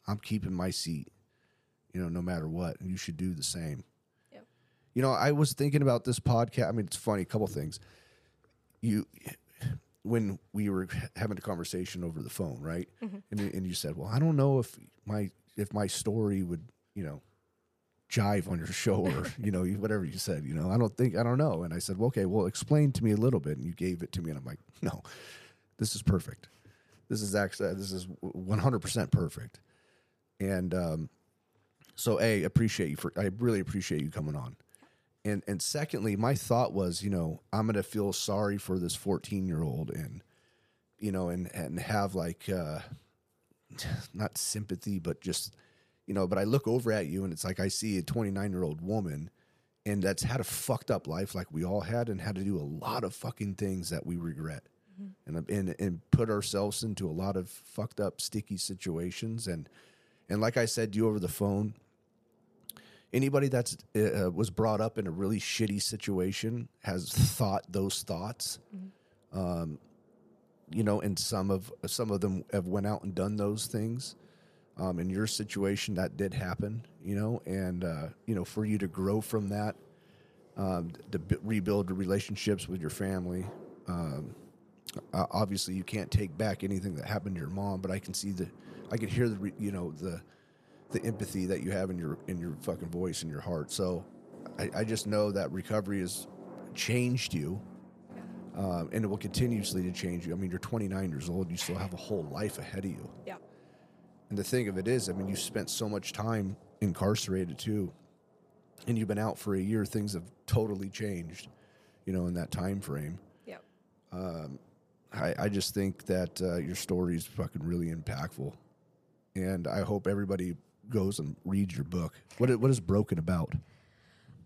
I'm keeping my seat you know, no matter what. And you should do the same. Yep. You know, I was thinking about this podcast. I mean, it's funny, a couple things. You, when we were having a conversation over the phone, right? Mm-hmm. And, you- and you said, well, I don't know if my, if my story would, you know, jive on your show or, you know, whatever you said, you know, I don't think, I don't know. And I said, well, okay, well, explain to me a little bit. And you gave it to me. And I'm like, no, this is perfect. This is actually, this is 100% perfect. And, um, so a appreciate you for I really appreciate you coming on. And and secondly, my thought was, you know, I'm gonna feel sorry for this 14 year old and you know, and and have like uh not sympathy, but just you know, but I look over at you and it's like I see a 29 year old woman and that's had a fucked up life like we all had and had to do a lot of fucking things that we regret. And, and and put ourselves into a lot of fucked up sticky situations and and like I said to you over the phone, anybody that's uh, was brought up in a really shitty situation has thought those thoughts. Um, you know, and some of some of them have went out and done those things. Um, in your situation, that did happen. You know, and uh, you know, for you to grow from that, um, to b- rebuild relationships with your family. Um, obviously, you can't take back anything that happened to your mom, but I can see the, I can hear the, you know, the, the empathy that you have in your in your fucking voice and your heart. So, I, I just know that recovery has changed you, um, and it will continuously to change you. I mean, you're 29 years old; you still have a whole life ahead of you. Yeah. And the thing of it is, I mean, you spent so much time incarcerated too, and you've been out for a year. Things have totally changed, you know, in that time frame. Yep. I, I just think that uh, your story is fucking really impactful, and I hope everybody goes and reads your book. What what is Broken about?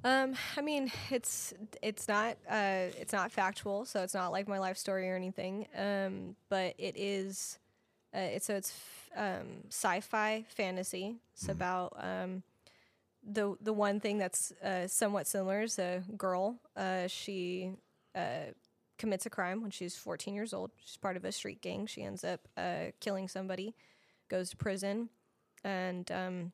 Um, I mean, it's it's not uh, it's not factual, so it's not like my life story or anything. Um, but it is, uh, it's so it's f- um, sci-fi fantasy. It's about um, the the one thing that's uh, somewhat similar is a girl. Uh, she uh, commits a crime when she's 14 years old. She's part of a street gang. She ends up uh, killing somebody, goes to prison, and um,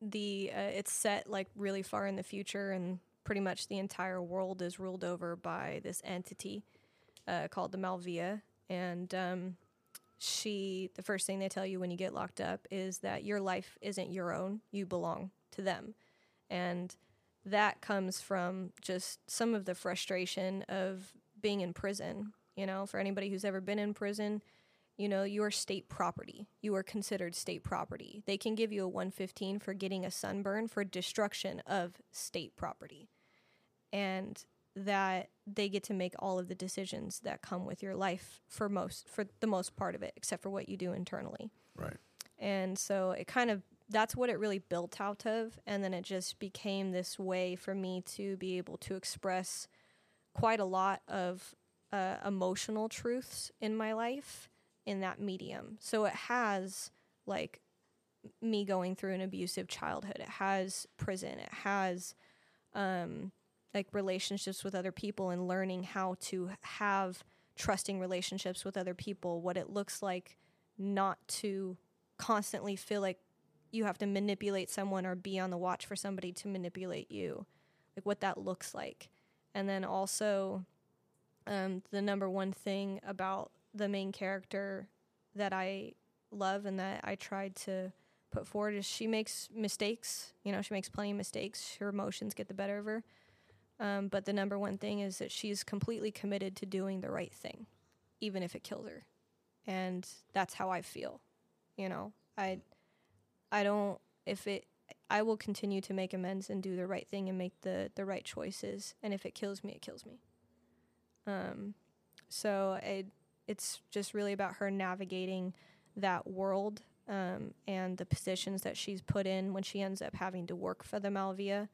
the uh, it's set like really far in the future and pretty much the entire world is ruled over by this entity uh, called the Malvia and um, she the first thing they tell you when you get locked up is that your life isn't your own you belong to them and that comes from just some of the frustration of being in prison you know for anybody who's ever been in prison you know, you are state property. You are considered state property. They can give you a 115 for getting a sunburn for destruction of state property. And that they get to make all of the decisions that come with your life for most for the most part of it except for what you do internally. Right. And so it kind of that's what it really built out of and then it just became this way for me to be able to express quite a lot of uh, emotional truths in my life in that medium. So it has like me going through an abusive childhood. It has prison. It has um like relationships with other people and learning how to have trusting relationships with other people, what it looks like not to constantly feel like you have to manipulate someone or be on the watch for somebody to manipulate you. Like what that looks like. And then also um, the number one thing about the main character that I love and that I tried to put forward is she makes mistakes. You know, she makes plenty of mistakes. Her emotions get the better of her. Um, but the number one thing is that she's completely committed to doing the right thing, even if it kills her. And that's how I feel. You know, I, I don't, if it, I will continue to make amends and do the right thing and make the the right choices. And if it kills me, it kills me. Um, so it it's just really about her navigating that world um, and the positions that she's put in when she ends up having to work for the Malvia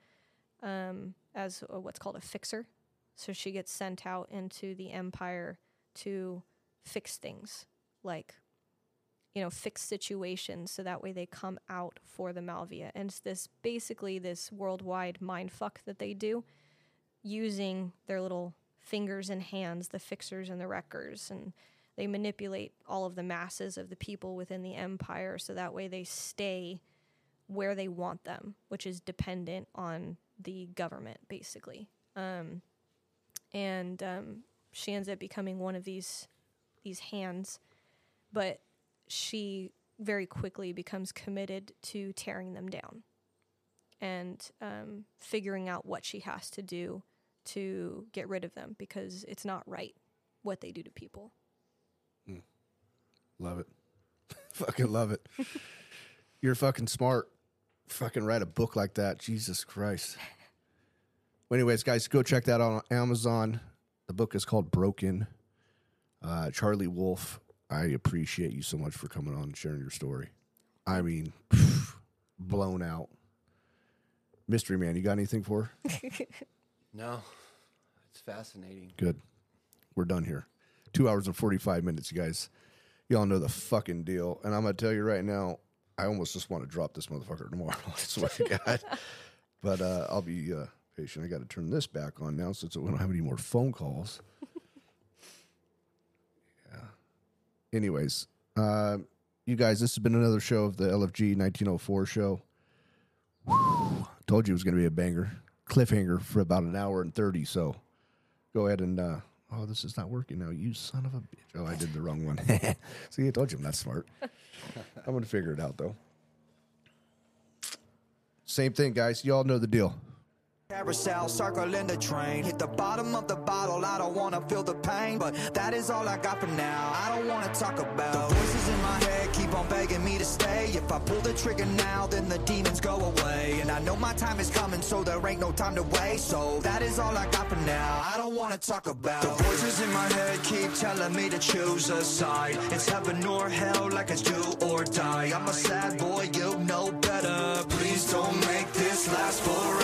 um, as a, what's called a fixer. So she gets sent out into the empire to fix things, like you know, fix situations, so that way they come out for the Malvia. And it's this basically this worldwide mind fuck that they do, using their little fingers and hands, the fixers and the wreckers, and they manipulate all of the masses of the people within the empire so that way they stay where they want them, which is dependent on the government, basically. Um, and um, she ends up becoming one of these these hands, but she very quickly becomes committed to tearing them down and um, figuring out what she has to do to get rid of them because it's not right what they do to people. Love it. fucking love it. You're fucking smart. Fucking write a book like that. Jesus Christ. Well, anyways, guys, go check that out on Amazon. The book is called Broken. Uh, Charlie Wolf, I appreciate you so much for coming on and sharing your story. I mean, blown out. Mystery Man, you got anything for? her? No, it's fascinating. Good. We're done here. Two hours and 45 minutes, you guys. Y'all know the fucking deal. And I'm going to tell you right now, I almost just want to drop this motherfucker tomorrow. That's what I got. But uh, I'll be uh, patient. I got to turn this back on now since we don't have any more phone calls. yeah. Anyways, uh, you guys, this has been another show of the LFG 1904 show. Told you it was going to be a banger. Cliffhanger for about an hour and 30. So go ahead and. Oh, this is not working now. You son of a bitch. Oh, I did the wrong one. See, I told you I'm not smart. I'm going to figure it out, though. Same thing, guys. Y'all know the deal. Carousel circling the train. Hit the bottom of the bottle. I don't wanna feel the pain, but that is all I got for now. I don't wanna talk about the voices in my head keep on begging me to stay. If I pull the trigger now, then the demons go away. And I know my time is coming, so there ain't no time to waste. So that is all I got for now, I don't wanna talk about The voices in my head keep telling me to choose a side. It's heaven or hell, like it's do or die. I'm a sad boy, you know better. Please don't make this last forever.